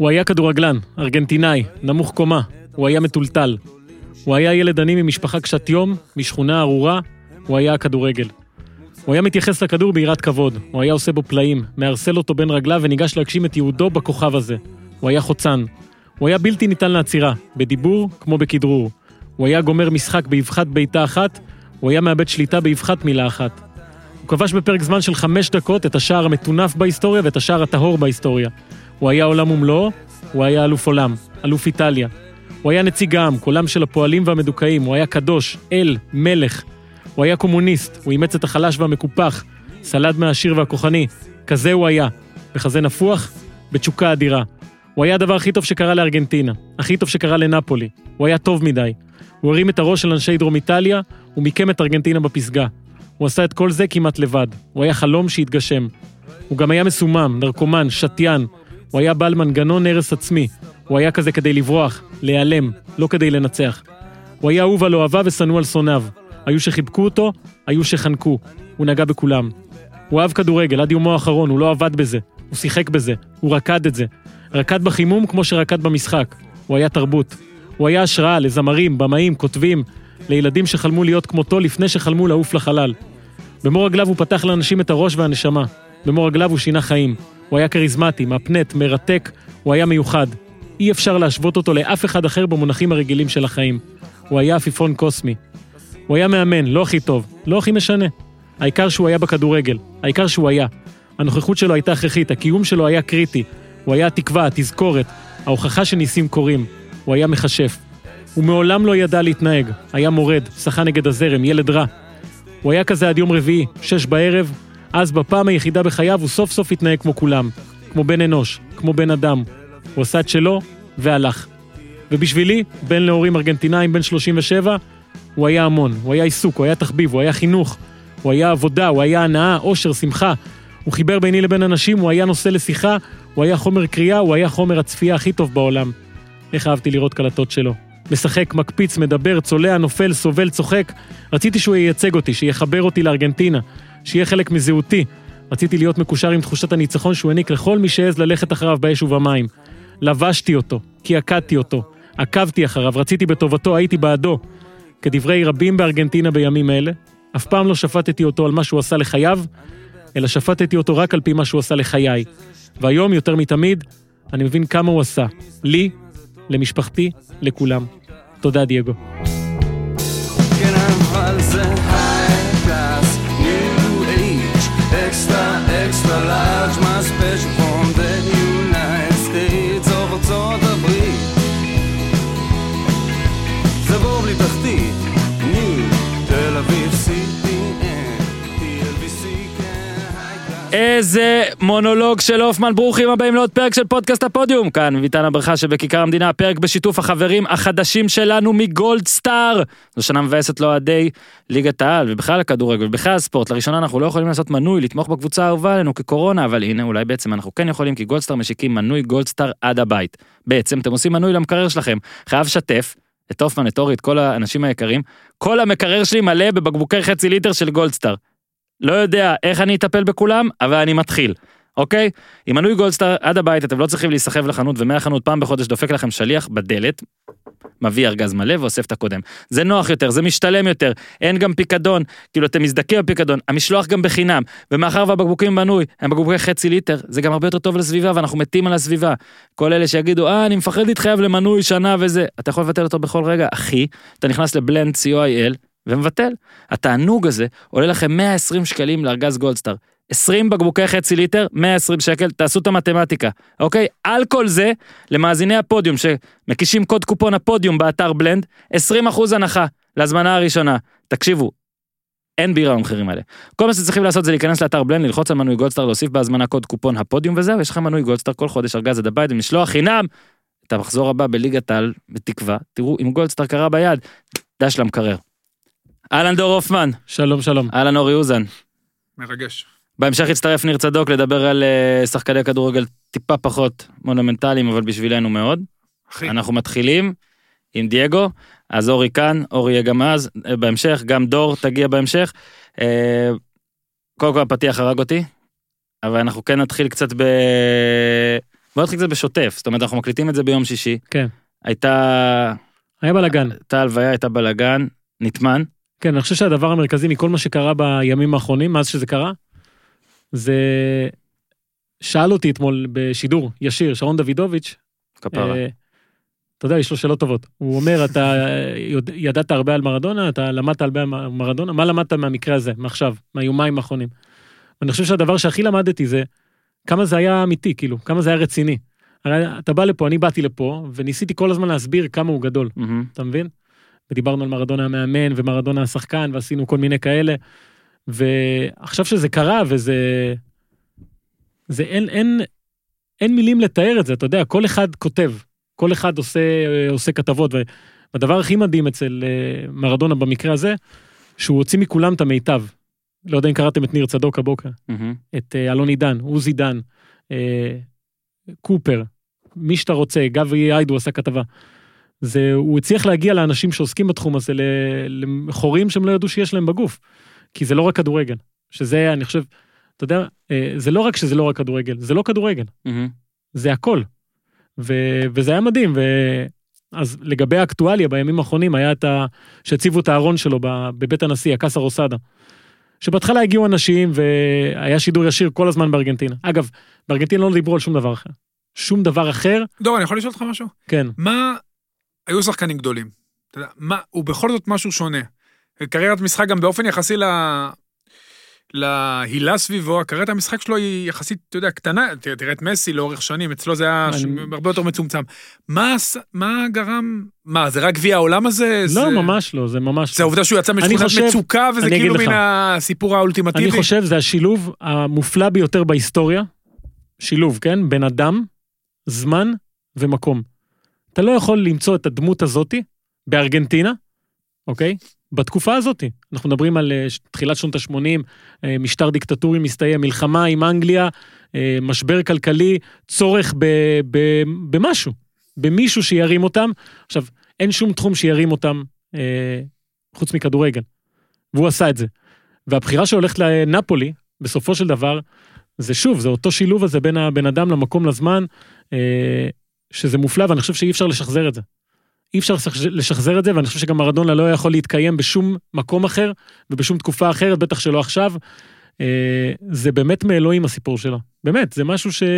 הוא היה כדורגלן, ארגנטינאי, נמוך קומה, הוא היה מטולטל. הוא היה ילד עני ממשפחה קשת יום, משכונה ארורה, הוא היה הכדורגל. הוא היה מתייחס לכדור ביראת כבוד, הוא היה עושה בו פלאים, מערסל אותו בין רגליו וניגש להגשים את ייעודו בכוכב הזה. הוא היה חוצן. הוא היה בלתי ניתן לעצירה, בדיבור כמו בכדרור. הוא היה גומר משחק באבחת בעיטה אחת, הוא היה מאבד שליטה באבחת מילה אחת. הוא כבש בפרק זמן של חמש דקות את השער המטונף בהיסטוריה ואת השער הטהור בהיסטוריה. הוא היה עולם ומלואו, הוא היה אלוף עולם, אלוף איטליה. הוא היה נציג העם, קולם של הפועלים והמדוכאים, הוא היה קדוש, אל, מלך. הוא היה קומוניסט, הוא אימץ את החלש והמקופח, סלד מהעשיר והכוחני. כזה הוא היה, וכזה נפוח, בתשוקה אדירה. הוא היה הדבר הכי טוב שקרה לארגנטינה, הכי טוב שקרה לנפולי. הוא היה טוב מדי. הוא הרים את הראש של אנשי דרום איטליה, הוא מיקם את ארגנטינה בפסגה. הוא עשה את כל זה כמעט לבד. הוא היה חלום שהתגשם. הוא גם היה מסומם, נרקומן, שתיין. הוא היה בעל מנגנון הרס עצמי. הוא היה כזה כדי לברוח, להיעלם, לא כדי לנצח. הוא היה אהוב על אוהביו ושנוא על שונאיו. היו שחיבקו אותו, היו שחנקו. הוא נגע בכולם. הוא אהב כדורגל עד יומו האחרון, הוא לא עבד בזה. הוא שיחק בזה, הוא רקד את זה. רקד בחימום כמו שרקד במשחק. הוא היה תרבות. הוא היה השראה לזמרים, במאים, כותבים, לילדים שחלמו להיות כמותו לפני שחלמו לעוף לחלל. במו רגליו הוא פתח לאנשים את הראש והנשמה. במו רגליו הוא שינה חיים. הוא היה כריזמטי, מפנט, מרתק, הוא היה מיוחד. אי אפשר להשוות אותו לאף אחד אחר במונחים הרגילים של החיים. הוא היה עפיפון קוסמי. הוא היה מאמן, לא הכי טוב, לא הכי משנה. העיקר שהוא היה בכדורגל, העיקר שהוא היה. הנוכחות שלו הייתה הכרחית, הקיום שלו היה קריטי. הוא היה התקווה, התזכורת, ההוכחה שניסים קורים. הוא היה מכשף. הוא מעולם לא ידע להתנהג, היה מורד, שחה נגד הזרם, ילד רע. הוא היה כזה עד יום רביעי, שש בערב, אז בפעם היחידה בחייו הוא סוף סוף התנהג כמו כולם. כמו בן אנוש, כמו בן אדם. הוא עשה את שלו, והלך. ובשבילי, בן להורים ארגנטינאים בן 37, הוא היה המון, הוא היה עיסוק, הוא היה תחביב, הוא היה חינוך, הוא היה עבודה, הוא היה הנאה, אושר, שמחה. הוא חיבר ביני לבין אנשים, הוא היה נושא לשיחה, הוא היה חומר קריאה, הוא היה חומר הצפייה הכי טוב בעולם. איך אהבתי לראות קלטות שלו. משחק, מקפיץ, מדבר, צולע, נופל, סובל, צוחק. רציתי שהוא ייצג אותי, שיחבר אותי לארגנטינה, שיהיה חלק מזהותי. רציתי להיות מקושר עם תחושת הניצחון שהוא העניק לכל מי שהעז ללכת אחריו באש ובמים. לבשתי אותו, קעקעתי אותו, עקבתי אחריו, רציתי בטובתו, הייתי בעדו. כדברי רבים בארגנטינה בימים אלה, אף פעם לא שפטתי אותו על מה שהוא עשה לחייו, אלא שפטתי אותו רק על פי מה שהוא עשה לחיי. והיום, יותר מתמיד, אני מבין כמה הוא עשה. לי, למשפחתי, לכולם. תודה, דייגו. כן, אבל large, איזה מונולוג של הופמן, ברוכים הבאים לעוד פרק של פודקאסט הפודיום. כאן מביתן הברכה שבכיכר המדינה, פרק בשיתוף החברים החדשים שלנו מגולד סטאר. זו שנה מבאסת לאוהדי ליגת העל, ובכלל הכדורגל, ובכלל הספורט. לראשונה אנחנו לא יכולים לעשות מנוי, לתמוך בקבוצה האהובה עלינו כקורונה, אבל הנה אולי בעצם אנחנו כן יכולים, כי גולד סטאר משיקים מנוי גולד סטאר עד הבית. בעצם אתם עושים מנוי למקרר שלכם, חייב לשתף. את הופמן, את אורי, את כל האנשים היקרים, כל המקרר שלי מלא בבקבוקי חצי ליטר של גולדסטאר. לא יודע איך אני אטפל בכולם, אבל אני מתחיל, אוקיי? עם מנוי גולדסטאר עד הבית אתם לא צריכים להיסחב לחנות, ומהחנות פעם בחודש דופק לכם שליח בדלת, מביא ארגז מלא ואוסף את הקודם. זה נוח יותר, זה משתלם יותר, אין גם פיקדון, כאילו אתם מזדכים בפיקדון, המשלוח גם בחינם, ומאחר והבקבוקים בנוי, הם בקבוקי חצי ליטר, זה גם הרבה יותר טוב לסביבה, ואנחנו מתים על הסביבה. כל אלה שיגידו, אה, אני מפחד להתחייב למנוי שנה וזה, אתה יכול לבטל אותו בכל רגע, אחי, אתה נכנס לבלנד co.il ומבטל. התענוג הזה עולה לכם 120 שקלים לארגז גולדסטאר. 20 בקבוקי חצי ליטר, 120 שקל, תעשו את המתמטיקה, אוקיי? על כל זה, למאזיני הפודיום שמקישים קוד קופון הפודיום באתר בלנד, 20% הנחה להזמנה הראשונה. תקשיבו, אין בירה במחירים האלה. כל מה שצריכים לעשות זה להיכנס לאתר בלנד, ללחוץ על מנוי גולדסטאר, להוסיף בהזמנה קוד קופון הפודיום וזהו, יש לכם מנוי גולדסטאר כל חודש ארגז עד הבית ומשלוח חינם. את המחזור הבא בליגת העל, בתקווה, תראו אם גולדסטאר קרה ביד, דש למקרר. אהלן דור הופמן, שלום, שלום. אהלן אורי אוזן. מרגש. בהמשך יצטרף ניר צדוק לדבר על אה, שחקני כדורגל טיפה פחות מונומנטליים, אבל בשבילנו מאוד. אחי, אנחנו מתחילים עם דייגו, אז אורי כאן, אורי יהיה גם אז, אה, בהמשך, גם דור תגיע בהמשך. אה, קודם כל הפתיח הרג אותי, אבל אנחנו כן נתחיל קצת ב... בוא נתחיל קצת בשוטף, זאת אומרת אנחנו מקליטים את זה ביום שישי. כן. הייתה, היה בלאגן. הייתה הלוויה, הייתה בלאגן, נטמן. כן, אני חושב שהדבר המרכזי מכל מה שקרה בימים האחרונים, מאז שזה קרה, זה... שאל אותי אתמול בשידור ישיר, שרון דוידוביץ', כפרה. אה, אתה יודע, יש לו שאלות טובות. הוא אומר, אתה יודע- ידעת הרבה על מרדונה, אתה למדת הרבה על מרדונה, מה למדת מהמקרה הזה, מעכשיו, מהיומיים האחרונים? ואני חושב שהדבר שהכי למדתי זה כמה זה היה אמיתי, כאילו, כמה זה היה רציני. הרי אתה בא לפה, אני באתי לפה, וניסיתי כל הזמן להסביר כמה הוא גדול. אתה מבין? ודיברנו על מרדונה המאמן ומרדונה השחקן ועשינו כל מיני כאלה. ועכשיו שזה קרה וזה... זה אין, אין, אין מילים לתאר את זה, אתה יודע, כל אחד כותב, כל אחד עושה, עושה כתבות, והדבר הכי מדהים אצל אה, מרדונה במקרה הזה, שהוא הוציא מכולם את המיטב. לא יודע אם קראתם את ניר צדוק הבוקר, מהמם. את אה, אלון עידן, עוזי דן, אה, קופר, מי שאתה רוצה, גבי איידו עשה כתבה. זה, הוא הצליח להגיע לאנשים שעוסקים בתחום הזה, לחורים שהם לא ידעו שיש להם בגוף. כי זה לא רק כדורגל. שזה, אני חושב, אתה יודע, אה, זה לא רק שזה לא רק כדורגל, זה לא כדורגל, מהמם. זה הכל. ו, וזה היה מדהים, ו... אז לגבי האקטואליה בימים האחרונים היה את ה... שהציבו את הארון שלו ב- בבית הנשיא, הקאסה רוסדה. שבהתחלה הגיעו אנשים והיה שידור ישיר כל הזמן בארגנטינה. אגב, בארגנטינה לא דיברו על שום דבר אחר. שום דבר אחר, דור, אני יכול לשאול אותך משהו? כן. מה, היו שחקנים גדולים. אתה יודע, מה, הוא בכל זאת משהו שונה. קריירת משחק גם באופן יחסי ל... להילה סביבו, הקריירת המשחק שלו היא יחסית, אתה יודע, קטנה, תראה, את מסי לאורך שנים, אצלו זה היה ש... אני- הרבה יותר מצומצם. מה, מה גרם, מה, זה רק גביע העולם הזה? זה... לא, ממש לא, זה ממש... זה העובדה שהוא יצא משכונת חושב- מצוקה, וזה כאילו. מן הסיפור האולטימטיבי. אני חושב זה השילוב המופלא ביותר בהיסטוריה, שילוב, כן? בין אדם, זמן ומקום. אתה לא יכול למצוא את הדמות הזאתי בארגנטינה, אוקיי? בתקופה הזאתי. אנחנו מדברים על אה, ש- תחילת שנות ה-80, משטר דיקטטורי מסתיים, מלחמה עם אנגליה, אה, משבר כלכלי, צורך ב, ב, במשהו, במישהו שירים אותם. עכשיו, אין שום תחום שירים אותם אה, חוץ מכדורגל, והוא עשה את זה. והבחירה שהולכת לנפולי, בסופו של דבר, זה שוב, זה אותו שילוב הזה בין הבן אדם למקום לזמן, אה, שזה מופלא, ואני חושב שאי אפשר לשחזר את זה. אי אפשר לשחז- לשחזר את זה, ואני חושב שגם מרדונה לא יכול להתקיים בשום מקום אחר ובשום תקופה אחרת, בטח שלא עכשיו. אה, זה באמת מאלוהים הסיפור שלו. באמת, זה משהו שאי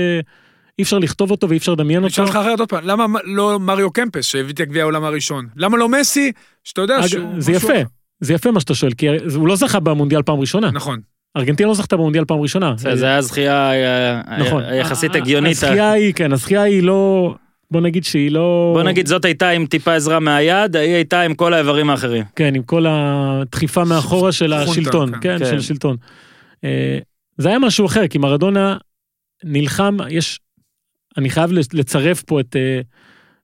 אפשר לכתוב אותו ואי אפשר לדמיין אני אותו. אשאל אותך אחרת עוד פעם, למה לא מריו קמפס שהביא את הגביע העולם הראשון? למה לא מסי, שאתה יודע אג- שהוא... זה משהו- יפה, זה יפה מה שאתה שואל, כי הוא לא זכה במונדיאל פעם ראשונה. נכון. ארגנטינה לא זכתה במונדיאל פעם ראשונה. זה זה היה זכייה אה, נכון. אה, יחסית הגיונית. הזכייה היא, כן, הזכייה היא לא, בוא נגיד שהיא לא... בוא נגיד זאת הייתה עם טיפה עזרה מהיד, היא הייתה עם כל האיברים האחרים. כן, עם כל הדחיפה מאחורה של חונטה, השלטון, כן. כן, כן. של השלטון. אה, זה היה משהו אחר, כי מרדונה נלחם, יש, אני חייב לצרף פה את אה,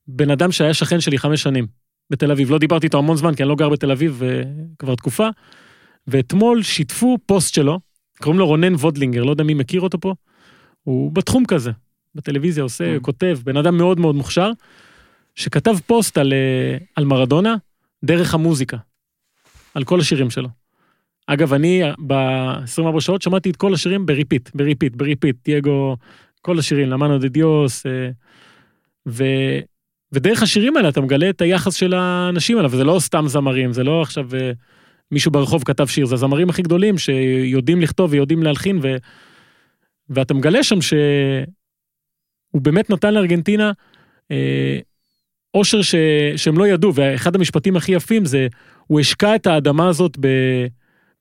בן אדם שהיה שכן שלי חמש שנים בתל אביב. לא דיברתי איתו המון זמן, כי אני לא גר בתל אביב אה, כבר תקופה, ואתמול שיתפו פוסט שלו, קוראים לו רונן וודלינגר, לא יודע מי מכיר אותו פה, הוא בתחום כזה, בטלוויזיה עושה, Mm. כותב, בן אדם מאוד מאוד מוכשר, שכתב פוסט על, אה, על מראדונה דרך המוזיקה, על כל השירים שלו. אגב, אני ב-24 שעות שמעתי את כל השירים ב repeat, ב repeat, ב repeat, דייגו, כל השירים, La Mano de Dios, אה, ו... ודרך השירים האלה אתה מגלה את היחס של האנשים האלה, וזה לא סתם זמרים, זה לא עכשיו אה, מישהו ברחוב כתב שיר, זה הזמרים הכי גדולים שיודעים לכתוב ויודעים להלחין, ו... ואתה מגלה שם שהוא באמת נתן לארגנטינה אה, אושר ש... שהם לא ידעו, ואחד המשפטים הכי יפים זה, הוא השקע את האדמה הזאת ב...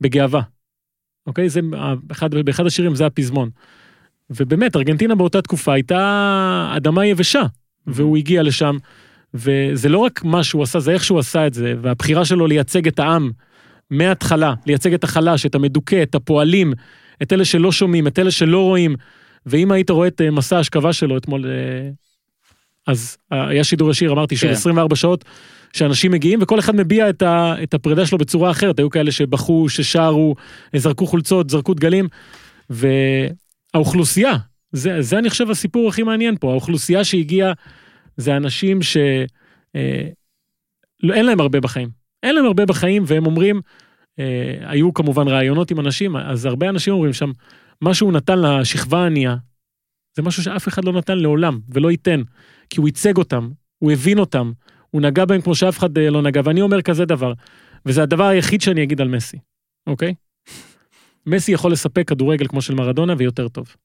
בגאווה. אוקיי? זה, אחד, באחד השירים זה הפזמון. ובאמת, ארגנטינה באותה תקופה הייתה אדמה יבשה, והוא הגיע לשם, וזה לא רק מה שהוא עשה, זה איך שהוא עשה את זה, והבחירה שלו לייצג את העם מההתחלה, לייצג את החלש, את המדוכא, את הפועלים, את אלה שלא שומעים, את אלה שלא רואים. ואם היית רואה את אה, מסע ההשכבה שלו אתמול, אה, אז אה, היה שידור ישיר, אמרתי, של כן. 24 שעות, שאנשים מגיעים, וכל אחד מביע את, ה, את הפרידה שלו בצורה אחרת. היו כאלה שבכו, ששרו, זרקו חולצות, זרקו דגלים, והאוכלוסייה, זה, זה אני חושב הסיפור הכי מעניין פה, האוכלוסייה שהגיעה, זה אנשים ש... אה, לא, אין להם הרבה בחיים. אין להם הרבה בחיים, והם אומרים, אה, היו כמובן ראיונות עם אנשים, אז הרבה אנשים אומרים שם, מה שהוא נתן לשכבה הענייה, זה משהו שאף אחד לא נתן לעולם, ולא ייתן. כי הוא ייצג אותם, הוא הבין אותם, הוא נגע בהם כמו שאף אחד אה, לא נגע, ואני אומר כזה דבר, וזה הדבר היחיד שאני אגיד על מסי, אוקיי? מסי יכול לספק כדורגל כמו של מרדונה ויותר טוב.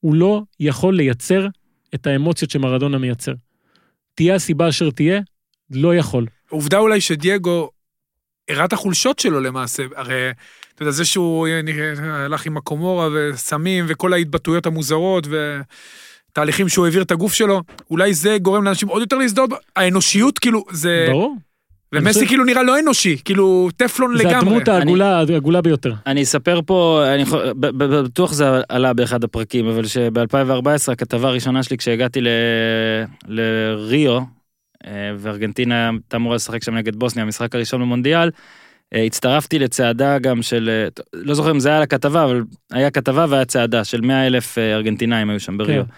הוא לא יכול לייצר את האמוציות שמרדונה מייצר. תהיה הסיבה אשר תהיה, לא יכול. עובדה אולי שדייגו הראה את החולשות שלו למעשה, הרי אתה יודע, זה שהוא הלך עם הקומורה וסמים וכל ההתבטאויות המוזרות ותהליכים שהוא העביר את הגוף שלו, אולי זה גורם לאנשים עוד יותר להזדהות, האנושיות כאילו זה, ברור. ומסי כאילו נראה לא אנושי, כאילו טפלון זה לגמרי. הדמות העגולה, העגולה ביותר. אני אספר פה, אני בטוח זה עלה באחד הפרקים, אבל שב-2014 הכתבה הראשונה שלי כשהגעתי ל- לריו, אה, וארגנטינה הייתה אמורה לשחק שם נגד בוסניה, המשחק הראשון במונדיאל, הצטרפתי לצעדה גם של, אה, לא זוכר אם זה היה לכתבה, אבל היה כתבה והיה צעדה של 100 אלף אה, ארגנטינאים היו שם בריו. כן.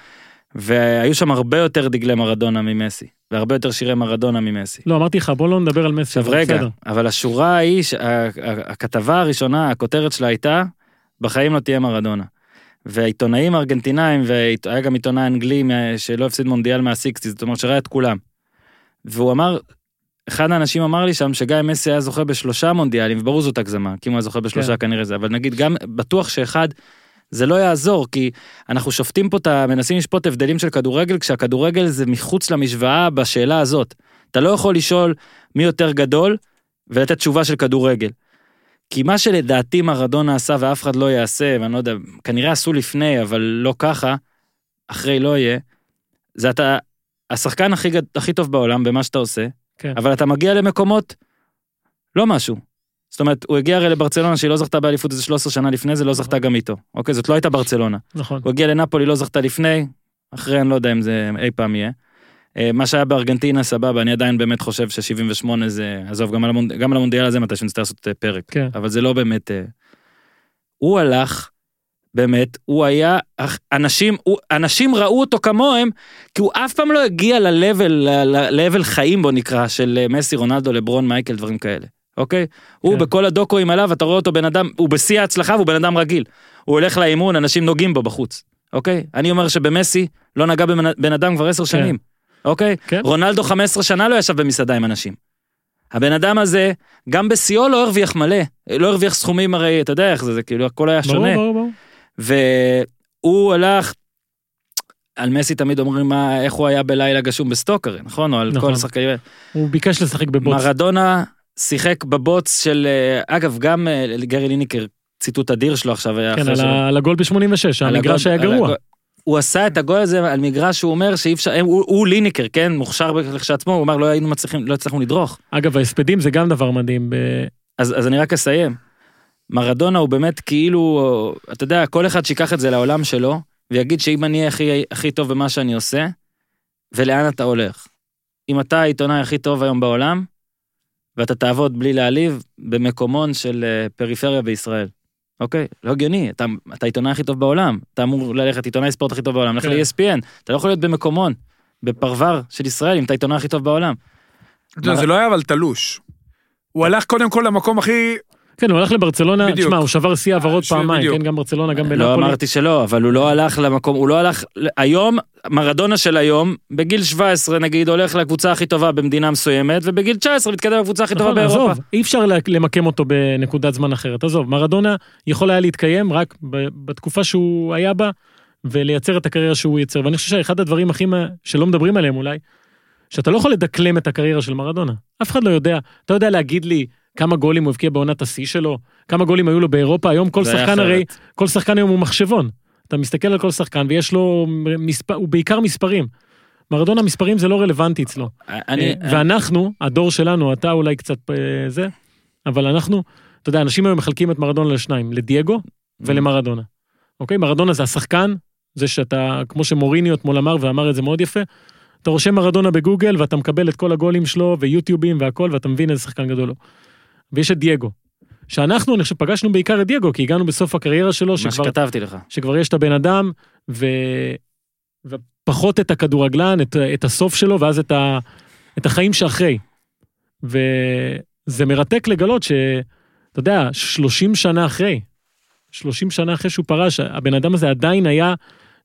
והיו שם הרבה יותר דגלי מרדונה ממסי, והרבה יותר שירי מרדונה ממסי. לא, אמרתי לך, בוא לא נדבר על מסי. עכשיו רגע, בסדר. אבל השורה ההיא, הכתבה הראשונה, הכותרת שלה הייתה, בחיים לא תהיה מרדונה. והעיתונאים הארגנטינאים, והיה גם עיתונאי אנגלי שלא הפסיד מונדיאל מהסיקסטי, זאת אומרת שראה את כולם. והוא אמר, אחד האנשים אמר לי שם שגם אם מסי היה זוכה בשלושה מונדיאלים, וברור זאת הגזמה, כי אם הוא היה זוכה בשלושה כן. כנראה זה, אבל נגיד גם, בטוח שאחד, זה לא יעזור, כי אנחנו שופטים פה, את ה- מנסים לשפוט הבדלים של כדורגל, כשהכדורגל זה מחוץ למשוואה בשאלה הזאת. אתה לא יכול לשאול מי יותר גדול ולתת תשובה של כדורגל. כי מה שלדעתי מרדונה עשה ואף אחד לא יעשה, ואני לא יודע, כנראה עשו לפני, אבל לא ככה, אחרי לא יהיה, זה אתה השחקן הכי, הכי טוב בעולם במה שאתה עושה, כן. אבל אתה מגיע למקומות לא משהו. זאת אומרת, הוא הגיע הרי לברצלונה שהיא לא זכתה באליפות איזה 13 שנה לפני זה, לא זכתה גם איתו. אוקיי, זאת לא הייתה ברצלונה. נכון. הוא הגיע לנפולי, לא זכתה לפני, אחרי אני לא יודע אם זה אי פעם יהיה. אה, מה שהיה בארגנטינה סבבה, אני עדיין באמת חושב ש-78 זה, עזוב, גם על, המונד... גם על המונדיאל הזה מתי שנצטרך לעשות אה, פרק, כן. אבל זה לא באמת... אה, הוא הלך, באמת, הוא היה, אנשים, הוא, אנשים ראו אותו כמוהם, כי הוא אף פעם לא הגיע ל-level, חיים בו נקרא, של אה, מסי, רונלדו, לברון, מייקל, דברים כאלה, אוקיי? הוא כן. בכל הדוקואים עליו, אתה רואה אותו בן אדם, הוא בשיא ההצלחה והוא בן אדם רגיל. הוא הולך לאימון, אנשים נוגעים בו בחוץ, אוקיי? אני אומר שבמסי לא נגע בבן בן אדם כבר עשר שנים, אוקיי? כן. רונלדו 15 שנה לא ישב במסעדה עם אנשים. הבן אדם הזה, גם בשיאו לא הרוויח מלא, לא הרוויח סכומים הרי, אתה יודע איך זה, זה כאילו הכל היה ברור, שונה. ברור, ברור. והוא הלך, על מסי תמיד אומרים מה, איך הוא היה בלילה גשום בסטוק הרי, נכון? או על נכון. כל השחקנים. הוא ביקש לשחק בבוץ. מרדונה שיחק בבוץ של, אה, אגב, גם אה, גרי ליניקר, ציטוט אדיר שלו עכשיו, היה כן, על שלו. ה- על הגול ב-86, על המגרש היה גרוע. הגול- הוא עשה את הגול הזה על מגרש שהוא אומר שאי אפשר, הוא, הוא ליניקר, כן, מוכשר לכשעצמו, הוא אמר לא היינו מצליחים, לא הצלחנו לדרוך. אגב, ההספדים זה גם דבר מדהים. ב- אז, אז אני רק אסיים. מרדונה הוא באמת כאילו, אתה יודע, כל אחד שיקח את זה לעולם שלו, ויגיד שאם אני הכי, הכי טוב במה שאני עושה, ולאן אתה הולך. אם אתה העיתונאי הכי טוב היום בעולם, ואתה תעבוד בלי להעליב במקומון של אה, פריפריה בישראל. אוקיי? לא הגיוני, אתה, אתה העיתונאי הכי טוב בעולם, אתה אמור ללכת עיתונאי ספורט הכי טוב בעולם, לך כן. ל-ESPN, אתה לא יכול להיות במקומון, בפרבר של ישראל, אם אתה העיתונאי הכי טוב בעולם. אתה יודע, זה לא היה אבל תלוש. הוא הלך קודם כל למקום הכי... כן, הוא הלך לברצלונה. תשמע, הוא שבר שיא העברות פעמיים, בדיוק. כן, גם ברצלונה, גם לא בנפולי. אמרתי שלא, אבל הוא לא הלך למקום, הוא לא הלך, היום, מרדונה של היום, בגיל 17 נגיד, הולך לקבוצה הכי טובה במדינה מסוימת, ובגיל 19 מתקדם לקבוצה הכי טובה נכון, באירופה. עזוב, אי אפשר למקם אותו בנקודת זמן אחרת. עזוב, מרדונה יכול היה להתקיים רק בתקופה שהוא היה בה, ולייצר את הקריירה שהוא ייצר. ואני חושב שאחד הדברים הכי מה- שלא מדברים עליהם אולי, שאתה לא יכול לדקלם את הקריירה של מרדונה. אף אחד לא יודע. אתה יודע להגיד לי כמה גולים הוא הבקיע בעונת השיא שלו, כמה גולים היו לו באירופה, היום כל שחקן אחרת. הרי, כל שחקן היום הוא מחשבון. אתה מסתכל על כל שחקן ויש לו מספר, הוא בעיקר מספרים. מרדונה מספרים זה לא רלוונטי אצלו. אני, אה, ואנחנו, הדור שלנו, אתה אולי קצת אה, זה, אבל אנחנו, אתה יודע, אנשים היום מחלקים את מרדונה לשניים, לדייגו ולמרדונה. אוקיי? מרדונה זה השחקן, זה שאתה, כמו שמוריניו אתמול אמר, ואמר את זה מאוד יפה, אתה רושם מרדונה בגוגל ואתה מקבל את כל הגולים שלו ויוטיובים והכל, ואתה מבין איזה שחקן גדול הוא. ויש את דייגו. שאנחנו, אני חושב, פגשנו בעיקר את דייגו, כי הגענו בסוף הקריירה שלו, מה שכבר שכתבתי לך. שכבר יש את הבן אדם, ו... ופחות את הכדורגלן, את, את הסוף שלו, ואז את, ה... את החיים שאחרי. וזה מרתק לגלות שאתה יודע, 30 שנה אחרי, 30 שנה אחרי שהוא פרש, הבן אדם הזה עדיין היה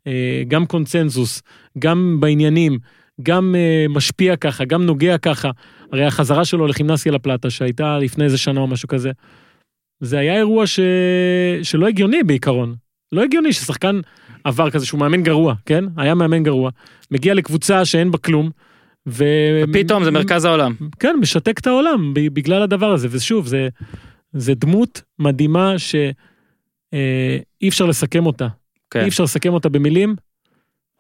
אה, גם קונצנזוס, גם בעניינים, גם אה, משפיע ככה, גם נוגע ככה. הרי החזרה שלו לכימנסיה לפלטה, שהייתה לפני איזה שנה או משהו כזה, זה היה אירוע ש... שלא הגיוני בעיקרון. לא הגיוני ששחקן עבר כזה שהוא מאמן גרוע, כן? היה מאמן גרוע. מגיע לקבוצה שאין בה כלום. ו... ופתאום זה מרכז העולם. כן, משתק את העולם בגלל הדבר הזה, ושוב, זה, זה דמות מדהימה שאי אפשר לסכם אותה. כן. אי אפשר לסכם אותה במילים,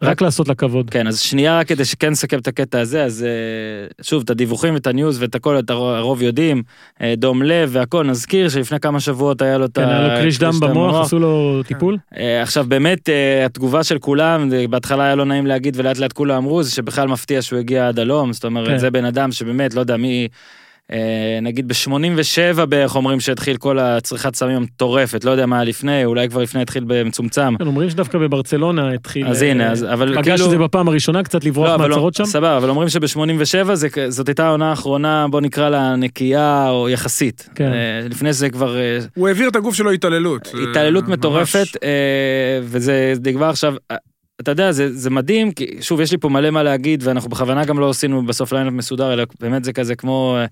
רק לעשות לה כבוד. כן, אז שנייה כדי שכן נסכם את הקטע הזה, אז אה, שוב, את הדיווחים ואת הניוז ואת הכל, את הרוב, יודעים, אה, דום לב והכל, נזכיר שלפני כמה שבועות היה לו את כן, היה לו קריש דם במוח, עשו לו טיפול. אה, עכשיו באמת התגובה של כולם, בהתחלה היה לא נעים להגיד ולאט לאט כולם אמרו, זה שבכלל מפתיע שהוא הגיע עד הלום, זאת אומרת כן. זה בן אדם שבאמת, לא יודע מי, נגיד ב-87 בערך אומרים שהתחיל כל הצריכת סמים המטורפת, לא יודע מה היה לפני, אולי כבר לפני התחיל במצומצם. כן, אומרים שדווקא בברצלונה התחיל... אז אה, הנה, אז- אבל פגש כאילו- את זה בפעם הראשונה, קצת לברוח לא, אבל לא- מהצהרות שם. סבבה, אבל אומרים שב-87 זאת הייתה העונה האחרונה, בוא נקרא לה נקייה או יחסית. כן. אה, לפני זה כבר אה, הוא העביר את הגוף שלו התעללות. התעללות ממש- מטורפת, אה, וזה זה כבר עכשיו, אה, אתה יודע, זה, זה מדהים, כי שוב, יש לי פה מלא מה להגיד, ואנחנו בכוונה גם לא עשינו בסוף lineup מסודר, אלא באמת זה כזה כמו, אה,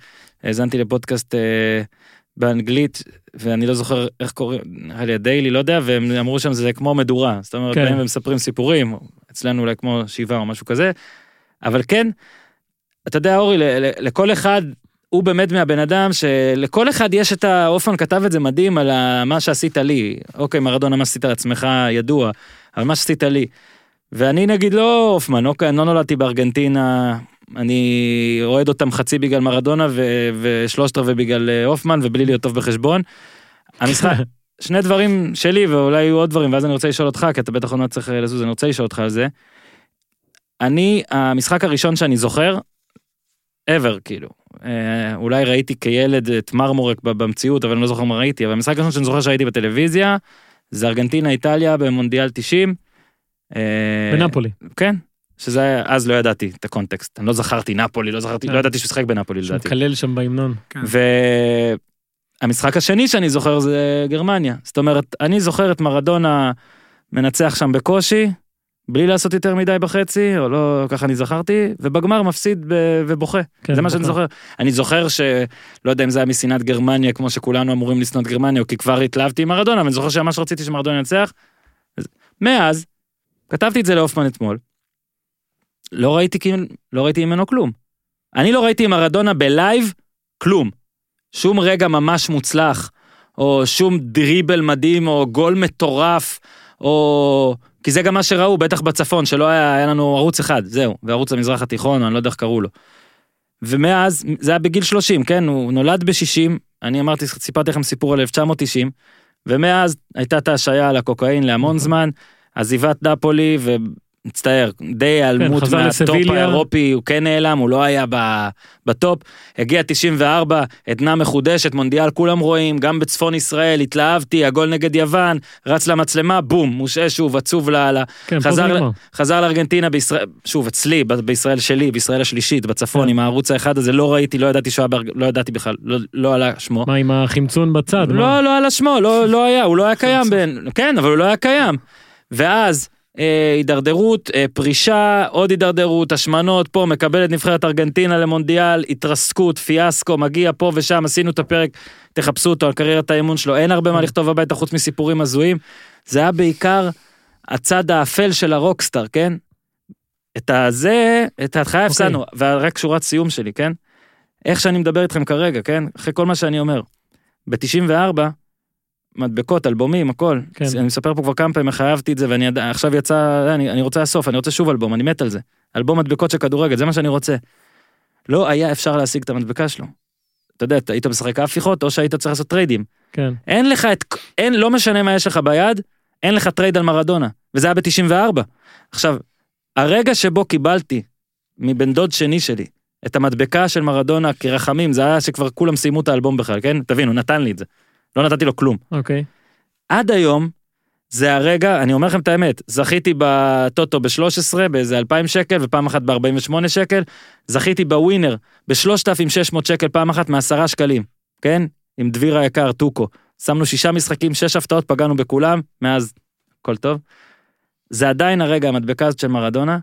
האזנתי לפודקאסט אה, באנגלית, ואני לא זוכר איך קוראים, נראה לי הדיילי, לא יודע, והם אמרו שם זה כמו מדורה, זאת אומרת, כן. באים ומספרים סיפורים, אצלנו אולי כמו שבעה או משהו כזה, אבל כן, אתה יודע, אורי, לכל אחד, הוא באמת מהבן אדם שלכל אחד יש את ה... אופן כתב את זה מדהים על מה שעשית לי. אוקיי, מרדונה, מה שעשית לעצמך ידוע, אבל מה שעשית לי. ואני נגיד לא הופמן, אוקיי, אני לא נולדתי בארגנטינה, אני אוהד אותם חצי בגלל מרדונה ו- ושלושת רבעי בגלל אה, הופמן ובלי להיות טוב בחשבון. המשחק, שני דברים שלי ואולי יהיו עוד דברים ואז אני רוצה לשאול אותך כי אתה בטח עוד מעט צריך אה, לזוז אני רוצה לשאול אותך על זה. אני המשחק הראשון שאני זוכר ever כאילו אה, אולי ראיתי כילד את מרמורק במציאות אבל אני לא זוכר מה ראיתי אבל המשחק הראשון שאני זוכר שהייתי בטלוויזיה זה ארגנטינה איטליה במונדיאל 90. אה, בנפולי. כן. שזה היה, אז לא ידעתי את הקונטקסט, אני לא זכרתי נפולי, לא זכרתי, כן. לא ידעתי שהוא שיחק בנפולי שהוא לדעתי. מקלל שם בהמנון. והמשחק השני שאני זוכר זה גרמניה. זאת אומרת, אני זוכר את מרדונה מנצח שם בקושי, בלי לעשות יותר מדי בחצי, או לא, ככה אני זכרתי, ובגמר מפסיד ב- ובוכה. כן, זה מה שאני. זוכר. אני זוכר ש... לא יודע אם זה היה משנאת גרמניה, כמו שכולנו אמורים לשנוא את גרמניה, או כי כבר התלהבתי עם מרדונה, אבל אני זוכר שממש רציתי שמרדונה ינצח. אז מאז, כתבתי את זה להופמן אתמול, לא ראיתי, כאילו- לא ראיתי ממנו כלום. אני לא ראיתי עם מרדונה בלייב כלום. שום רגע ממש מוצלח, או שום דריבל מדהים, או גול מטורף, או... כי זה גם מה שראו, בטח בצפון, שלא היה, היה לנו ערוץ אחד, זהו, וערוץ המזרח התיכון, אני לא יודע איך קראו לו. ומאז, זה היה בגיל 30, כן, הוא נולד ב-60, אני אמרתי, סיפרתי לכם סיפור על 1990, ומאז הייתה את ההשעיה על הקוקאין להמון זמן, עזיבת נפולי, ומצטער, די היעלמות חזר מהטופ לסביליה. האירופי, הוא כן נעלם, הוא לא היה בטופ, הגיע 94, עדנה מחודשת, מונדיאל כולם רואים, גם בצפון ישראל, התלהבתי, הגול נגד יוון, רץ למצלמה, בום, מושעה שוב, עצוב ל... ל- כן, חזר. חזר לארגנטינה בישראל, שוב אצלי, ב- בישראל שלי, בישראל השלישית, בצפון, כן. עם הערוץ האחד הזה, לא ראיתי, לא ידעתי שהוא היה, לא ידעתי בכלל, לא, לא עלה שמו. מה עם החמצון בצד? מה? לא, לא עלה שמו, לא, לא היה, הוא לא היה קיים בין, כן, אבל הוא לא היה קיים. ואז אה, הידרדרות, אה, פרישה, עוד הידרדרות, השמנות פה, מקבל את נבחרת ארגנטינה למונדיאל, התרסקות, פיאסקו, מגיע פה ושם, עשינו את הפרק, תחפשו אותו על קריירת האימון שלו, אין הרבה מה לכתוב הביתה חוץ מסיפורים הזויים. זה היה בעיקר הצד האפל של הרוקסטאר, כן? את הזה, את ההתחלה הפסדנו, ורק שורת סיום שלי, כן? איך שאני מדבר איתכם כרגע, כן? אחרי כל מה שאני אומר. ב-94, מדבקות, אלבומים, הכל. כן. אני מספר פה כבר כמה פעמים איך אהבתי את זה, ואני עכשיו יצא, אני, אני רוצה הסוף, אני רוצה שוב אלבום, אני מת על זה. אלבום מדבקות של כדורגל, זה מה שאני רוצה. לא היה אפשר להשיג את המדבקה שלו. אתה יודע, היית משחק ההפיכות, או שהיית צריך לעשות טריידים. כן. אין לך את, אין, לא משנה מה יש לך ביד, אין לך trade על מרדונה. וזה היה ב-94. עכשיו, הרגע שבו קיבלתי מבן דוד שני שלי את המדבקה של מרדונה כרחמים, זה היה שכבר כולם סיימו את האלבום בכלל, כן? תבין, הוא נתן לי את זה. לא נתתי לו כלום. אוקיי. עד היום, זה הרגע, אני אומר לכם את האמת, זכיתי בטוטו ב-13 באיזה 2,000 שקל ופעם אחת ב-48 שקל, זכיתי בווינר ב-3,600 שקל פעם אחת מעשרה שקלים, כן? עם דביר היקר, טוקו. שמנו שישה משחקים, שש הפתעות, פגענו בכולם, מאז הכל טוב. זה עדיין הרגע, המדבקה הזאת של מרדונה,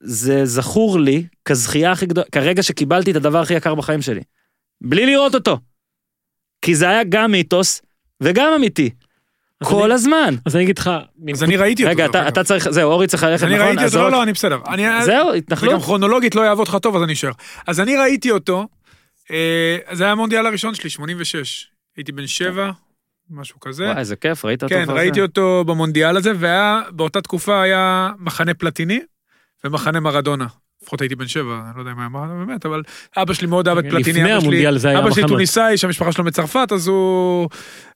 זה זכור לי כזכייה הכי גדולה, כרגע שקיבלתי את הדבר הכי יקר בחיים שלי. בלי לראות אותו. כי זה היה גם מיתוס וגם אמיתי. כל אני- הזמן. אז אני אגיד לך, אז אני ראיתי אותו. רגע, אתה. אתה צריך, זהו, אורי צריך ללכת, אז אני נכון? ראיתי אותו, לא, לא, אני בסדר. אני- זהו, זה גם התנחלות. כרונולוגית לא יעבוד לך טוב, אז אני אשאר. אז אני ראיתי אותו, אה, זה היה המונדיאל הראשון שלי, 86. הייתי בן שבע, משהו כזה. וואי, איזה כיף, ראית אותו? כן, ראיתי זה? אותו במונדיאל הזה, ובאותה תקופה היה מחנה פלטיני ומחנה מרדונה. לפחות הייתי בן שבע, אני לא יודע אם היה מרדונה באמת, אבל אבא שלי מאוד אהב את פלטיני. לפני המונדיאל זה היה אבא שלי מחנות. טוניסאי, שהמשפחה שלו מצרפת, אז הוא...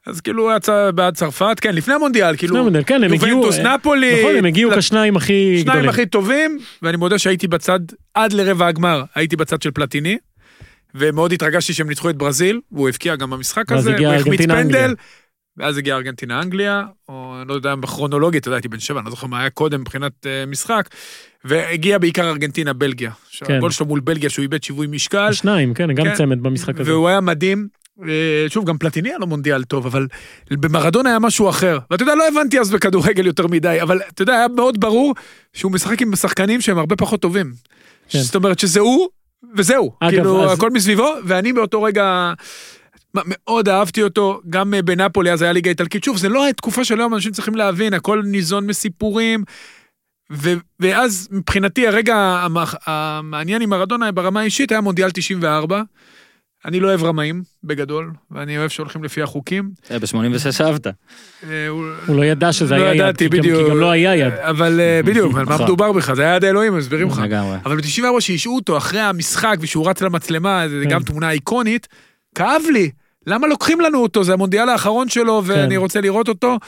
אז כאילו הוא היה בעד צרפת, כן, לפני המונדיאל, כאילו... לפני המונדיאל, כן, הם הגיעו... יובנטוס, נפולי. נכון, הם הגיעו כשניים הכי שניים גדולים. הכי טובים, ואני מודה שהייתי בצד, עד לרבע הגמר, הייתי בצד של פלטיני, ומאוד התרגשתי שהם ניצחו את ברזיל, והוא הבקיע גם במשחק הזה, הוא החמיץ פנדל. ואז הגיעה ארגנטינה אנגליה, או אני לא יודע, בכרונולוגית, אתה יודע, הייתי בן שבע, אני לא זוכר מה היה קודם מבחינת אה, משחק, והגיע בעיקר ארגנטינה בלגיה. כן. שהגול שלו מול בלגיה, שהוא איבד שיווי משקל, שניים, כן, גם כן. צמד במשחק הזה. והוא היה מדהים. אה, שוב, גם פלטיני היה לו מונדיאל טוב, אבל במרדונה היה משהו אחר. ואתה יודע, לא הבנתי אז בכדורגל יותר מדי, אבל אתה יודע, היה מאוד ברור שהוא משחק עם שחקנים שהם הרבה פחות טובים. כן. זאת אומרת שזה הוא, וזהו. אגב, כאילו, אז- הכל מסביבו, ואני באותו רגע... מה, מאוד אהבתי אותו, גם אה, בנפולי אז היה ליגה איטלקית. שוב, זה לא התקופה של היום, אנשים צריכים להבין, הכל ניזון מסיפורים. ו- ואז מבחינתי הרגע המח- המעניין עם מרדונה ברמה האישית היה מונדיאל 94. אני לא אוהב רמאים, בגדול, ואני אוהב שהולכים לפי החוקים. אה, ב-86 אהבת. אה, הוא- לא ידע שזה לא היה יד, ידעתי, כי גם- לא היה יד. אבל בדיוק, על מה נכון. מדובר בכלל? זה היה יד האלוהים, מסבירים לך. אבל ב-94 שהשעו אותו אחרי המשחק ושהוא רץ למצלמה, זה כן. גם תמונה איקונית, כאב לי. למה לוקחים לנו אותו? זה המונדיאל האחרון שלו ואני כן. רוצה לראות אותו.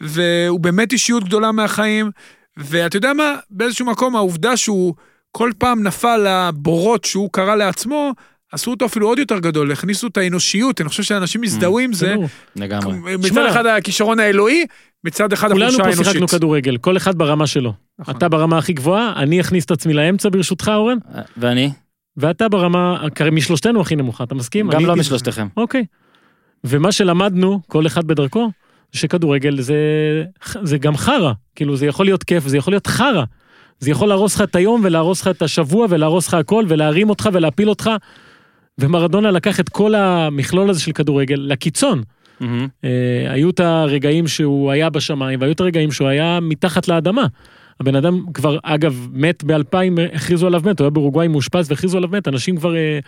והוא באמת אישיות גדולה מהחיים. ואתה יודע מה? באיזשהו מקום העובדה שהוא כל פעם נפל לבורות שהוא קרא לעצמו, עשו אותו אפילו עוד יותר גדול, הכניסו את האנושיות, אני חושב שאנשים הזדהו עם זה. לגמרי. מצד אחד הכישרון האלוהי, מצד אחד כולנו החולשה פה האנושית. שיחקנו כדורגל, כל אחד ברמה שלו. נכון. אתה ברמה הכי גבוהה, אני אכניס את עצמי לאמצע ברשותך, אורן, ואני? ואתה ברמה, כרי משלושתנו הכי נמוכה, אתה מסכים? גם לא משלושתכם. אוקיי. ומה שלמדנו, כל אחד בדרכו, שכדורגל זה, זה גם חרא. כאילו, זה יכול להיות כיף, זה יכול להיות חרא. זה יכול להרוס לך את היום ולהרוס לך את השבוע ולהרוס לך הכל ולהרים אותך ולהפיל אותך. ומרדונה לקח את כל המכלול הזה של כדורגל לקיצון. מהמם. אה, היו את הרגעים שהוא היה בשמיים והיו את הרגעים שהוא היה מתחת לאדמה. הבן אדם כבר, אגב, מת ב-2000, הכריזו עליו מת, הוא היה באורוגוואי מאושפז והכריזו עליו מת, אנשים כבר אה,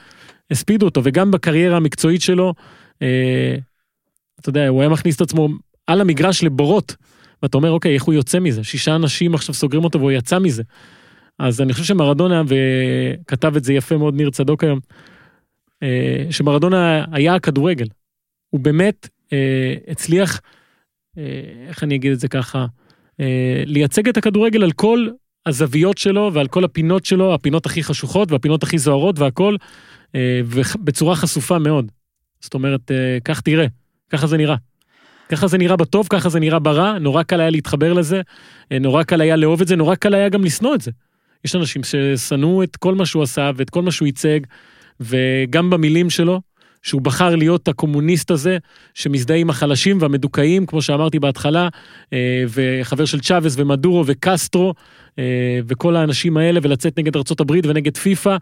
הספידו אותו, וגם בקריירה המקצועית שלו, אה, אתה יודע, הוא היה מכניס את עצמו על המגרש לבורות, ואתה אומר, אוקיי, איך הוא יוצא מזה? שישה אנשים עכשיו סוגרים אותו והוא יצא מזה. אז אני חושב שמרדונה, וכתב את זה יפה מאוד ניר צדוק היום, אה, שמרדונה היה הכדורגל. הוא באמת אה, הצליח, אה, איך אני אגיד את זה ככה, לייצג את הכדורגל על כל הזוויות שלו ועל כל הפינות שלו, הפינות הכי חשוכות והפינות הכי זוהרות והכל, אה, ובצורה חשופה מאוד. זאת אומרת, אה, כך תראה, ככה זה נראה. ככה זה נראה בטוב, ככה זה נראה ברע, נורא קל היה להתחבר לזה, אה, נורא קל היה לאהוב את זה, נורא קל היה גם לשנוא את זה. יש אנשים ששנאו את כל מה שהוא עשה ואת כל מה שהוא ייצג, וגם במילים שלו, שהוא בחר להיות הקומוניסט הזה, שמזדהה עם החלשים והמדוכאים, כמו שאמרתי בהתחלה, אה, וחבר של צ'אבס ומדורו וקסטרו, אה, וכל האנשים האלה, ולצאת נגד הברית ונגד פיפא,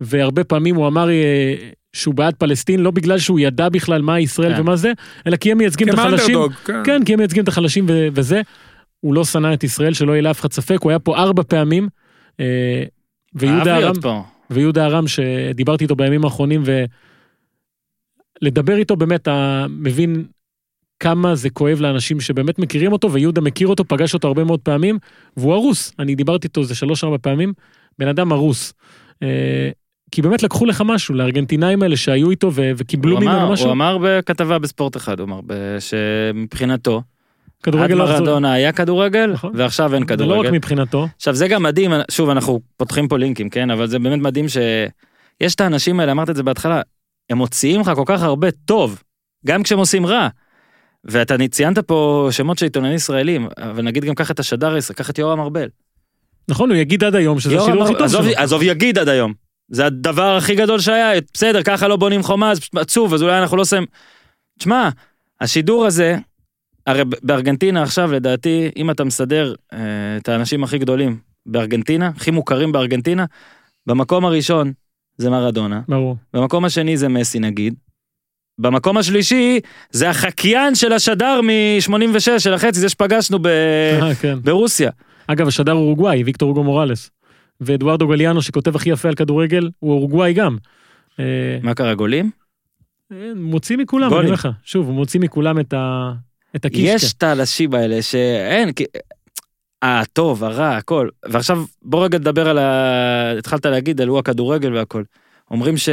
והרבה פעמים הוא אמר אה, שהוא בעד פלסטין, לא בגלל שהוא ידע בכלל מה ישראל כן. ומה זה, אלא כי הם מייצגים את החלשים. כמאנדרדוג, כן. כן, כי הם מייצגים את החלשים ו- וזה. הוא לא שנא את ישראל, שלא יהיה לאף אחד ספק, הוא היה פה ארבע פעמים. ויהודה ארם. ויהודה ארם שדיברתי איתו בימים האחרונים ולדבר איתו באמת אתה מבין כמה זה כואב לאנשים שבאמת מכירים אותו ויהודה מכיר אותו פגש אותו הרבה מאוד פעמים והוא הרוס אני דיברתי איתו איזה שלוש ארבע פעמים בן אדם הרוס. אה, כי באמת לקחו לך משהו לארגנטינאים האלה שהיו איתו ו- וקיבלו ממנו אמר- משהו הוא אמר בכתבה בספורט אחד, הוא אמר שמבחינתו, עד כדורגל. מרדונה היה כדורגל, נכון. ועכשיו אין זה לא רק כדורגל. מבחינתו עכשיו זה גם מדהים, שוב אנחנו פותחים פה לינקים, כן? אבל זה באמת מדהים שיש את האנשים האלה, אמרת את זה בהתחלה, הם מוציאים לך כל כך הרבה טוב, גם כשהם עושים רע. ואתה ציינת פה שמות של עיתונאים ישראלים, אבל נגיד גם קח את השדר הישראלי, קח את יורם ארבל. נכון הוא יגיד עד היום שזה השילוב הכי טוב שלו. עזוב יגיד עד היום. זה הדבר הכי גדול שהיה, בסדר, ככה לא בונים חומה, פשוט עצוב, אז אולי אנחנו לא עושים... תשמע, השידור הזה, הרי בארגנטינה עכשיו, לדעתי, אם אתה מסדר אה, את האנשים הכי גדולים בארגנטינה, הכי מוכרים בארגנטינה, במקום הראשון זה מרדונה, ברור. במקום השני זה מסי נגיד, במקום השלישי זה החקיין של השדר מ-86 של החצי, זה שפגשנו ב- אה, כן. ברוסיה. אגב, השדר אורוגוואי, ויקטור אוגו מורלס. ואדוארדו גליאנו, שכותב הכי יפה על כדורגל, הוא אורוגוואי גם. אה, מה קרה, גולים? אה, מוציא מכולם, אני. אומר לך. שוב, הוא מוציא מכולם את ה... את הקישקע. יש את האנשים האלה שאין. הטוב, הרע, הכל. ועכשיו בוא רגע נדבר על ה... התחלת להגיד על הוא הכדורגל והכל. אומרים ש...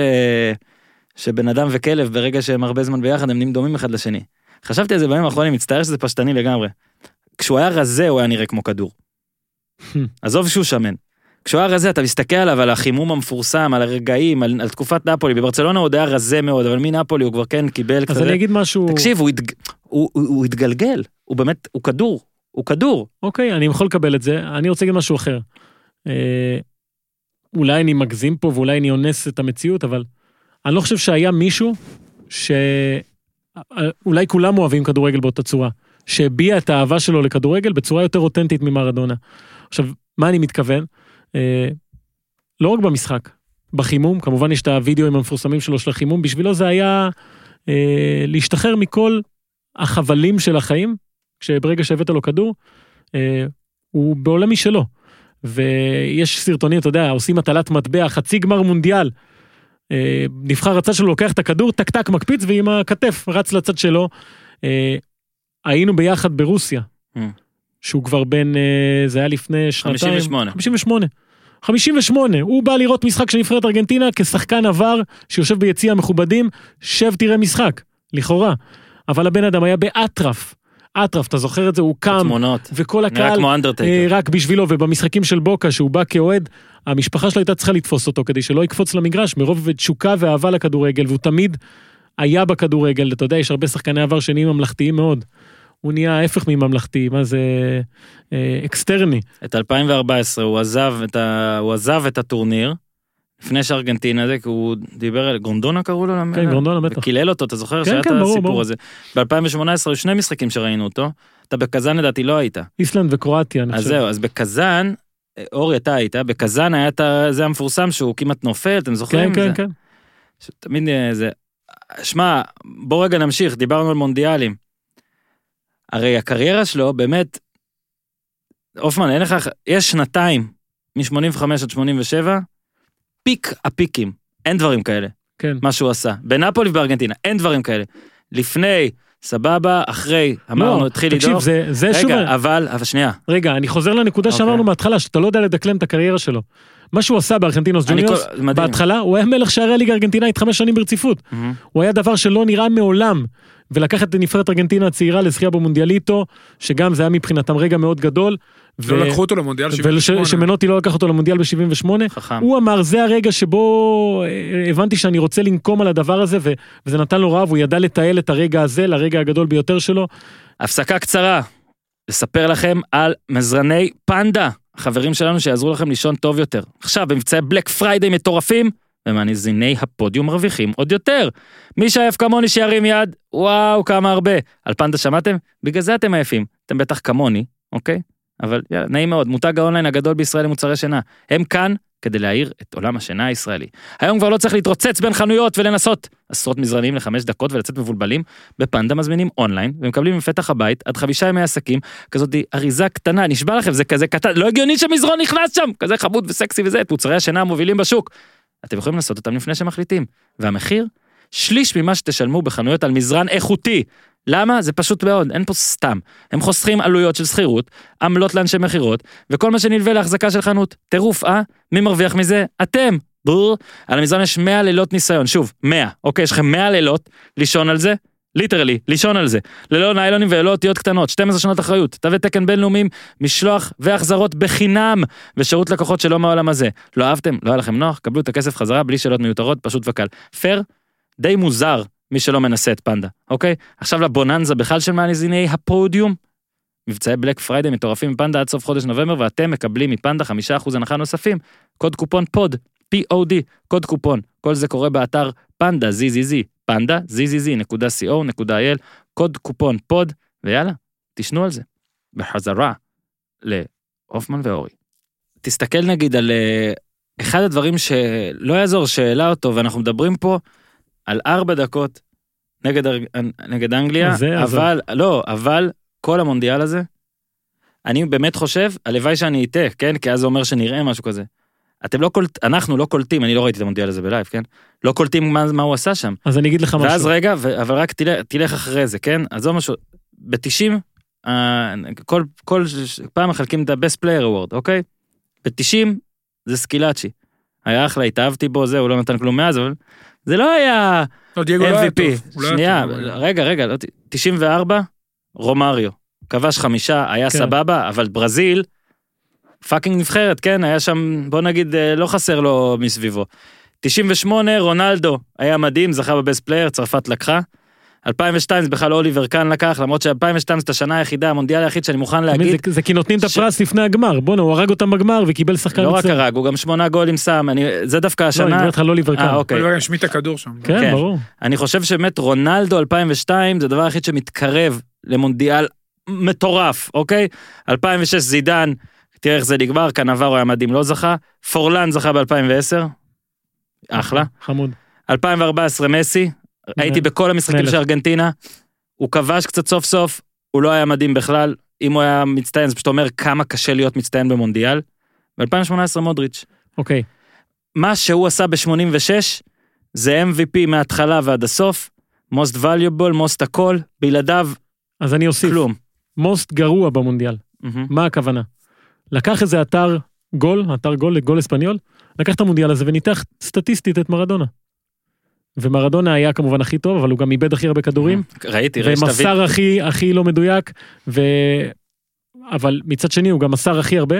שבן אדם וכלב ברגע שהם הרבה זמן ביחד הם נהיים דומים אחד לשני. חשבתי על זה בימים האחרונים, מצטער שזה פשטני לגמרי. כשהוא היה רזה הוא היה נראה כמו כדור. עזוב שהוא שמן. כשהוא היה רזה אתה מסתכל עליו על החימום המפורסם על הרגעים על, על תקופת נפולי בברצלונה הוא עוד היה רזה מאוד אבל מנפולי הוא כבר כן קיבל אז קצת אני אגיד משהו... תקשיב הוא, התג... הוא, הוא, הוא התגלגל הוא באמת הוא כדור הוא כדור אוקיי, אני יכול לקבל את זה. אני רוצה להגיד משהו אחר. אה, אולי אני מגזים פה ואולי אני אונס את המציאות, אבל אני לא חושב שהיה מישהו ש... אה, אולי כולם אוהבים כדורגל באותה צורה, שהביע את האהבה שלו לכדורגל בצורה יותר אותנטית ממרדונה. עכשיו, מה אני מתכוון? אה, לא רק במשחק, בחימום, כמובן יש את הוידאוים המפורסמים שלו של החימום, בשבילו זה היה אה, להשתחרר מכל החבלים של החיים, כשברגע שהבאת לו כדור, אה, הוא בעולם משלו. ויש סרטונים, אתה יודע, עושים הטלת מטבע, חצי גמר מונדיאל. אה, נבחר הצד שלו, לוקח את הכדור, טק טק מקפיץ, ועם הכתף רץ לצד שלו. אה, היינו ביחד ברוסיה, Mm. שהוא כבר בן, אה, זה היה לפני שנתיים. 58. 58. 58, הוא בא לראות משחק של נבחרת ארגנטינה כשחקן עבר שיושב ביציע המכובדים, שב תראה משחק, לכאורה. אבל הבן אדם היה באטרף, אטרף, אתה זוכר את זה? הוא קם, תמונות. וכל הקהל אה. רק בשבילו, ובמשחקים של בוקה, שהוא בא כאוהד, המשפחה שלו הייתה צריכה לתפוס אותו כדי שלא יקפוץ למגרש, מרוב תשוקה ואהבה לכדורגל, והוא תמיד היה בכדורגל, אתה יודע, יש הרבה שחקני עבר שנהיים ממלכתיים מאוד. הוא נהיה ההפך מממלכתי, מה זה אה, אקסטרני. את 2014 הוא עזב את, ה... הוא עזב את הטורניר. לפני שארגנטינה זה, כי הוא דיבר על גרונדונה קראו לו? כן, גרונדונה בטח. וקילל אותו, אתה זוכר כן, שהיה כן, ברור, הסיפור ברור. הזה. ב-2018 היו שני משחקים שראינו אותו, אתה בקזאן לדעתי לא היית. איסלנד וקרואטיה, אני אז חושב. זהו, אז בקזאן, אורי אתה היית, בקזאן היה את זה המפורסם שהוא כמעט נופל, אתם זוכרים? כן, כן, זה? כן. תמיד אה, זה... שמע, בוא רגע נמשיך, דיברנו על מונדיאלים. הרי הקריירה שלו באמת, הופמן, אין לך, יש שנתיים, מ-85 עד 87, פיק הפיקים, אין דברים כאלה, כן. מה שהוא עשה. בנפולי ובארגנטינה, אין דברים כאלה. לפני, סבבה, אחרי, אמרנו, לא, התחיל תקשיב, לדור. זה, זה שוב, רגע, אבל, אבל שנייה, רגע, אני חוזר לנקודה אוקיי. שאמרנו מההתחלה, שאתה לא יודע לדקלם את הקריירה שלו. מה שהוא עשה בארגנטינוס ג'וניורס. בהתחלה, הוא היה מלך שערי הליגה הארגנטינאית חמש שנים ברציפות. הוא היה דבר שלא נראה מעולם. ולקחת את נבחרת ארגנטינה הצעירה לזכייה במונדיאליטו, שגם זה היה מבחינתם רגע מאוד גדול. לא לקחו אותו למונדיאל 78. ומנוטי לא לקח אותו למונדיאל ב-78. חכם. הוא אמר, זה הרגע שבו אה, הבנתי שאני רוצה לנקום על הדבר הזה, ו- וזה נתן לו רעב, הוא ידע לתעל את הרגע הזה לרגע הגדול ביותר שלו. הפסקה קצרה, לספר לכם על מזרני פנדה, החברים שלנו שיעזרו לכם לישון טוב יותר. עכשיו, במבצעי Black Friday מטורפים, ומאזיני הפודיום מרוויחים עוד יותר. מי שעייף כמוני שירים יד, וואו, כמה הרבה. על פנדה שמעתם? בגלל זה אתם עייפים. אתם בטח כמוני, אוקיי? אבל יאללה, נעים מאוד, מותג האונליין הגדול בישראל למוצרי שינה. הם כאן כדי להאיר את עולם השינה הישראלי. היום כבר לא צריך להתרוצץ בין חנויות ולנסות עשרות מזרנים לחמש דקות ולצאת מבולבלים. בפנדה מזמינים אונליין ומקבלים בפתח הבית עד חמישה ימי עסקים כזאת אריזה קטנה נשבע לכם זה כזה קטן לא הגיוני שמזרון נכנס שם כזה חמוד וסקסי וזה את מוצרי השינה המובילים בשוק. אתם יכולים לעשות אותם לפני שמחליטים והמחיר שליש ממה שתשלמו בחנויות על מזרן איכותי. למה? זה פשוט מאוד, אין פה סתם. הם חוסכים עלויות של שכירות, עמלות לאנשי מכירות, וכל מה שנלווה להחזקה של חנות. טירוף, אה? מי מרוויח מזה? אתם. ברור. על המזרן יש 100 לילות ניסיון, שוב, 100. אוקיי, יש לכם 100 לילות לישון על זה, ליטרלי, לישון על זה. ללא ניילונים וללא אותיות קטנות, 12 שנות אחריות, תווי תקן בינלאומיים, משלוח והחזרות בחינם, ושירות לקוחות שלא מהעולם הזה. לא אהבתם? לא היה לכם נוח? קבלו את הכסף חזרה בלי שאלות מיותרות, פשוט וקל. פייר? די מוזר מי שלא מנסה את פנדה, אוקיי? עכשיו לבוננזה בגללם של מאזיני הפודיום. מבצעי בלק פריידי מטורפים מפנדה עד סוף חודש נובמבר ואתם מקבלים מפנדה 5% הנחה נוספים. קוד קופון pod, P-O-D, קוד קופון. כל זה קורה באתר פנדה, ZZZ, פנדה, ZZZ.co.il, קוד קופון pod, ויאללה, תישנו על זה. בחזרה להופמן ואורי. תסתכל נגיד על אה, אחד הדברים שלא יעזור שהעלה אותו, ואנחנו מדברים פה על ארבע דקות נגד, נגד אנגליה, זה. אבל, לא, אבל כל המונדיאל הזה, אני באמת חושב, הלוואי שאני אטעה, כן? כי אז זה אומר שנראה משהו כזה. אתה לא קולט, אנחנו לא קולטים, אני לא ראיתי את המונדיאל הזה בלייב, כן? לא קולטים מה, מה הוא עשה שם. אז אני אגיד לך משהו. ואז רגע, ו- אבל רק תלך, תלך אחרי זה, כן? עזוב משהו, ב-90, כל, כל ש- פעם מחלקים את ה-best player award, אוקיי? ב-90 זה סקילאצ'י. היה אחלה, התאהבתי בו, זה, הוא לא נתן כלום מאז, אבל זה לא היה לא, דייגו לא היה MVP. טוב. לא היה שנייה, טוב, רגע, רגע, לא, ת- 94, רומריו. כבש חמישה, היה כן. סבבה, אבל ברזיל, fucking נבחרת, כן? היה שם, בוא נגיד, אה, לא חסר לו מסביבו. 98, רונלדו, היה מדהים, זכה ב best player, צרפת לקחה. 2002 זה בכלל אוליבר קאן לקח, למרות ש-2002 זאת השנה היחידה, המונדיאל היחיד שאני מוכן להגיד, זה- זה כי נותנים את ש- הפרס לפני הגמר. בואנה, הוא הרג אותם בגמר וקיבל שחקן לא רק. הרג, הוא גם שמונה גולים שם, אני, זה דווקא לא, אני השנה, מדבר איתך על אוליבר אה קאן. אוקיי, הוא השמיט את הכדור שם. כן, כן. ברור. אני חושב שבאמת רונלדו 2002 זה הדבר היחיד שמתקרב למונדיאל מטורף, אוקיי? 2006 זידן, תראה איך זה נגמר, קנברו היה מדהים, לא זכה. פורלן זכה ב-2010, אחלה. חמוד. 2014 מסי, הייתי בכל המשחקים. של ארגנטינה, הוא כבש קצת סוף סוף, הוא לא היה מדהים בכלל, אם הוא היה מצטיין זה פשוט אומר כמה קשה להיות מצטיין במונדיאל. ב-2018 מודריץ'. אוקיי. מה שהוא עשה ב-86 זה MVP מההתחלה ועד הסוף, most valuable, most הכל, בלעדיו אז אני אוסיף. כלום. מוסט גרוע במונדיאל. מהמם. מה הכוונה? לקח איזה אתר גול, אתר גול, גול אספניול, לקח את המונדיאל הזה וניתח סטטיסטית את מרדונה. ומרדונה היה כמובן הכי טוב, אבל הוא גם איבד הכי הרבה כדורים, ראיתי, ראיתי שתבין. ומסר הכי הכי לא מדויק, ו... אבל מצד שני הוא גם מסר הכי הרבה,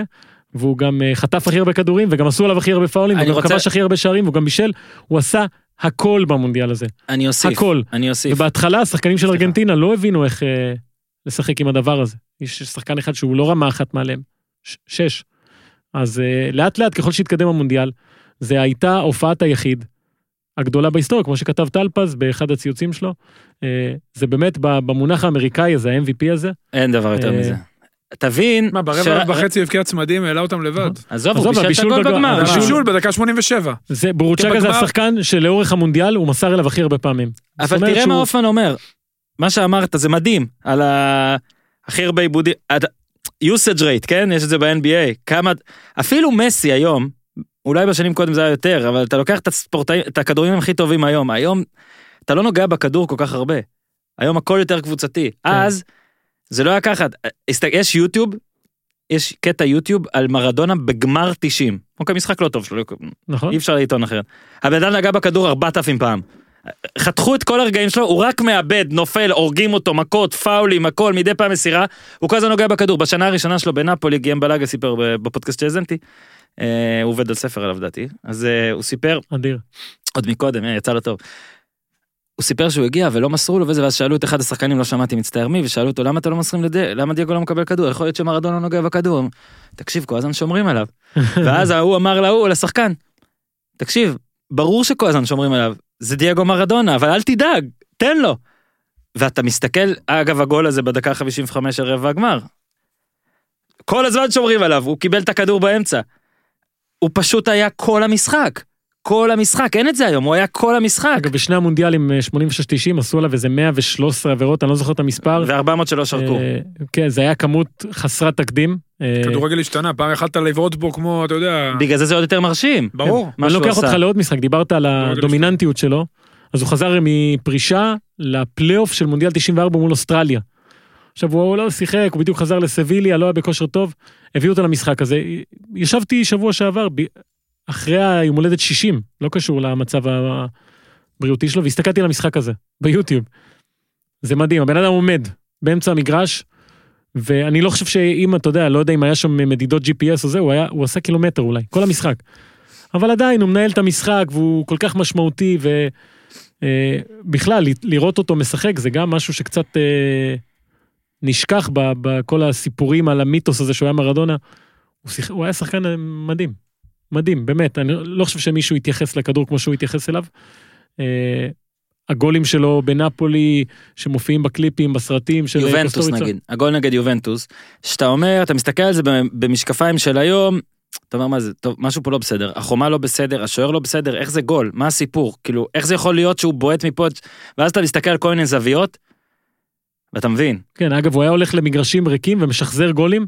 והוא גם אה, חטף הכי הרבה כדורים, וגם עשו עליו הכי הרבה פאולים, והוא רוצה- כבש הכי הרבה שערים, והוא גם בישל, הוא עשה הכל במונדיאל הזה, אני אוסיף, הכל. אני אוסיף. ובהתחלה השחקנים של. ארגנטינה לא הבינו איך אה, לשחק עם הדבר הזה. יש שחקן אחד שהוא לא רמה אחת מעליהם, ש- שש. אז אה, לאט לאט ככל שהתקדם המונדיאל, זה הייתה הופעת היחיד הגדולה בהיסטוריה, כמו שכתב טלפז באחד הציוצים שלו. אה, זה באמת ב- במונח האמריקאי הזה, ה-MVP הזה. אין דבר יותר אה, מזה. תבין, מה, ברבע וחצי הבקיע צמדים, העלה אותם לבד. עזוב, עזוב, הוא בישל את הגול בגמר? בישול בדקה 87. זה בורוצ'קה זה בגמר- השחקן שלאורך המונדיאל הוא מסר אליו הכי הרבה פעמים. אבל תראה מה הופמן אומר. מה שאמרת זה מדהים, על ה... הכי הרבה עיבודים, usage rate, כן? יש את זה ב-NBA. כמה... אפילו מסי היום, אולי בשנים קודם זה היה יותר, אבל אתה לוקח את הספורטאים, את הכדורים הכי טובים היום. היום אתה לא נוגע בכדור כל כך הרבה. היום הכל יותר קבוצתי. כן. אז זה לא היה ככה. יש יוטיוב, יש קטע יוטיוב על מרדונה בגמר 90. אוקיי, משחק לא טוב שלו, לא- נכון? אי אפשר לטעון אחרת. הבן אדם נגע בכדור 4,000 פעם. חתכו את כל הרגעים שלו, הוא רק מאבד, נופל, הורגים אותו, מכות, פאולים, הכל, מדי פעם מסירה, הוא כל הזמן נוגע בכדור. בשנה הראשונה שלו בנפולי, גיים בלאגה סיפר בפודקאסט שהאזנתי, הוא עובד על ספר עליו דעתי, אז אה, הוא סיפר, אדיר. עוד מקודם, אה, יצא לו טוב. הוא סיפר שהוא הגיע ולא מסרו לו וזה, ואז שאלו את אחד השחקנים, לא שמעתי מצטער מי, ושאלו אותו למה אתה לא מסרים לדי, למה דייגו לא מקבל כדור, יכול להיות שמרדונה נוגע בכדור. תקשיב, כל הזמן שומרים עליו. ואז ההוא אמר להוא, לשחקן, תקשיב, ברור שכל הזמן שומרים עליו, זה דייגו מרדונה, אבל אל תדאג, תן לו. ואתה מסתכל, אגב הגול הזה בדקה 55 של רבע הגמר. כל הזמן שומרים עליו, הוא קיבל את הכדור באמצע. הוא פשוט היה כל המשחק. כל המשחק, אין את זה היום, הוא היה כל המשחק. אגב, בשני המונדיאלים אה, 86-90 עשו עליו איזה 113 עבירות, אני לא זוכר את המספר. ו-400 שלא שרקו. אה, כן, זה היה כמות חסרת תקדים. אה, כדורגל השתנה, פעם יכלת לבעוט בו כמו, אתה יודע... בגלל זה זה עוד יותר מרשים. ברור. אני לוקח. אותך לעוד משחק, דיברת על הדומיננטיות שלו, אז הוא חזר מפרישה לפלייאוף של מונדיאל 94 מול אוסטרליה. עכשיו הוא לא שיחק, הוא בדיוק חזר לסביליה, לא היה בכושר טוב, הביאו אותו למשחק הזה. ישבתי שבוע שעבר, ב- אחרי היום הולדת 60, לא קשור למצב הבריאותי שלו, והסתכלתי על המשחק הזה, ביוטיוב. זה מדהים, הבן אדם עומד באמצע המגרש, ואני לא חושב שאם, אתה יודע, לא יודע אם היה שם מדידות GPS או זה, הוא, היה, הוא עשה קילומטר אולי, כל המשחק. אבל עדיין הוא מנהל את המשחק והוא כל כך משמעותי ובכלל לראות אותו משחק זה גם משהו שקצת אה, נשכח בכל הסיפורים על המיתוס הזה שהוא היה מרדונה. הוא, שיח, הוא היה שחקן אה, מדהים, מדהים באמת, אני לא חושב שמישהו התייחס לכדור כמו שהוא התייחס אליו. אה, הגולים שלו בנפולי, שמופיעים בקליפים, בסרטים של יובנטוס קוסטוריצה. נגיד, הגול נגד יובנטוס, שאתה אומר, אתה מסתכל על זה במשקפיים של היום, אתה אומר מה זה, טוב, משהו פה לא בסדר, החומה לא בסדר, השוער לא בסדר, איך זה גול, מה הסיפור, כאילו, איך זה יכול להיות שהוא בועט מפה, ואז אתה מסתכל על כל מיני זוויות, ואתה מבין, כן, אגב, הוא היה הולך למגרשים ריקים ומשחזר גולים,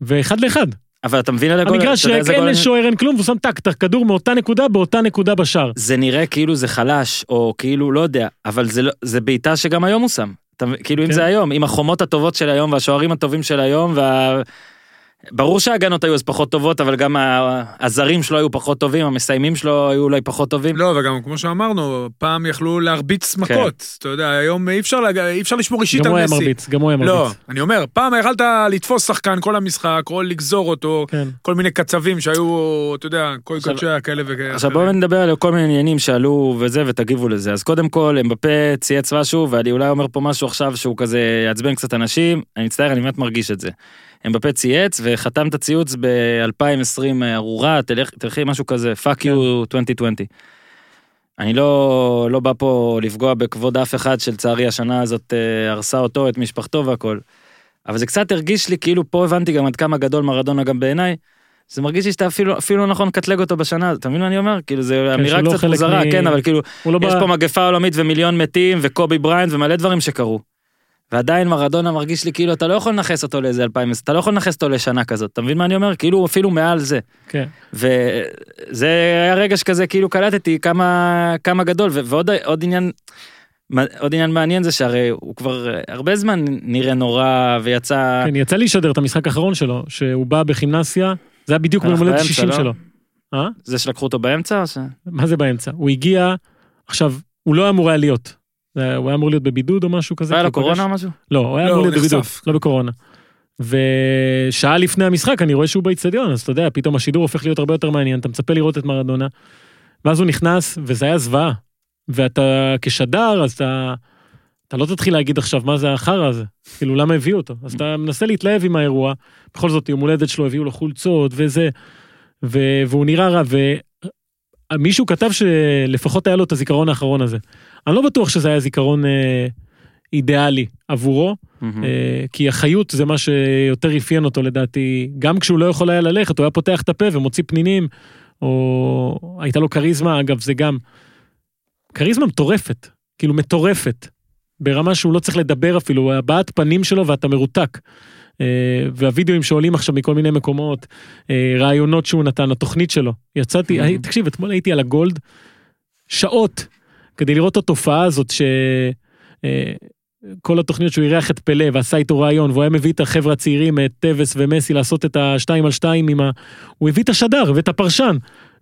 ואחד לאחד. אבל אתה מבין על הגול, המגרש ריק, אין לשוער, אין כלום, והוא שם טק, את הכדור מאותה נקודה באותה נקודה בשער. זה נראה כאילו זה חלש, או כאילו, לא יודע, אבל זה, לא, זה בעיטה שגם היום הוא שם. אתה? כאילו אם כן. זה היום, עם החומות הטובות של היום והשוערים הטובים של היום, וה... ברור שההגנות היו אז פחות טובות, אבל גם הזרים שלו היו פחות טובים, המסיימים שלו היו אולי פחות טובים. לא, וגם כמו שאמרנו, פעם יכלו להרביץ מכות. אתה יודע, היום אי אפשר להג- אי אפשר לשמור אישית כן. גם הוא על היה מסי. מרביץ, גם הוא היה לא, מרביץ. אני אומר, פעם יכלת לתפוס שחקן כל המשחק, או לגזור אותו, כן. כל מיני קצבים שהיו, אתה יודע, כל קודשיה כאלה וכאלה. עכשיו בואו נדבר על כל מיני עניינים שעלו וזה ותגיבו לזה אז קודם כל אמבפה צייץ משהו ואני אולי אומר פה משהו עכשיו שהוא כזה יעצבן קצת אנשים אני מצטער אני באמת מרגיש את זה. אמבפה צייץ וחתם את הציוץ ב-2020 ארורה תלך תלכי משהו כזה fuck you 2020. אני לא לא בא פה לפגוע בכבוד אף אחד שלצערי השנה הזאת אה, הרסה אותו את משפחתו והכל. אבל זה קצת הרגיש לי כאילו פה הבנתי גם עד כמה גדול מרדונה גם בעיניי. זה מרגיש לי שאתה אפילו אפילו לא נכון לקטלג אותו בשנה אתה מבין מה אני אומר? כאילו זה אמירה שהוא לא קצת מוזרה, מ- כן, אבל כאילו, לא יש בא... פה מגפה עולמית ומיליון מתים וקובי בראיינט ומלא דברים שקרו. ועדיין מרדונה מרגיש לי כאילו אתה לא יכול לנכס אותו לאיזה 2000, אתה לא יכול לנכס אותו לשנה כזאת, אתה מבין מה אני אומר? כאילו אפילו מעל זה. כן. וזה היה רגע שכזה כאילו קלטתי כמה כמה גדול ו- ועוד עוד עניין. עוד עניין מעניין זה שהרי הוא כבר הרבה זמן נראה נורא ויצא כן, יצא לי לשדר את המשחק האחרון שלו, שהוא בא בכימנסיה, זה היה בדיוק ביום הולדת באמצע, 60 לא? שלו. אה? זה שלקחו אותו באמצע או ש... מה זה באמצע? הוא הגיע, עכשיו, הוא לא אמור היה להיות. הוא היה אמור להיות בבידוד או משהו כזה. היה לו קורונה או משהו? לא, הוא היה לא, אמור להיות בבידוד. לא בקורונה. ושעה לפני המשחק אני רואה שהוא באיצטדיון, אז אתה יודע, פתאום השידור הופך להיות הרבה יותר מעניין, אתה מצפה לראות את מרדונה. ואז הוא נכנס, וזה היה זוועה. ואתה כשדר, אז אתה... אתה לא תתחיל להגיד עכשיו מה זה החרא הזה, כאילו למה הביאו אותו, אז אתה מנסה להתלהב עם האירוע, בכל זאת יום הולדת שלו הביאו לו חולצות וזה, ו... והוא נראה רע, ומישהו כתב שלפחות היה לו את הזיכרון האחרון הזה. אני לא בטוח שזה היה זיכרון אה, אידיאלי עבורו, מהמם. אה, כי החיות זה מה שיותר אפיין אותו לדעתי, גם כשהוא לא יכול היה ללכת, הוא היה פותח את הפה ומוציא פנינים, או הייתה לו כריזמה, אגב זה גם, כריזמה מטורפת, כאילו מטורפת, ברמה שהוא לא צריך לדבר אפילו, הבעת פנים שלו ואתה מרותק. אה, והווידאוים שעולים עכשיו מכל מיני מקומות, אה, רעיונות שהוא נתן, התוכנית שלו. יצאתי, Mhm. תקשיב, אתמול הייתי על הגולד שעות כדי לראות את התופעה הזאת ש... אה, כל התוכניות שהוא אירח את פלא ועשה איתו רעיון והוא היה מביא את החבר'ה הצעירים את טווס ומסי לעשות את השתיים על שתיים עם ה... הוא הביא את השדר ואת הפרשן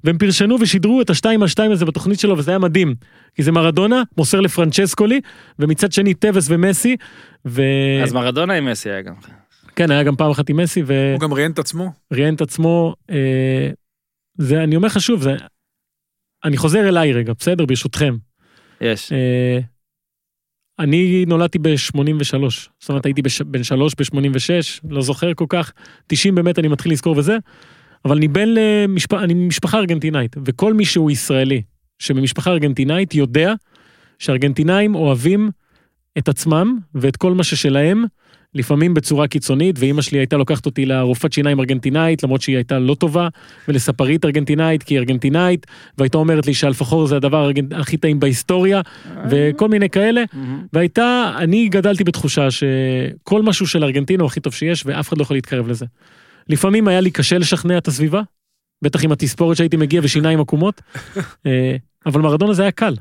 והם פרשנו ושידרו את השתיים על שתיים הזה בתוכנית שלו וזה היה מדהים כי זה מרדונה מוסר לפרנצ'סקולי ומצד שני טווס ומסי וכן אז מרדונה עם מסי היה גם. היה גם פעם אחת עם מסי הוא גם ראיין את עצמו. וראיין את עצמו אה, זה אני אומר לך שוב זה אני חוזר אליי רגע בסדר ברשותכם יש. אה, אני נולדתי ב-83, זאת אומרת הייתי בש... בן שלוש ב-86, לא זוכר כל כך, 90 באמת אני מתחיל לזכור וזה, אבל אני בן למשפחה, אני ממשפחה ארגנטינאית, וכל מי שהוא ישראלי שממשפחה ארגנטינאית יודע שארגנטינאים אוהבים את עצמם ואת כל מה ששלהם, לפעמים בצורה קיצונית, ואימא שלי הייתה לוקחת אותי לרופאת שיניים ארגנטינאית, למרות שהיא הייתה לא טובה, ולספרית ארגנטינאית, כי היא ארגנטינאית, והייתה אומרת לי שאלפחור זה הדבר הכי טעים בהיסטוריה, וכל מיני כאלה. והייתה, אני גדלתי בתחושה שכל משהו של ארגנטינה הוא הכי טוב שיש, ואף אחד לא יכול להתקרב לזה. לפעמים היה לי קשה לשכנע את הסביבה, בטח עם התספורת שהייתי מגיע ושיניים עקומות, אה, אבל מרדונה זה היה קל.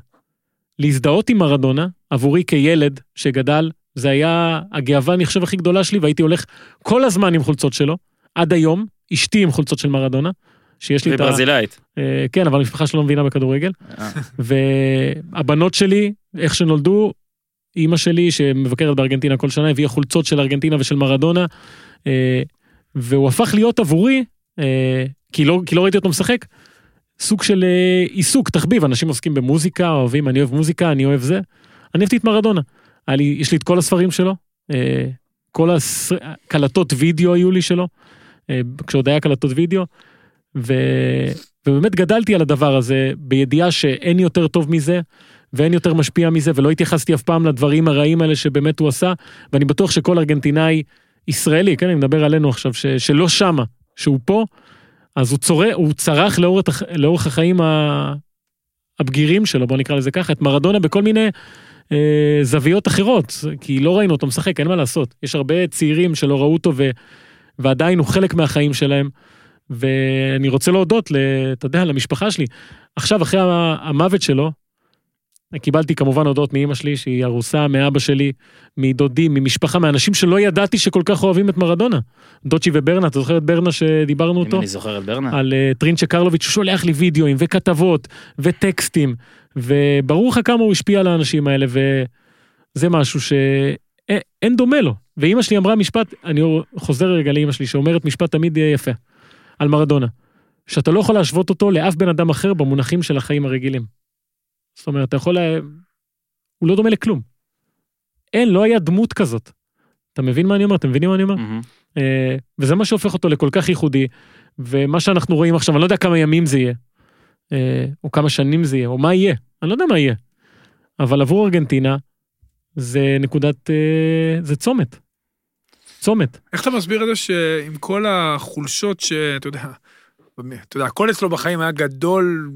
להזדהות עם מרדונה, עבורי כילד שגדל, זה היה הגאווה, אני חושב, הכי גדולה שלי, והייתי הולך כל הזמן עם חולצות שלו, עד היום, אשתי עם חולצות של מרדונה, שיש לי את ה... ברזילאית. אה, כן, אבל המשפחה שלו לא מבינה בכדורגל. אה. והבנות שלי, איך שנולדו, אימא שלי שמבקרת בארגנטינה כל שנה, הביאה חולצות של ארגנטינה ושל מרדונה, אה, והוא הפך להיות עבורי, אה, כי לא, כי לא ראיתי אותו משחק, סוג של עיסוק, תחביב, אנשים עוסקים במוזיקה, אוהבים, אני אוהב מוזיקה, אני אוהב זה. אני אהבתי את מרדונה. לי, יש לי את כל הספרים שלו, אה, כל הקלטות וידאו היו לי שלו, אה, כשעוד היה קלטות וידאו, ו... ובאמת גדלתי על הדבר הזה בידיעה שאין יותר טוב מזה, ואין יותר משפיע מזה, ולא התייחסתי אף פעם לדברים הרעים האלה שבאמת הוא עשה, ואני בטוח שכל ארגנטינאי ישראלי, כן, אני מדבר עלינו עכשיו, ש, שלא שמה, שהוא פה, אז הוא, צורא, הוא צרח לאורך, לאורך החיים ה, הבגירים שלו, בוא נקרא לזה ככה, את מרדונה בכל מיני אה, זוויות אחרות, כי לא ראינו אותו משחק, אין מה לעשות. יש הרבה צעירים שלא ראו אותו ו, ועדיין הוא חלק מהחיים שלהם. ואני רוצה להודות, אתה יודע, למשפחה שלי. עכשיו, אחרי המוות שלו, קיבלתי כמובן הודות מאימא שלי, שהיא ארוסה, מאבא שלי, מדודים, ממשפחה, מאנשים שלא ידעתי שכל כך אוהבים את מרדונה. דוצ'י וברנה, אתה זוכר את ברנה שדיברנו אם אותו? אני זוכר את ברנה. על uh, טרינצ'ה קרלוביץ', הוא שולח לי וידאוים וכתבות וטקסטים, וברור לך כמה הוא השפיע על האנשים האלה, וזה משהו שאין דומה לו. ואימא שלי אמרה משפט, אני חוזר רגע לאימא שלי, שאומרת משפט תמיד אה, יפה, על מרדונה, שאתה לא יכול להשוות אותו לאף בן אדם אחר במונחים של החיים הרגילים. זאת אומרת, אתה יכול... לה... הוא לא דומה לכלום. אין, לא היה דמות כזאת. אתה מבין מה אני אומר? אתם מבינים מה אני אומר? אה, וזה מה שהופך אותו לכל כך ייחודי, ומה שאנחנו רואים עכשיו, אני לא יודע כמה ימים זה יהיה, או כמה שנים זה יהיה, או מה יהיה, אני לא יודע מה יהיה, אבל עבור ארגנטינה, זה נקודת, אה, זה צומת. צומת. איך אתה מסביר את זה שעם כל החולשות שאתה יודע, אתה יודע, הכל אצלו בחיים היה גדול,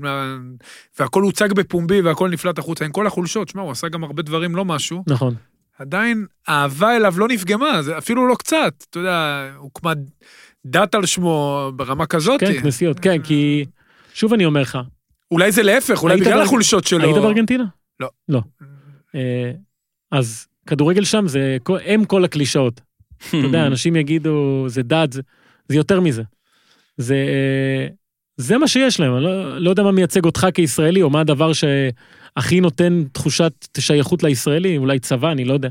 והכל הוצג בפומבי והכל נפלט החוצה, עם כל החולשות, שמע, הוא עשה גם הרבה דברים לא משהו, נכון. עדיין האהבה אליו לא נפגמה, זה אפילו לא קצת, אתה יודע, הוקמה דת על שמו ברמה כזאת. כן, כנסיות, כן, כי, שוב אני אומר לך, אולי זה להפך, אולי בגלל בארג- החולשות שלו. היית בארגנטינה? לא. לא. אה, אז כדורגל שם זה אם כל הקלישאות. אתה יודע, אנשים יגידו, זה דת, זה, זה יותר מזה. זה, אה, זה מה שיש להם, אני לא, לא יודע מה מייצג אותך כישראלי, או מה הדבר שהכי נותן תחושת שייכות לישראלי, אולי צבא, אני לא יודע.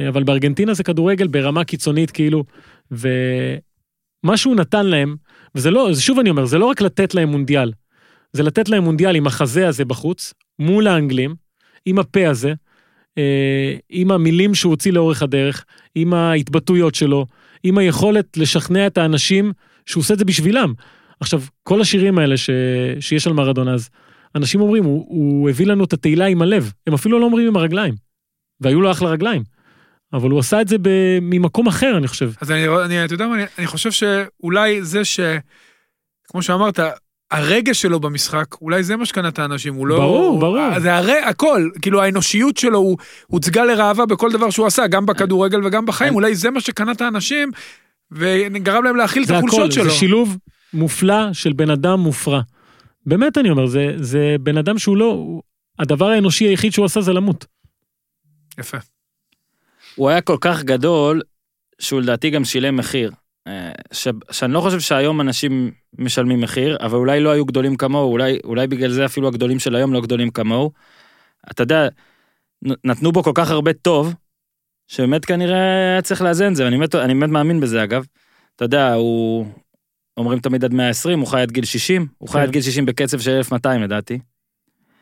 אה, אבל בארגנטינה זה כדורגל ברמה קיצונית, כאילו, ומה שהוא נתן להם, וזה לא, שוב אני אומר, זה לא רק לתת להם מונדיאל, זה לתת להם מונדיאל עם החזה הזה בחוץ, מול האנגלים, עם הפה הזה, אה, עם המילים שהוא הוציא לאורך הדרך, עם ההתבטאויות שלו, עם היכולת לשכנע את האנשים שהוא עושה את זה בשבילם. עכשיו, כל השירים האלה ש... שיש על מרדונה, אז אנשים אומרים, הוא, הוא הביא לנו את התהילה עם הלב, הם אפילו לא אומרים עם הרגליים, והיו לו אחלה רגליים. אבל הוא עשה את זה. ממקום אחר, אני חושב. אז אני, אני, אתה יודע מה, אני, אני חושב שאולי זה ש... כמו שאמרת, הרגש שלו במשחק, אולי זה מה שקנה את האנשים, הוא לא... ברור, ברור. זה הרי, הכל, כאילו האנושיות שלו הוא הוצגה לראווה בכל דבר שהוא עשה, גם בכדורגל וגם בחיים, אולי זה מה שקנה את האנשים, וגרם להם להכיל את זה הכל, החולשות שלו. זה שילוב מופלא של בן אדם מופרע. באמת אני אומר, זה, זה בן אדם שהוא לא... הוא- הדבר האנושי היחיד שהוא עשה זה למות. יפה. הוא היה כל כך גדול, שהוא לדעתי גם שילם מחיר. אה, ש... שאני לא חושב שהיום אנשים משלמים מחיר, אבל אולי לא היו גדולים כמוהו, אולי, אולי בגלל זה אפילו הגדולים של היום לא גדולים כמוהו. אתה יודע, נתנו בו כל כך הרבה טוב, שבאמת כנראה היה צריך לאזן את זה, ואני באמת, אני באמת מאמין בזה אגב. אתה יודע, הוא... אומרים תמיד עד 120, הוא חי עד גיל 60, הוא חי כן. עד גיל 60 בקצב של 1200 לדעתי.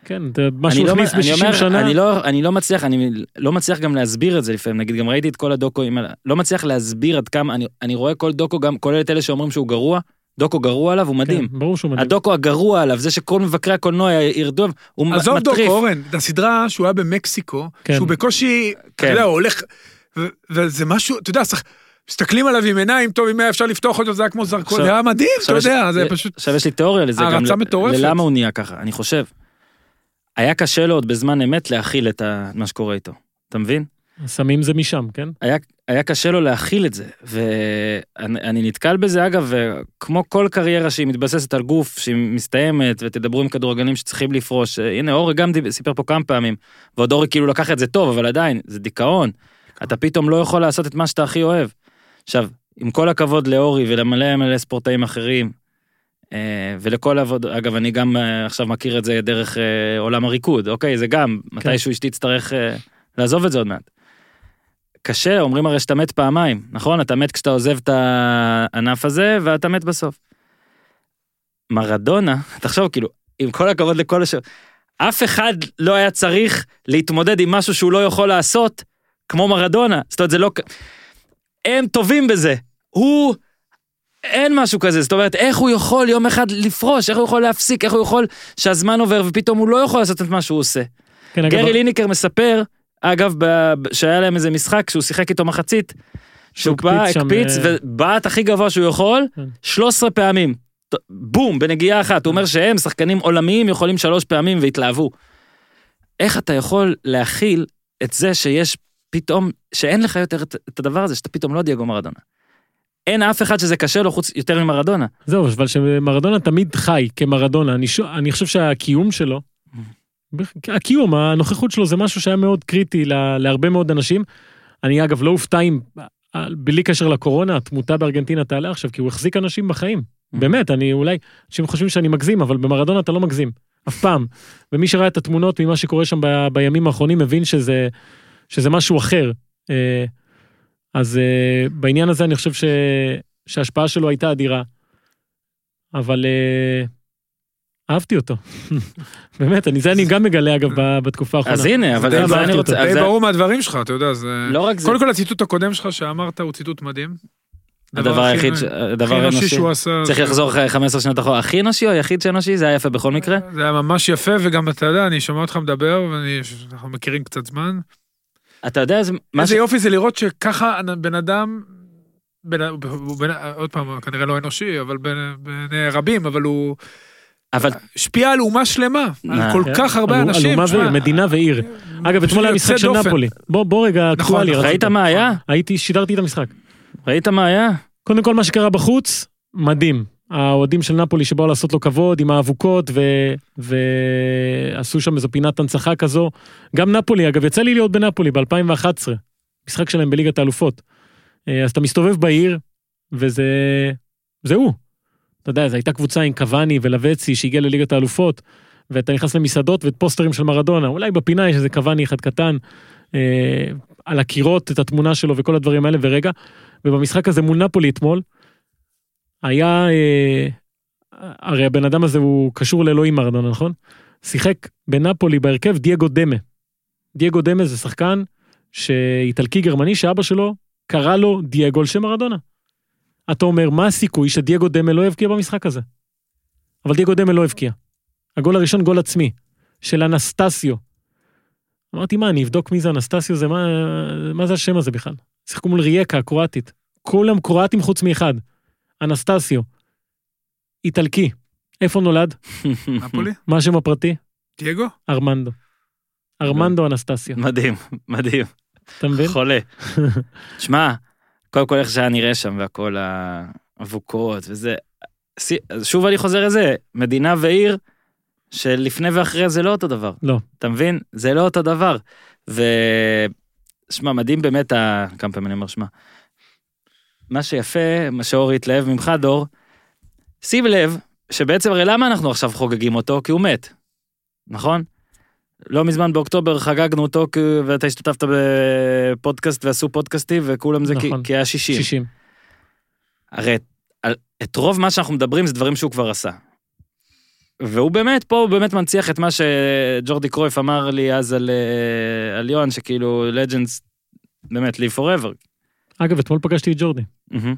כן, זה שהוא לא, הכניס אני ב-60 אומר, שנה. אני לא, אני לא מצליח, אני לא מצליח גם להסביר את זה לפעמים, נגיד גם ראיתי את כל הדוקוים, לא מצליח להסביר עד כמה, אני, אני רואה כל דוקו גם, כולל את אלה שאומרים שהוא גרוע, דוקו גרוע עליו, הוא מדהים. כן, ברור שהוא מדהים. הדוקו הגרוע עליו, זה שכל מבקרי הקולנוע ירדו, הוא עזוב דוקו, מטריף. אורן, הסדרה שהוא היה במקסיקו, כן. שהוא בקושי, אתה כן. יודע, הוא הולך, ו- וזה משהו, אתה יודע, צריך- מסתכלים עליו עם עיניים, טוב, אם היה אפשר לפתוח אותו, זה היה כמו זרקון, עכשיו- זה היה מדהים, אתה יודע, זה פשוט... עכשיו יש לי תיאוריה לזה, גם הערצה ל- מטורפת. ללמה הוא נהיה ככה, אני חושב. היה קשה לו עוד בזמן אמת להכיל את ה- מה שקורה איתו, אתה מבין? סמים זה משם, כן? היה, היה קשה לו להכיל את זה, ואני אני נתקל בזה אגב, כמו כל קריירה שהיא מתבססת על גוף, שהיא מסתיימת, ותדברו עם כדורגלנים שצריכים לפרוש, אה, הנה אורי גם דיב- סיפר פה כמה פעמים, ועוד אורי כאילו לקח את זה טוב, אבל עדיין, זה דיכאון, אתה פתאום לא יכול לעשות את מה שאתה הכי אוהב. עכשיו, עם כל הכבוד לאורי ולמלא מלא ספורטאים אחרים, ולכל עבוד, אגב, אני גם אה, עכשיו מכיר את זה דרך אה, עולם הריקוד, אוקיי? זה גם, מתישהו אשתי תצטרך אה, לעזוב את זה עוד מעט. קשה, אומרים הרי שאתה מת פעמיים, נכון? אתה מת כשאתה עוזב את הענף הזה, ואתה מת בסוף. מרדונה, תחשוב, כאילו, עם כל הכבוד לכל השאר, אף אחד לא היה צריך להתמודד עם משהו שהוא לא יכול לעשות, כמו מרדונה. זאת אומרת, זה לא... הם טובים בזה. הוא... אין משהו כזה, זאת אומרת, איך הוא יכול יום אחד לפרוש, איך הוא יכול להפסיק, איך הוא יכול שהזמן עובר ופתאום הוא לא יכול לעשות את מה שהוא עושה. כן, אגב, גרי ליניקר מספר, אגב, ב- שהיה להם איזה משחק שהוא שיחק איתו מחצית, שהוא בא, הקפיץ שם, אה, ובעט הכי גבוה שהוא יכול, כן. 13 פעמים. בום, בנגיעה אחת. הוא אומר שהם, שחקנים עולמיים, יכולים שלוש פעמים והתלהבו. איך אתה יכול להכיל את זה שיש פתאום, שאין לך יותר את, את הדבר הזה, שאתה פתאום לא דייגו מרדונה. אין אף אחד שזה קשה לו חוץ יותר ממרדונה. זהו, אבל שמרדונה תמיד חי כמרדונה. אני, ש... אני חושב שהקיום שלו, הקיום, הנוכחות שלו זה משהו שהיה מאוד קריטי לה... להרבה מאוד אנשים. אני אגב לא אופתע אם, בלי קשר לקורונה, התמותה בארגנטינה תעלה עכשיו, כי הוא החזיק אנשים בחיים. באמת, אני אולי, אנשים חושבים שאני מגזים, אבל במרדונה אתה לא מגזים. אף פעם. ומי שראה את התמונות ממה שקורה שם ב... בימים האחרונים, מבין שזה, שזה משהו אחר. אז אה, בעניין הזה אני חושב ש... שההשפעה שלו הייתה אדירה. אבל אה, אהבתי אותו. באמת, אני, זה אני גם מגלה אגב ב- בתקופה האחרונה. אז הנה, אבל זה אני רוצה... די זה- ברור מהדברים שלך, אתה יודע, זה... לא רק זה, קודם כל הציטוט הקודם שלך שאמרת הוא ציטוט מדהים. הדבר היחיד, הדבר אנושי האנושי. שהוא עשה. צריך לחזור אחרי 15 שנות אחורה. הכי אנושי או היחיד שאנושי? זה היה יפה בכל מקרה. זה היה ממש יפה, וגם אתה יודע, אני שומע אותך מדבר, ואנחנו מכירים קצת זמן. אתה יודע, זה מה ש... איזה יופי זה לראות שככה בן אדם, בן- בן- עוד פעם, כנראה לא אנושי, אבל בין- בעיני רבים, אבל הוא אבל השפיע על אומה שלמה, על כל כן. כך הרבה על- אנשים. על אומה ועיר, מדינה ועיר. אגב, אתמול היה משחק של דופן. נפולי. בוא, בוא רגע, נכון, אקטואלי. נכון. ראית. מה היה? הייתי, שידרתי את המשחק. ראית מה היה? קודם כל מה שקרה בחוץ, מדהים. האוהדים של נפולי שבאו לעשות לו כבוד עם האבוקות ו... ועשו שם איזו פינת הנצחה כזו. גם נפולי, אגב, יצא לי להיות בנפולי ב-2011, משחק שלהם בליגת האלופות. אה, אז אתה מסתובב בעיר, וזה... זה הוא. אתה יודע, זו הייתה קבוצה עם קוואני ולווצי שהגיע לליגת האלופות, ואתה נכנס למסעדות ופוסטרים של מרדונה, אולי בפינה יש איזה קוואני אחד קטן, אה, על הקירות את התמונה שלו וכל הדברים האלה, ורגע, ובמשחק הזה מול נפולי אתמול, היה, אה, הרי הבן אדם הזה הוא קשור לאלוהים מרדונה, נכון? שיחק בנפולי בהרכב דייגו דמה. דייגו דמה זה שחקן שאיטלקי גרמני שאבא שלו קרא לו דייגו על שם מרדונה. אתה אומר, מה הסיכוי שדייגו דמה לא יבקיע במשחק הזה? אבל דייגו דמה לא הבקיע. הגול הראשון גול עצמי, של אנסטסיו. אמרתי, מה, אני אבדוק מי זה אנסטסיו, זה מה, מה זה השם הזה בכלל? שיחקו מול רייקה הקרואטית. כולם קרואטים חוץ מאחד. אנסטסיו. איטלקי. איפה נולד? נפולי? מה השם הפרטי? דייגו? ארמנדו. ארמנדו אנסטסיו. מדהים, מדהים. אתה מבין? חולה. שמע, קודם כל איך שהיה נראה שם והכל האבוקות וזה. שוב אני חוזר לזה, מדינה ועיר שלפני ואחרי זה לא אותו דבר. לא. אתה מבין? זה לא אותו דבר. ו... שמע, מדהים באמת. כמה פעמים אני אומר שמע. מה שיפה, מה שאורי התלהב ממך, דור, שים לב שבעצם הרי למה אנחנו עכשיו חוגגים אותו? כי הוא מת, נכון? לא מזמן באוקטובר חגגנו אותו. ואתה השתתפת בפודקאסט ועשו פודקאסטים וכולם זה נכון. כי, כי היה 60. 60. הרי על, את רוב מה שאנחנו מדברים זה דברים שהוא כבר עשה. והוא באמת, פה הוא באמת מנציח את מה שג'ורדי קרויף אמר לי אז על, אה, על יוהן, שכאילו legends, באמת, live forever. אגב, אתמול פגשתי את ג'ורדי. מהמם.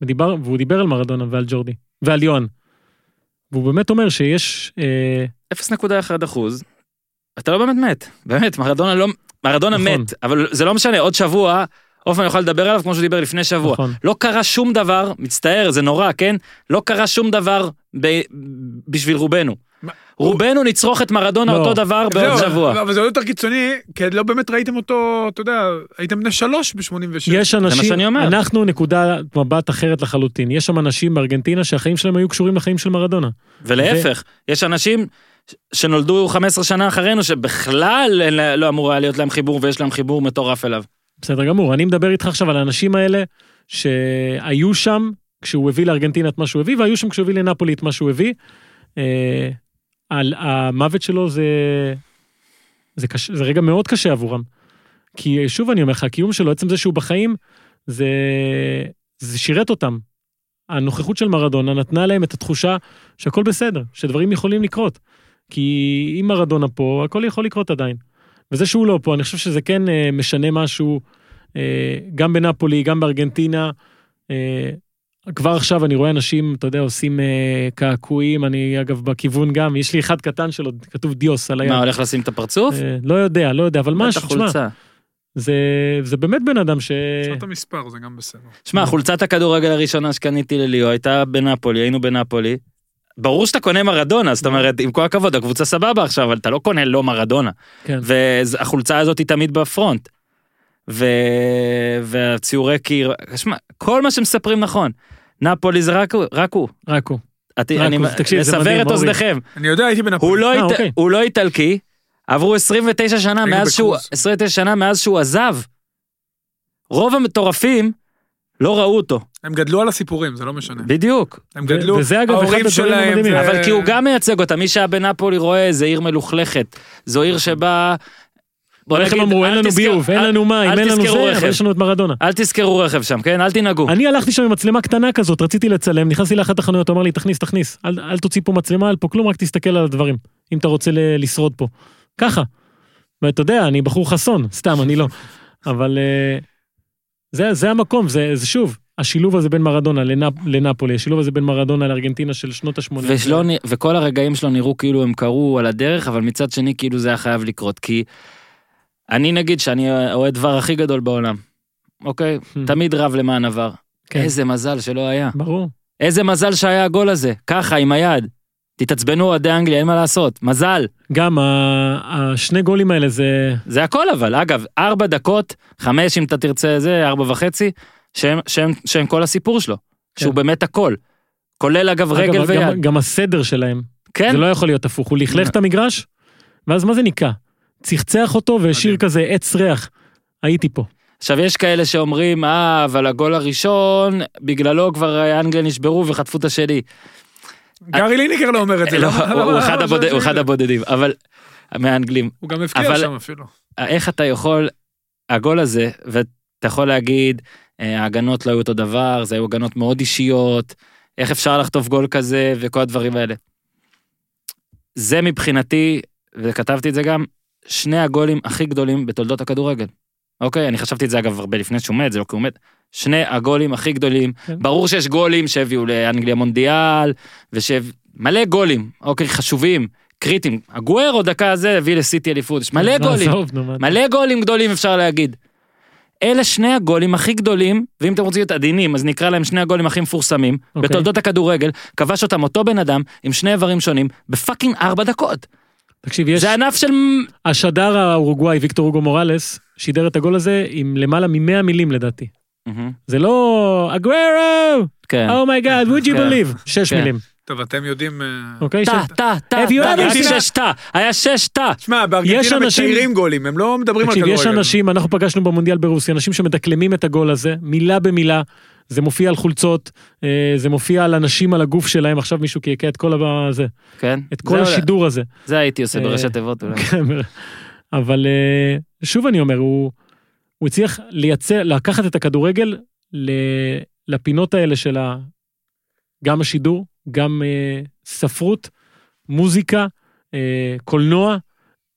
ודיבר, והוא דיבר על מרדונה ועל ג'ורדי. ועל יוהן. והוא באמת אומר שיש... אה, 0.1 אחוז, אתה לא באמת מת. באמת, מרדונה לא... מרדונה נכון. מת, אבל זה לא משנה, עוד שבוע, אופן יוכל לדבר עליו כמו שהוא דיבר לפני שבוע. נכון. לא קרה שום דבר, מצטער, זה נורא, כן? לא קרה שום דבר ב... בשביל רובנו. רובנו נצרוך את מרדונה לא. אותו דבר בעוד זהו, שבוע. אבל זה עוד יותר קיצוני, כי לא באמת ראיתם אותו, אתה יודע, הייתם בני שלוש ב-86. יש אנשים. אנחנו נקודת מבט אחרת לחלוטין. יש שם אנשים בארגנטינה שהחיים שלהם היו קשורים לחיים של מרדונה. ולהפך, יש אנשים שנולדו 15 שנה אחרינו שבכלל לא אמור היה להיות להם חיבור ויש להם חיבור מטורף אליו. בסדר גמור, אני מדבר איתך עכשיו על האנשים האלה שהיו שם כשהוא הביא לארגנטינה את מה שהוא הביא, והיו שם כשהוא הביא לנפולי את מה שהוא הביא. אה, על המוות שלו זה, זה, קשה, זה רגע מאוד קשה עבורם. כי שוב אני אומר לך, הקיום שלו, עצם זה שהוא בחיים, זה, זה שירת אותם. הנוכחות של מרדונה נתנה להם את התחושה שהכל בסדר, שדברים יכולים לקרות. כי אם מרדונה פה, הכל יכול לקרות עדיין. וזה שהוא לא פה, אני חושב שזה כן אה, משנה משהו, אה, גם בנפולי, גם בארגנטינה. כבר עכשיו אני רואה אנשים, אתה יודע, עושים אה, קעקועים, אני אגב בכיוון גם, יש לי אחד קטן שלו, כתוב דיוס על היד. מה, הולך לשים את הפרצוף? אה, לא יודע, לא יודע, אבל משהו, תשמע. זה, זה באמת בן אדם ש... אפשר את המספר, זה גם בסדר. שמע, חולצת הכדורגל הראשונה שקניתי לליאו הייתה בנפולי, היינו בנפולי. ברור שאתה קונה מרדונה, זאת אומרת, עם כל הכבוד, הקבוצה סבבה עכשיו, אבל אתה לא קונה לא מרדונה. כן. והחולצה הזאת היא תמיד בפרונט. ו... והציורי קיר, שמע, כל מה שמספרים נכון. נפולי זה רק הוא, רק הוא. רק הוא. את- רק אני הוא, תקשיב, זה לסבר מדהים, את. אוזניכם. אני יודע, הייתי הוא בנפולי. לא, אה, אית... אוקיי. הוא לא איטלקי, עברו 29 שנה מאז שהוא, בקרוז. 29 שנה מאז שהוא עזב. רוב המטורפים לא ראו אותו, הם גדלו על הסיפורים, זה לא משנה. בדיוק. הם גדלו, וזה, אגב, אחד ההורים הדברים שלהם, המדהימים. זה- אבל כי הוא גם מייצג אותה, מי שהיה בנפולי רואה, זה עיר מלוכלכת. זו עיר שבה... בוא איך הם אמרו, אין לנו ביוב, אין לנו מים, אין לנו זה. אבל יש לנו את מרדונה. אל תזכרו רכב שם, כן? אל תנהגו. אני הלכתי שם עם מצלמה קטנה כזאת, רציתי לצלם, נכנסתי לאחת החנויות, אמר לי, תכניס, תכניס, אל, אל תוציא פה מצלמה, אל פה כלום, רק תסתכל על הדברים, אם אתה רוצה לשרוד פה. ככה. ואתה יודע, אני בחור חסון, סתם, אני לא. אבל אה, זה, זה המקום, זה, זה שוב, השילוב הזה בין מרדונה לנפ, לנפולי, השילוב הזה בין מרדונה לארגנטינה של שנות ה-80. ושלא, וכל הרגעים שלו נראו כאילו הם קרו על הדרך, אבל מצד שני כאילו זה היה חייב לקרות, כי אני נגיד שאני האוהד דבר הכי גדול בעולם, אוקיי? תמיד רב למען עבר. Hmm. כן. איזה מזל שלא היה. ברור. איזה מזל שהיה הגול הזה, ככה, עם היד. תתעצבנו אוהדי אנגליה, אין מה לעשות, מזל. גם השני גולים האלה זה... זה הכל אבל, אגב, ארבע דקות, חמש אם אתה תרצה זה, ארבע וחצי, שהם, שהם, שהם כל הסיפור שלו. כן. שהוא באמת הכל. כולל אגב רגל אגב, ויד. גם, גם הסדר שלהם, כן, זה לא יכול להיות הפוך, הוא לכלך את המגרש, ואז מה זה ניקה? צחצח אותו והשאיר. כזה עץ ריח. הייתי פה. עכשיו יש כאלה שאומרים, אה, אבל הגול הראשון, בגללו כבר אנגליה נשברו וחטפו את השני. גארי ליניקר לא אומר את זה. לא, הוא- אחד הבודדים, אבל, מהאנגלים. הוא גם הבקיע אבל- שם אפילו. איך אתה יכול, הגול הזה, ואתה יכול להגיד, אה, ההגנות לא היו אותו דבר, זה היו הגנות מאוד אישיות, איך אפשר לחטוף גול כזה וכל הדברים האלה. זה מבחינתי, וכתבתי את זה גם, שני הגולים הכי גדולים בתולדות הכדורגל. אוקיי, אני חשבתי את זה אגב הרבה לפני שהוא מת, זה לא כי הוא מת. שני הגולים הכי גדולים, כן. ברור שיש גולים שהביאו לאנגליה מונדיאל, מלא גולים, אוקיי, חשובים, קריטיים. האגוארו דקה הזה הביא לסיטי אליפות, יש מלא גולים. מלא גולים גדולים אפשר להגיד. אלה שני הגולים הכי גדולים, ואם אתם רוצים להיות עדינים, אז נקרא להם שני הגולים הכי מפורסמים, אוקיי. בתולדות הכדורגל, כבש אותם אותו בן אדם, עם שני איברים שונים, ב fucking ארבע דקות. תקשיב, יש... זה ענף של... השדר האורוגוואי, ויקטור אוגו מורלס, שידר את הגול הזה עם למעלה מ-100 מילים לדעתי. זה לא אגוורו, כן. אומייגאד, would you כן. believe? שש כן. מילים, טוב, אתם יודעים... אה, אוקיי? טה, ever היה seen- שש טה, היה שש טה. שמע, יש בארגנטינה אנשים- מציירים גולים, הם לא מדברים על תקשיב, כדורגל. יש אנשים, אנחנו פגשנו במונדיאל ברוסיה, אנשים שמדקלמים את הגול הזה, מילה במילה, זה מופיע על חולצות, אה, זה מופיע על אנשים על הגוף שלהם, עכשיו מישהו קעקע את כל הזה, כן. את כל השידור הזה. זה הייתי עושה אה, בראשי תיבות אולי. כן, אבל שוב אני אומר, הוא, הוא הצליח לייצר, לקחת את הכדורגל ל- לפינות האלה של ה, גם השידור, גם אה, ספרות, מוזיקה, אה, קולנוע,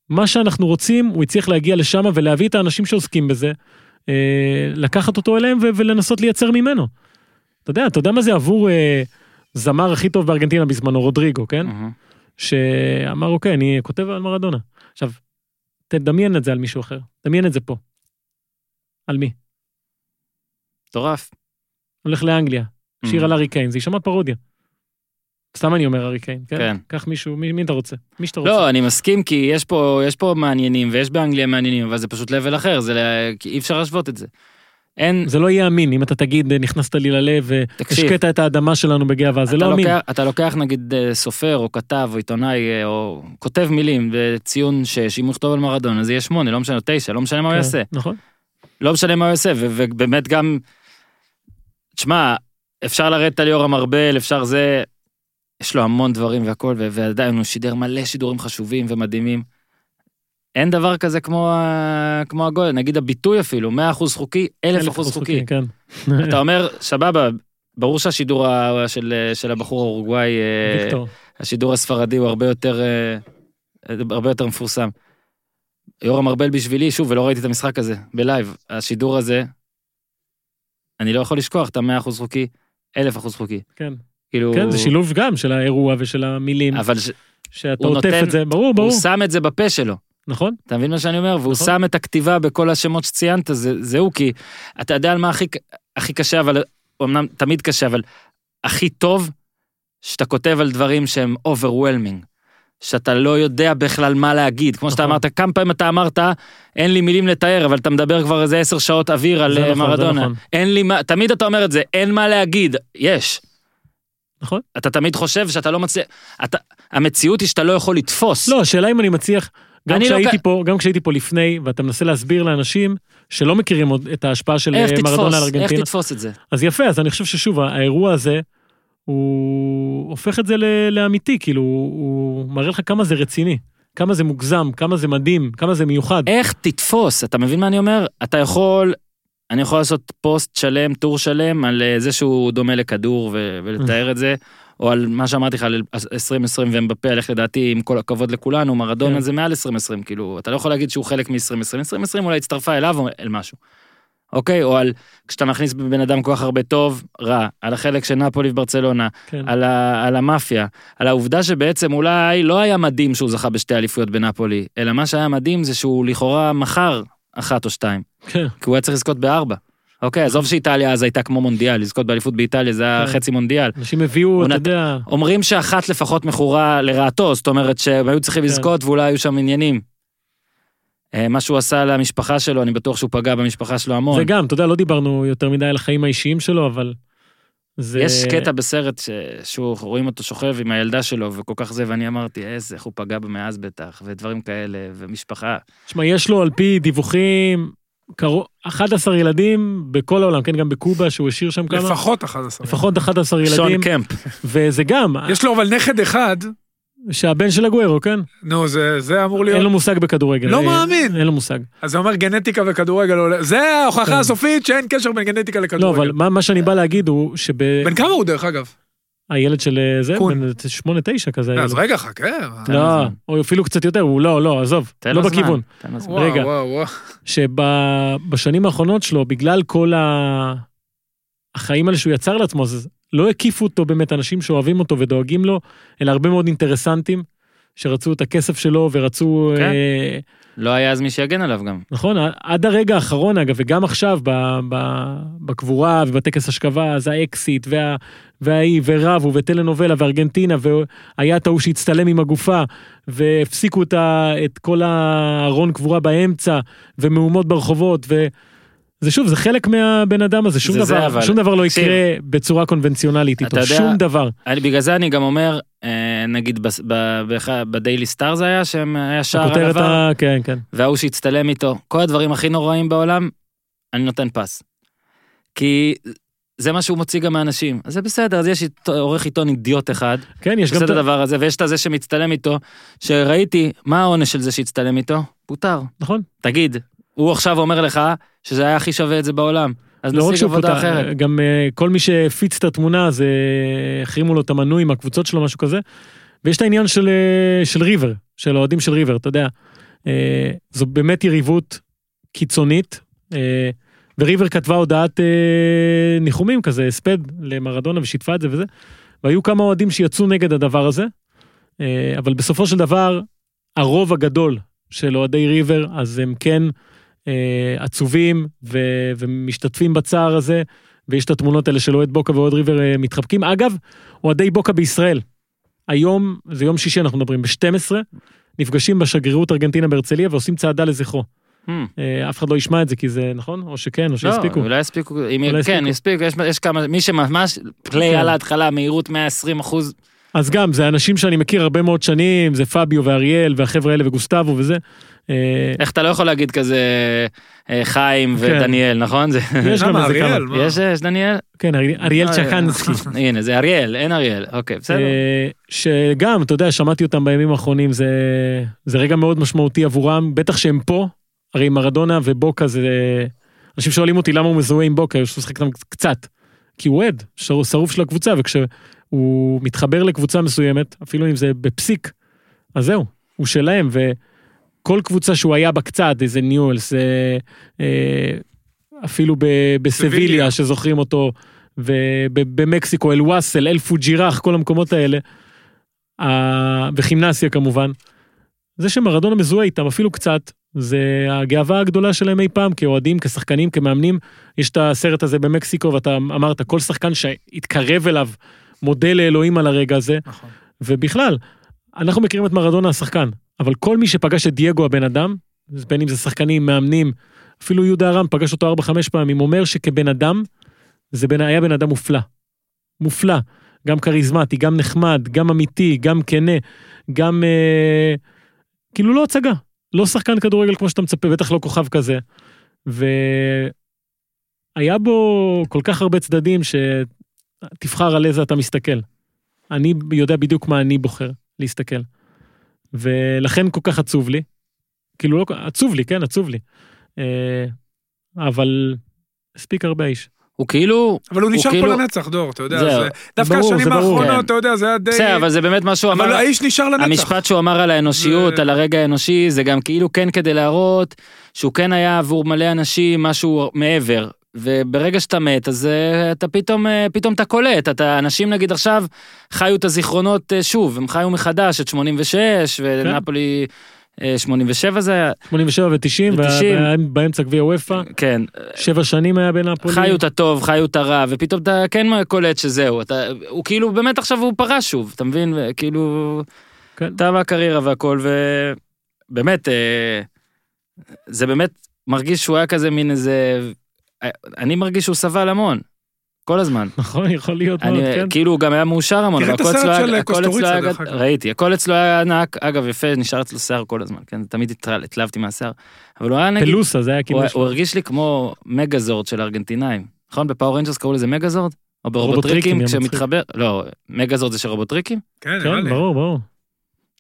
מה שאנחנו רוצים, הוא הצליח להגיע לשם ולהביא את האנשים שעוסקים בזה, אה, לקחת אותו אליהם ולנסות לייצר ממנו. אתה יודע, אתה יודע מה זה עבור אה, זמר הכי טוב בארגנטינה בזמנו, רודריגו, כן? מהמם. שאמר אוקיי אני כותב על מרדונה. עכשיו, תדמיין את זה על מישהו אחר, דמיין את זה פה. על מי? מטורף. הולך לאנגליה, שיר Mhm. על ארי קיין, זה יישמע פרודיה. סתם אני אומר ארי קיין, כן? כן. קח מישהו, מי, מי אתה רוצה? מי שאתה רוצה. לא, אני מסכים כי יש פה, יש פה מעניינים ויש באנגליה מעניינים, אבל זה פשוט level אחר, זה אי אפשר להשוות את זה. אין, זה לא יהיה אמין אם אתה תגיד נכנסת לי ללב תקשיב. והשקית את האדמה שלנו בגאווה, זה לא אמין. לוקח, אתה לוקח נגיד אה, סופר או כתב או עיתונאי אה, או כותב מילים בציון 6, אם הוא יכתוב על מרדונה זה יהיה 8, לא משנה, 9, לא משנה מה הוא כן, יעשה. נכון. לא משנה מה הוא יעשה, ובאמת גם, תשמע, אפשר לרדת על יורם ארבל, אפשר זה, יש לו המון דברים והכל, ועדיין הוא שידר מלא שידורים חשובים ומדהימים. אין דבר כזה כמו, כמו הגול, נגיד הביטוי אפילו, 100% חוקי, 1000% חוקי. כן. אתה אומר, סבבה, ברור שהשידור של, של הבחור האורוגוואי, אה. השידור הספרדי הוא הרבה יותר, אה, הרבה יותר מפורסם. יורם ארבל בשבילי, שוב, ולא ראיתי את המשחק הזה, בלייב, השידור הזה, אני לא יכול לשכוח את המאה אחוז חוקי, אלף אחוז חוקי. כן. כאילו... כן, זה שילוב גם של האירוע ושל המילים, אבל ש... שאתה עוטף נותן- את זה, ברור, ברור, הוא שם את זה בפה שלו. נכון? אתה מבין מה שאני אומר? והוא נכון. שם את הכתיבה בכל השמות שציינת, זה, זה הוא, כי אתה יודע על מה הכי, הכי קשה, אבל אמנם תמיד קשה, אבל הכי טוב, שאתה כותב על דברים שהם overwhelming. שאתה לא יודע בכלל מה להגיד. כמו שאתה נכון. אמרת, כמה פעמים אתה אמרת, אין לי מילים לתאר, אבל אתה מדבר כבר איזה עשר שעות אוויר על אה, נכון, מרדונה. נכון. אין לי מה, תמיד אתה אומר את זה, אין מה להגיד. יש. נכון. אתה תמיד חושב שאתה לא מצליח, אתה, המציאות היא שאתה לא יכול לתפוס. לא, השאלה אם אני מצליח, גם אני לא כשהייתי כ- פה, גם כשהייתי פה לפני, ואתה מנסה להסביר לאנשים שלא מכירים עוד את ההשפעה של איך אה, מרדונה על איך ארגנטינה, תתפוס את זה? אז יפה, אז אני חושב ששוב, האירוע הזה, הוא הופך את זה ל- לאמיתי, כאילו, הוא מראה לך כמה זה רציני, כמה זה מוגזם, כמה זה מדהים, כמה זה מיוחד. איך תתפוס, אתה מבין מה אני אומר? אתה יכול, אני יכול לעשות פוסט שלם, טור שלם, על אה, זה שהוא דומה לכדור ו- ולתאר את זה, או על מה שאמרתי לך, על 2020 ואמבפה, על איך לדעתי, עם כל הכבוד לכולנו, מרדונה כן. זה מעל 2020, כאילו, אתה לא יכול להגיד שהוא חלק מ-2020, 2020 אולי הצטרפה אליו או אל משהו. אוקיי? או על כשאתה מכניס בבן אדם כל כך הרבה טוב, רע, על החלק של נפולי וברצלונה, כן. על, ה, על המאפיה, על העובדה שבעצם אולי לא היה מדהים שהוא זכה בשתי אליפויות בנפולי, אלא מה שהיה מדהים זה שהוא לכאורה מכר אחת או שתיים, כן. כי הוא היה צריך לזכות בארבע. אוקיי, עזוב שאיטליה אז הייתה כמו מונדיאל, לזכות באליפות באיטליה זה היה כן. חצי מונדיאל. אנשים הביאו, אתה יודע, אומרים שאחת לפחות מכורה לרעתו, זאת אומרת שהם היו צריכים כן. לזכות ואולי היו שם עניינים. אה, מה שהוא עשה למשפחה שלו, אני בטוח שהוא פגע במשפחה שלו המון. זה גם, אתה יודע, לא דיברנו יותר מדי על החיים האישיים שלו, אבל זה... יש קטע בסרט ש... שהוא רואים אותו שוכב עם הילדה שלו וכל כך זה ואני אמרתי איזה איך הוא פגע בה מאז בטח ודברים כאלה ומשפחה. תשמע, יש לו על פי דיווחים, קרוב, 11 ילדים בכל העולם, כן, גם בקובה, שהוא השאיר שם כמה, לפחות 11. לפחות 11 שון ילדים, קמפ. וזה גם, יש לו אבל נכד אחד, שהבן של הגוורו, כן? נו, זה זה אמור אין לו להיות... מושג בכדורגל. לא אה, מאמין. אין לו מושג. אז זה אומר גנטיקה וכדורגל עולה... זה כן. ההוכחה הסופית שאין קשר בין גנטיקה לא, לכדורגל. אבל מה מה שאני בא להגיד הוא בן כמה הוא דרך אגב? שהילד של אה, זה. בן 8-9 כזה. אז הילד. רגע, חכה. לא. או אפילו קצת יותר, הוא לא, לא, עזוב, לא זמן, בכיוון. תן לו זמן. וואו, רגע. שבשנים האחרונות שלו, בגלל כל ה... החיים האלה שהוא יצר לעצמו, אז לא הקיפו אותו באמת אנשים שאוהבים אותו ודואגים לו, אלא הרבה מאוד אינטרסנטים שרצו את הכסף שלו ורצו... כן. אה, לא היה אז מי שיגן עליו גם. נכון, עד הרגע האחרון אגב, וגם עכשיו ב, ב, בקבורה ובטקס השכבה, אז האקסיט וה, והאי ורבו וטלנובלה וארגנטינה, והיה את ההוא שהצטלם עם הגופה, והפסיקו את, ה, את כל הארון קבורה באמצע, ומהומות ברחובות, וזה שוב, זה חלק מהבן אדם הזה, שום זה זה, דבר, אבל- שום דבר לא. יקרה בצורה קונבנציונלית איתו, יודע- שום דבר. אני, בגלל זה אני גם אומר, אה, נגיד בדיילי סטאר זה היה, שהם היה שער עבר, ה... כן, כן. וההוא שהצטלם איתו, כל הדברים הכי נוראים בעולם, אני נותן פס. כי זה מה שהוא מוציא גם מאנשים. אז זה בסדר, אז יש עורך עיתון אידיוט אחד, כן, יש גם את. הדבר הזה, ויש את הזה שמצטלם איתו, שראיתי, מה העונש של זה שהצטלם איתו? פוטר. נכון. תגיד, הוא עכשיו אומר לך שזה היה הכי שווה את זה בעולם. אז לא נשיג עבודה פוטר, אחרת. גם אה, כל מי שהפיץ את התמונה, זה החרימו לו את המנוי עם הקבוצות שלו, משהו כזה. ויש את העניין של, אה, של ריבר, של האוהדים של ריבר, אתה יודע. אה, זו באמת יריבות קיצונית, אה, וריבר כתבה הודעת אה, ניחומים כזה, הספד למרדונה ושיתפה את זה וזה, והיו כמה אוהדים שיצאו נגד הדבר הזה, אה, אבל בסופו של דבר, הרוב הגדול של אוהדי ריבר, אז הם כן אה, עצובים ו- ומשתתפים בצער הזה, ויש את התמונות האלה של אוהד בוקה ואוהד ריבר אה, מתחבקים. אגב, אוהדי בוקה בישראל, היום, זה יום שישי אנחנו מדברים, ב-12, נפגשים בשגרירות ארגנטינה בהרצליה ועושים צעדה לזכרו. Hmm. אה, אף אחד לא ישמע את זה כי זה נכון, או שכן, או שיספיקו. לא, אולי יספיקו, אם אולי כן. יספיקו, יש, יש כמה, מי שממש פליי כן. על ההתחלה, מהירות 120 אחוז, אז גם, זה אנשים שאני מכיר הרבה מאוד שנים, זה פביו ואריאל והחבר'ה האלה וגוסטבו וזה. אה, איך אתה לא יכול להגיד כזה אה, חיים כן. ודניאל, נכון? זה, יש גם איזה כמה. מה? יש, יש דניאל? כן, ארי- אריאל אה, צ'קנסקי. הנה, זה אריאל, אין אריאל, אוקיי, בסדר. אה, שגם, אתה יודע, שמעתי אותם בימים האחרונים, זה, זה רגע מאוד משמעותי עבורם, בטח שהם פה, הרי מרדונה ובוקה זה... אנשים שואלים אותי למה הוא מזוהה עם בוקה, יש לו לשחק איתם קצת. כי הוא אוהד, שר- שרוף של הקבוצה, וכשהוא מתחבר לקבוצה מסוימת, אפילו אם זה בפסיק, אז זהו, הוא שלהם, וכל קבוצה שהוא היה בה קצת, איזה ניואלס, אה, אה, אפילו ב- בסביליה, סביליה. שזוכרים אותו, ובמקסיקו, אל וואסל, אל פוג'ירח, כל המקומות האלה, ה- וכימנסיה כמובן. זה שמרדונה מזוהה איתם אפילו קצת, זה הגאווה הגדולה שלהם אי פעם, כאוהדים, כשחקנים, כמאמנים. יש את הסרט הזה במקסיקו, ואתה אמרת, כל שחקן שהתקרב אליו, מודה לאלוהים על הרגע הזה, נכון. ובכלל, אנחנו מכירים את מרדונה השחקן, אבל כל מי שפגש את דייגו הבן אדם, בין אם זה שחקנים, מאמנים, אפילו יהודה ארם פגש אותו 4-5 פעמים, אומר שכבן אדם, זה בן, היה בן אדם מופלא. מופלא. גם כריזמטי, גם נחמד, גם אמיתי, גם כנה, גם... אה, כאילו לא הצגה. לא שחקן כדורגל כמו שאתה מצפה, בטח לא כוכב כזה. והיה בו כל כך הרבה צדדים שתבחר על איזה אתה מסתכל. אני יודע בדיוק מה אני בוחר להסתכל. ולכן כל כך עצוב לי. כאילו לא, עצוב לי, כן, עצוב לי. אה, אבל הספיק הרבה האיש. הוא כאילו... אבל הוא נשאר כאילו- פה לנצח, דור, אתה יודע. זהו. זה- דווקא ברור, השנים זה ברור. כן. האחרונות, אתה יודע, זה היה די... בסדר, אבל זה באמת מה שהוא אמר. אבל האיש נשאר לנצח. המשפט שהוא אמר על האנושיות, זה- על הרגע האנושי, זה גם כאילו כן כדי להראות שהוא כן היה עבור מלא אנשים משהו מעבר. וברגע שאתה מת, אז אה, אתה פתאום, אה, פתאום אתה קולט, אתה, אנשים נגיד עכשיו חיו את הזיכרונות אה, שוב, הם חיו מחדש את 86, ונפולי אה, 87 זה היה, 87 ו-90, ו- באמצע גביע וופא, כן, שבע שנים היה בנפולי. חיו את הטוב, חיו את הרע, ופתאום אתה כן קולט שזהו, אתה, הוא כאילו באמת עכשיו הוא פרש שוב, אתה מבין? כאילו, כן. טעה הקריירה והכל, ובאמת, זה באמת מרגיש שהוא היה כזה מין איזה, אני מרגיש שהוא סבל המון, כל הזמן. נכון, יכול להיות מאוד, אני, כן. כאילו הוא גם היה מאושר המון, תראה אבל את הכל אצלו הסרט היה- של הכל אצלו קוסטוריצה, היה דרך אגב. ראיתי, הכל אצלו היה ענק, אגב יפה, נשאר אצלו שיער כל הזמן, כן, תמיד התלהבתי מהשיער, אבל הוא היה נגיד, פלוסה, זה היה כאילו... הוא, הוא הרגיש לי כמו מגזורד של הארגנטינאים. נכון? בפאוור רנג'רס קראו לזה מגזורד? או ברובוטריקים כשמתחבר? לא, מגזורד זה של רובוטריקים? כן, כן. ברור, ברור.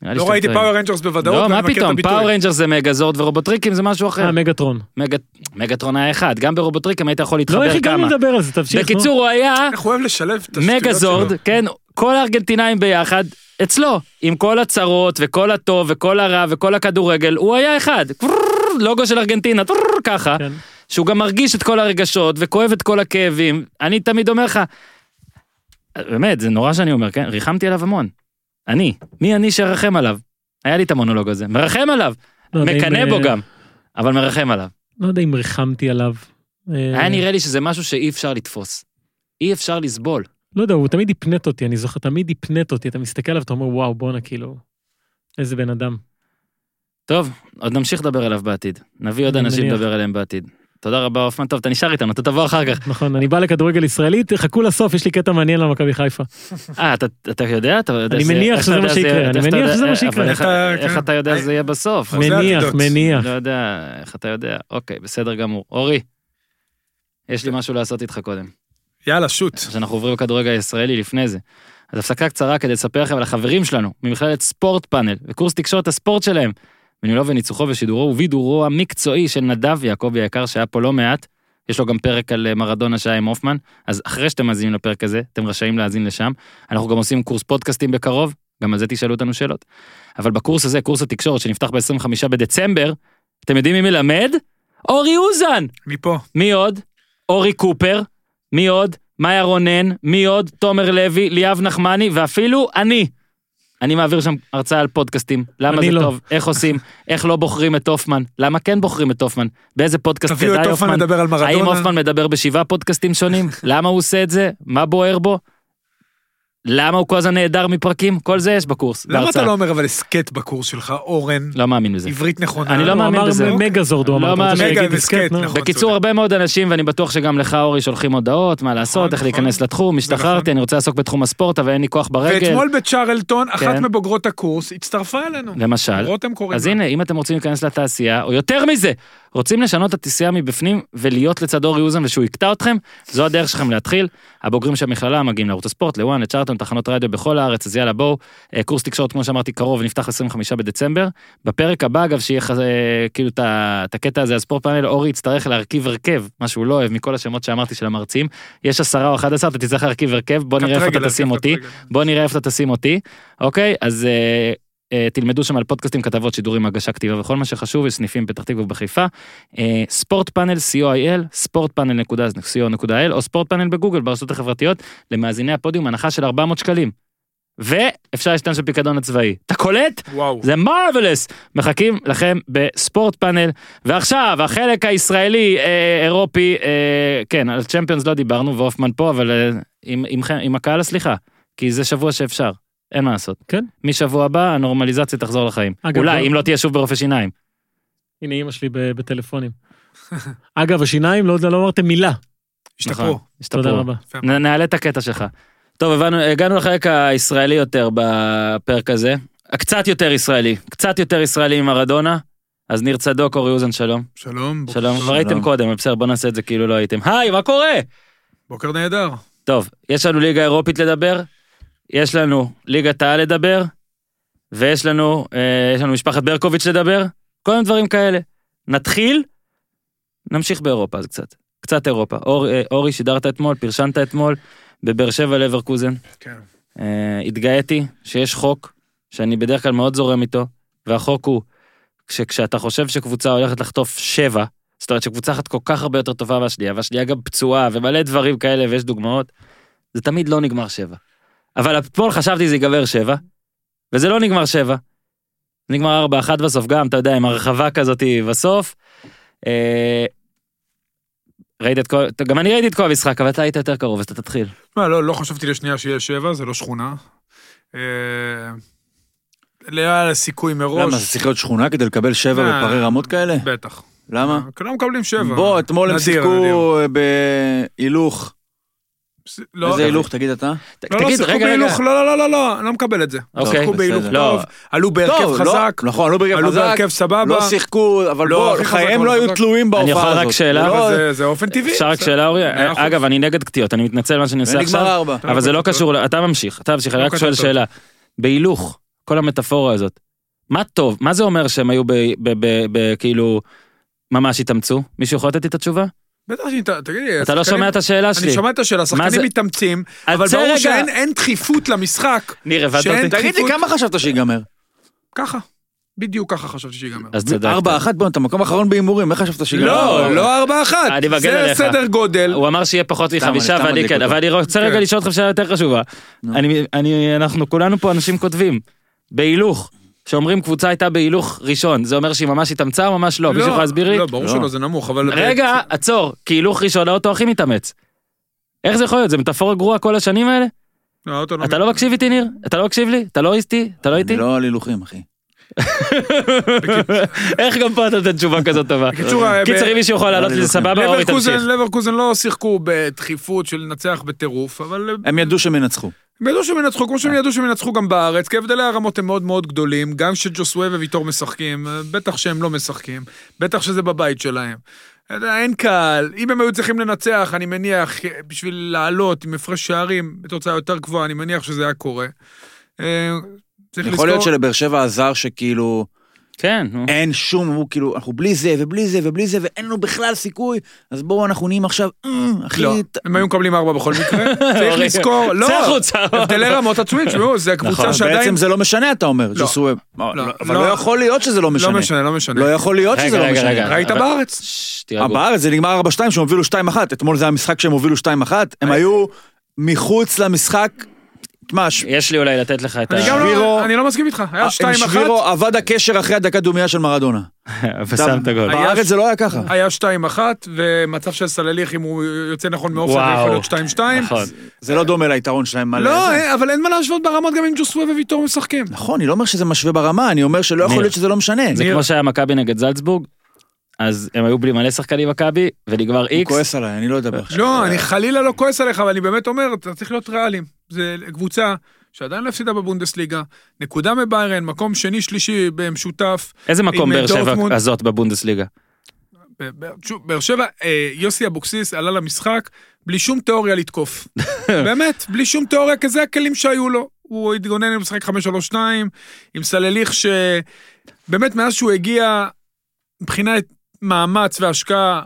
לא ראיתי. פאוור רנג'רס בוודאות, לא, מה פתאום. פאור רנג'רס זה מגזורד ורובוטריקים זה משהו אחר. אה, מגטרון. מג... מגטרון היה אחד, גם ברובוטריקים היית יכול לא, להתחבר איך הגענו כמה. לדבר על זה? תמשיך, נו. בקיצור, הוא היה איך הוא אוהב לשלב את השטויות מגזורד, שלו. כן, כל הארגנטינאים ביחד, אצלו, עם כל הצרות וכל הטוב וכל הרע וכל הכדורגל, הוא היה אחד. לוגו של ארגנטינה, ככה. כן. שהוא גם מרגיש את כל הרגשות וכואב את כל הכאבים. אני תמיד אומר לך, באמת, זה נורא שאני אומר, כן? ריחמתי עליו המון. אני. מי אני שארחם עליו? היה לי את המונולוג הזה. מרחם עליו. לא מקנא בו אה, גם. אבל מרחם עליו. לא יודע אם ריחמתי עליו. אה, היה נראה לי שזה משהו שאי אפשר לתפוס. אי אפשר לסבול. לא יודע, הוא תמיד הפנט אותי, אני זוכר, תמיד הפנט אותי, אתה מסתכל עליו, אתה אומר, וואו, בואנה, כאילו, איזה בן אדם. טוב, עוד נמשיך לדבר עליו בעתיד. נביא עוד אנשים. לדבר עליהם בעתיד. תודה רבה, הופמן. טוב, אתה נשאר איתנו, אתה תבוא אחר כך. נכון, אני בא לכדורגל ישראלי, תחכו לסוף, יש לי קטע מעניין על מכבי חיפה. אה, אתה, אתה יודע? אתה יודע אני מניח שזה מה שיקרה, זה- אני מניח שזה מה שיקרה. איך- אתה- כן. אתה יודע שזה יהיה בסוף? מניח. מניח. לא יודע, איך אתה יודע? אוקיי, בסדר גמור. אורי, יש לי משהו לעשות איתך קודם. יאללה, שוט. שאנחנו עוברים לכדורגל הישראלי לפני זה. אז הפסקה קצרה כדי לספר לכם על החברים שלנו ממכללת ספורט פאנל וקורס תקשורת הספורט שלהם. בניהולו וניצוחו ושידורו ובידורו המקצועי של נדב יעקבי היקר שהיה פה לא מעט. יש לו גם פרק על אה, מרדונה שהיה עם הופמן, אז אחרי שאתם מאזינים לפרק הזה, אתם רשאים להאזין לשם. אנחנו גם עושים קורס פודקאסטים בקרוב, גם על זה תשאלו אותנו שאלות. אבל בקורס הזה, קורס התקשורת שנפתח ב-25 בדצמבר, אתם יודעים מי מלמד? אורי אוזן! מפה. מי עוד? אורי קופר. מי עוד? מאיה רונן. מי עוד? תומר לוי, ליאב נחמני, ואפילו אני. אני מעביר שם הרצאה על פודקאסטים. למה זה לא. טוב? איך עושים? איך לא בוחרים את הופמן? למה כן בוחרים את הופמן? באיזה פודקאסט כדאי הופמן. האם הופמן מדבר בשבעה פודקאסטים שונים? למה הוא עושה את זה? מה בוער בו? למה הוא כל הזמן נעדר מפרקים? כל זה יש בקורס. למה אתה בהרצאה. לא אומר אבל הסכת בקורס שלך, אורן? לא מאמין בזה. עברית נכונה. אני לא הוא מאמין אמר בזה. מגזורד, הוא לא אמר. אתה רוצה מאמין. שיגיד מגה דיסקט, וסקט, נו? נכון. בקיצור, הרבה מאוד אנשים, ואני בטוח שגם לך, אורי, שולחים הודעות, מה לעשות, איך נכון. להיכנס לתחום, השתחררתי, נכון. אני רוצה לעסוק בתחום הספורט, אבל אין לי כוח ברגל, ואתמול בצ'רלטון, אחת כן. מבוגרות הקורס הצטרפה אלינו. למשל. אז. הנה, אם אתם רוצים להיכנס לתעשייה, או יותר מזה, רוצים לשנות את התעשייה מבפנים ולהיות לצד אורי אוזן ושהוא יקטע אתכם, זו הדרך שלכם להתחיל. הבוגרים של המכללה מגיעים לערוץ הספורט, לוואן, לצ'רלטון, תחנות רדיו בכל הארץ, אז יאללה בואו. אה, קורס תקשורת, כמו שאמרתי, קרוב, נפתח 25 בדצמבר. בפרק הבא, אגב, שיהיה חזה- כאילו את הקטע הזה, הספורט פאנל, אורי יצטרך להרכיב הרכב, מה שהוא לא אוהב מכל השמות שאמרתי של המרצים. יש עשרה או 11, אתה תצטרך להרכיב הרכב, בוא נראה איפה אתה תשים אותי. בוא נראה איפה אתה תשים אותי, אוקיי? אז אה, אה, תלמדו שם על פודקאסטים, כתבות, שידורים, הגשה, כתיבה וכל מה שחשוב, יש סניפים בפתח תקווה ובחיפה. אה, ספורט פאנל co.il, ספורט פאנל co.il, או ספורט פאנל בגוגל, ברשתות החברתיות, למאזיני הפודיום, הנחה של 400 שקלים. ואפשר להשתמש בפיקדון הצבאי. אתה קולט? וואו. זה מרווילס! מחכים לכם בספורט פאנל. ועכשיו, החלק הישראלי, אה, אירופי, אה, כן, על צ'מפיונס לא דיברנו, והופמן פה, אבל אה, עם, עם, עם הקהל הסליחה, כי זה שבוע שאפשר, אין מה לעשות. כן. משבוע הבא הנורמליזציה תחזור לחיים. אגב, אולי, לא- אם לא תהיה שוב ברופא שיניים. הנה אימא שלי ב- בטלפונים. אגב, השיניים, לא לא אמרתם מילה. השתפרו. נכון, השתפרו. תודה רבה. נעלה את הקטע שלך. טוב, הבנו, הגענו לחלק הישראלי יותר בפרק הזה. הקצת יותר ישראלי, קצת יותר ישראלי ממרדונה. אז ניר צדוק, אורי אוזן, שלום. שלום. שלום, כבר ראיתם קודם, בסדר, בוא נעשה את זה כאילו לא הייתם. היי, מה קורה? בוקר נהדר. טוב, יש לנו ליגה אירופית לדבר, יש לנו ליגת העל לדבר, ויש לנו, אה, יש לנו משפחת ברקוביץ' לדבר, כל מיני דברים כאלה. נתחיל, נמשיך באירופה אז קצת. קצת אירופה. אור, אה, אורי, שידרת אתמול, פרשנת אתמול, בבאר שבע לברקוזן. כן. אה, התגאיתי שיש חוק שאני בדרך כלל מאוד זורם איתו, והחוק הוא שכשאתה חושב שקבוצה הולכת לחטוף שבע, זאת אומרת שקבוצה אחת כל כך הרבה יותר טובה מהשנייה, והשנייה גם פצועה ומלא דברים כאלה ויש דוגמאות, זה תמיד לא נגמר שבע. אבל אתמול חשבתי זה ייגמר שבע, וזה לא נגמר שבע. נגמר ארבע אחת בסוף גם, אתה יודע, עם הרחבה כזאת בסוף. אה, ראית את כל, גם אני ראיתי את כל המשחק, אבל אתה היית יותר קרוב, אז אתה תתחיל. מה, לא, לא חשבתי לשנייה שיהיה שבע, זה לא שכונה. אה, לא היה לה סיכוי מראש. למה, זה צריך להיות שכונה כדי לקבל שבע אה, בפרי רמות כאלה? בטח. למה? כולם מקבלים שבע. בוא, אתמול הם שיחקו בהילוך. לא, איזה הילוך, תגיד אתה? לא, לא, תגיד, שיחקו רגע, רגע, בהילוך, לא, לא, לא, לא, לא, אני לא מקבל את זה. אוקיי, שיחקו בהילוך בסדר. לא. טוב, עלו בהרכב לא, חזק, נכון, עלו בהרכב עלו חזק. בהרכב סבבה. לא שיחקו, אבל לא, בוא, חייהם לא היו. תלויים בהופעה יכול הזאת. רק שאלה? זה לא- אופן טבעי. אפשר רק בסדר. שאלה אורי? אגב, אני נגד קטיעות, אני מתנצל מה שאני עושה ונגמר עכשיו, ארבע. אבל זה לא קשור, אתה ממשיך, אתה ממשיך, אני לא רק שואל. שאלה. בהילוך, כל המטאפורה הזאת, מה טוב, מה זה אומר שהם היו כאילו, ממש התאמצו? מישהו יכול לתת לי את התשובה? בטח שאתה, תגידי, אתה לא שומע את השאלה שלי. אני שומע את השאלה, מה זה- השחקנים מתאמצים, אבל ברור רגע. שאין אין דחיפות למשחק. ניר, הבנת אותי? תגיד לי, כמה חשבת שיגמר? ככה. בדיוק ככה חשבתי שיגמר. אז צדקת. ארבע אחת, בוא, אתה מקום אחרון בהימורים, איך חשבת שיגמר? לא, לא ארבע אחת. אני מגן זה עליך. סדר גודל. הוא אמר שיהיה פחות מחמישה ואני כן. אבל אני רוצה רגע כן. לשאול אותך שאלה יותר חשובה. נו. אני, אני, אנחנו כולנו פה אנשים כותבים, בהילוך. שאומרים קבוצה הייתה בהילוך ראשון, זה אומר שהיא ממש התאמצה או ממש לא? מישהו יכול להסביר לי? לא, ברור לא. שלא, זה נמוך, אבל... רגע, עצור, כי הילוך ראשון האוטו הכי מתאמץ. איך זה יכול להיות? זה מטאפורה גרועה כל השנים האלה? לא, האוטו אתה לא מקשיב איתי ניר? אתה לא מקשיב לי? אתה לא איתי? אתה לא איתי? אני לא על הילוכים, אחי. איך גם פה אתה נותן תשובה כזאת טובה? בקיצור, אה, קיצר אם מישהו יכול לעלות לי זה סבבה, אורי תמשיך. לברקוזן לא שיחקו בדחיפות של לנצח בטירוף, אבל הם ידעו שהם ינצחו. הם ידעו שהם ינצחו, כמו שהם ידעו שהם ינצחו גם בארץ, כי הבדלי הרמות הם מאוד מאוד גדולים, גם כשג'וסווה וויטור משחקים, אה, בטח שהם לא משחקים, בטח שזה בבית שלהם. אין קהל, אם הם היו צריכים לנצח, אני מניח, בשביל לעלות עם הפרש שערים בתוצאה יותר גבוהה, אני מניח שזה היה קורה. אה, צריך יכול להיות שלבאר שבע עזר שכאילו כן, נו. אין שום, הוא כאילו, אנחנו בלי זה ובלי זה ובלי זה ואין לנו בכלל סיכוי, אז בואו אנחנו נהיים עכשיו, "אה, אחי, לא, הם היו מקבלים ארבע בכל מקרה, צריך אורי, לזכור, לא. הבדלי רמות עצמית, תשמעו, זה נכון, קבוצה שעדיין, בעצם זה לא משנה אתה אומר, ג'וסווה, לא, אבל לא. לא יכול להיות שזה לא לא משנה, משנה, לא משנה. לא יכול להיות שזה לא משנה. ראית בארץ? אה. בארץ זה נגמר 4-2 שהם הובילו 2-1, אתמול זה המשחק שהם הובילו 2-1, הם היו מחוץ למשחק, מה, ש- יש לי אולי לתת לך את ה... שבירו- לא, אני לא מסכים איתך, היה עם שתיים אחת, שבירו אבד הקשר אחרי הדקה דומייה של מרדונה. ושם את הגול. בארץ זה לא היה ככה. היה שתיים אחת, ומצב של סלליך, אם הוא יוצא נכון מאופסייד. יכול להיות שתיים שתיים. נכון. זה לא דומה ליתרון שלהם. לא. אה, אבל אין מה להשוות ברמות גם אם ג'וסווה וויטור משחקים. נכון, אני לא אומר שזה משווה ברמה, אני אומר שלא יכול. להיות שזה לא משנה. זה. כמו שהיה מכבי נגד זלצבורג, אז הם היו בלי מלא שחקנים מכבי, ונגמר הוא איקס. כועס עליי, אני לא אדבר עכשיו. לא, אני חלילה לא כועס עליך, אבל אני באמת אומר, אתה צריך להיות ריאליים. זה קבוצה שעדיין לא הפסידה בבונדסליגה, נקודה מביירן, מקום שני שלישי במשותף. איזה מקום עם, באר שבע. הזאת בבונדסליגה? באר שבע, אה, יוסי אבוקסיס עלה למשחק בלי שום תיאוריה לתקוף. באמת, בלי שום תיאוריה, כי זה הכלים שהיו לו. הוא התגונן עם משחק 5-3-2, עם סלליך שבאמת מאז שהוא הגיע, מבחינת מאמץ והשקעה,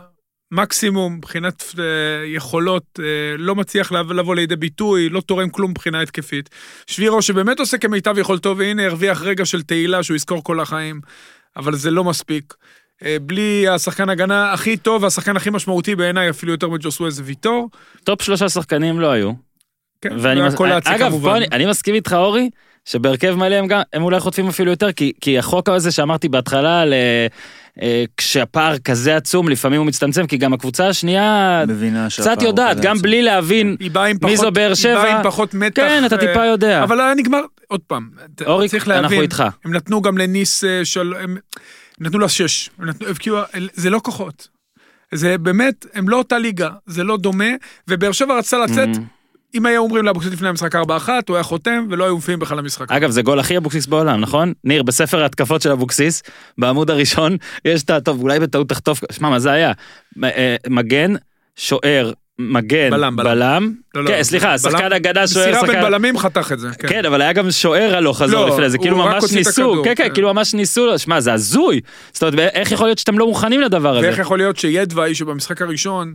מקסימום מבחינת אה, יכולות, אה, לא מצליח לבוא, לבוא לידי ביטוי, לא תורם כלום מבחינה התקפית. שפירו שבאמת עושה כמיטב יכולתו, והנה הרוויח רגע של תהילה שהוא יזכור כל החיים, אבל זה לא מספיק. אה, בלי השחקן הגנה הכי טוב והשחקן הכי משמעותי בעיניי, אפילו יותר מג'וסואה זה ויטור. טופ שלושה שחקנים לא היו. כן, ואני מס... להציג אגב, כמובן. פה אני, אני מסכים איתך אורי, שבהרכב מלא הם גם, הם אולי חוטפים אפילו יותר, כי, כי החוק הזה שאמרתי בהתחלה, ל, אה, כשהפער כזה עצום, לפעמים הוא מצטמצם, כי גם הקבוצה השנייה קצת יודעת, גם עצום. בלי להבין היא מי זו באר היא שבע. באה עם פחות מתח. כן, אתה אה, טיפה יודע. אבל היה נגמר, עוד פעם, אתה אורי, צריך אנחנו להבין, איתך. הם נתנו גם לניס אה, של... הם נתנו לה שש, נתנו, הבקיעו, זה לא כוחות. זה באמת, הם לא אותה ליגה, זה לא דומה, ובאר שבע רצתה לצאת, Mhm. אם היה אומרים לאבוקסיס לפני המשחק 4-1, הוא היה חותם, ולא היו מופיעים בכלל למשחק. אגב, זה גול הכי אבוקסיס בעולם, נכון? ניר, בספר ההתקפות של אבוקסיס, בעמוד הראשון, יש את ה... טוב, אולי בטעות תחטוף... שמע, מה זה היה? אה, מגן, שוער, מגן, בלם, בלם. בלם. לא, לא, כן, סליחה, בלם- שחקן הגנה, שוער, מסירה בין שחקן... בלמים חתך את זה, כן. כן, אבל היה גם שוער הלוך חזור לא, לפני זה, כאילו ממש ניסו, כן, כן, כן. כאילו ממש ניסו, שמע, זה הזוי. זאת אומרת, איך יכול להיות שאתם לא מוכנים לדבר הזה? ואיך יכול להיות שידווי, שבמשחק הראשון,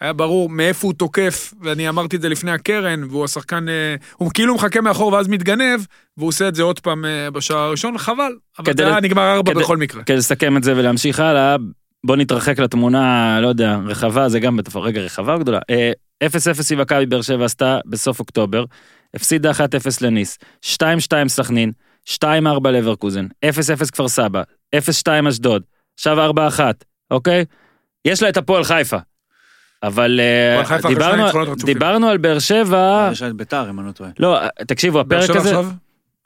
היה ברור מאיפה הוא תוקף, ואני אמרתי את זה לפני הקרן, והוא השחקן, אה, הוא כאילו מחכה מאחור ואז מתגנב, והוא עושה את זה עוד פעם אה, בשער הראשון, חבל. אבל זה היה נגמר ארבע בכל מקרה. כדי לסכם את זה ולהמשיך הלאה, בוא נתרחק לתמונה, לא יודע, רחבה, זה גם בטח, רגע, רחבה או גדולה. אה, 0-0 עם מכבי באר שבע עשתה בסוף אוקטובר, הפסידה 1-0 לניס, 2-2 סכנין, 2-4 לברקוזן, 0-0 כפר סבא, 0-2 אשדוד, עכשיו 4-1, אוקיי? יש לה את הפועל חיפה. אבל אה, דיברנו, על באר שבע, יש לה את ביתר, אם אני לא טועה. לא, תקשיבו, באר הפרק שבע הזה, עכשיו?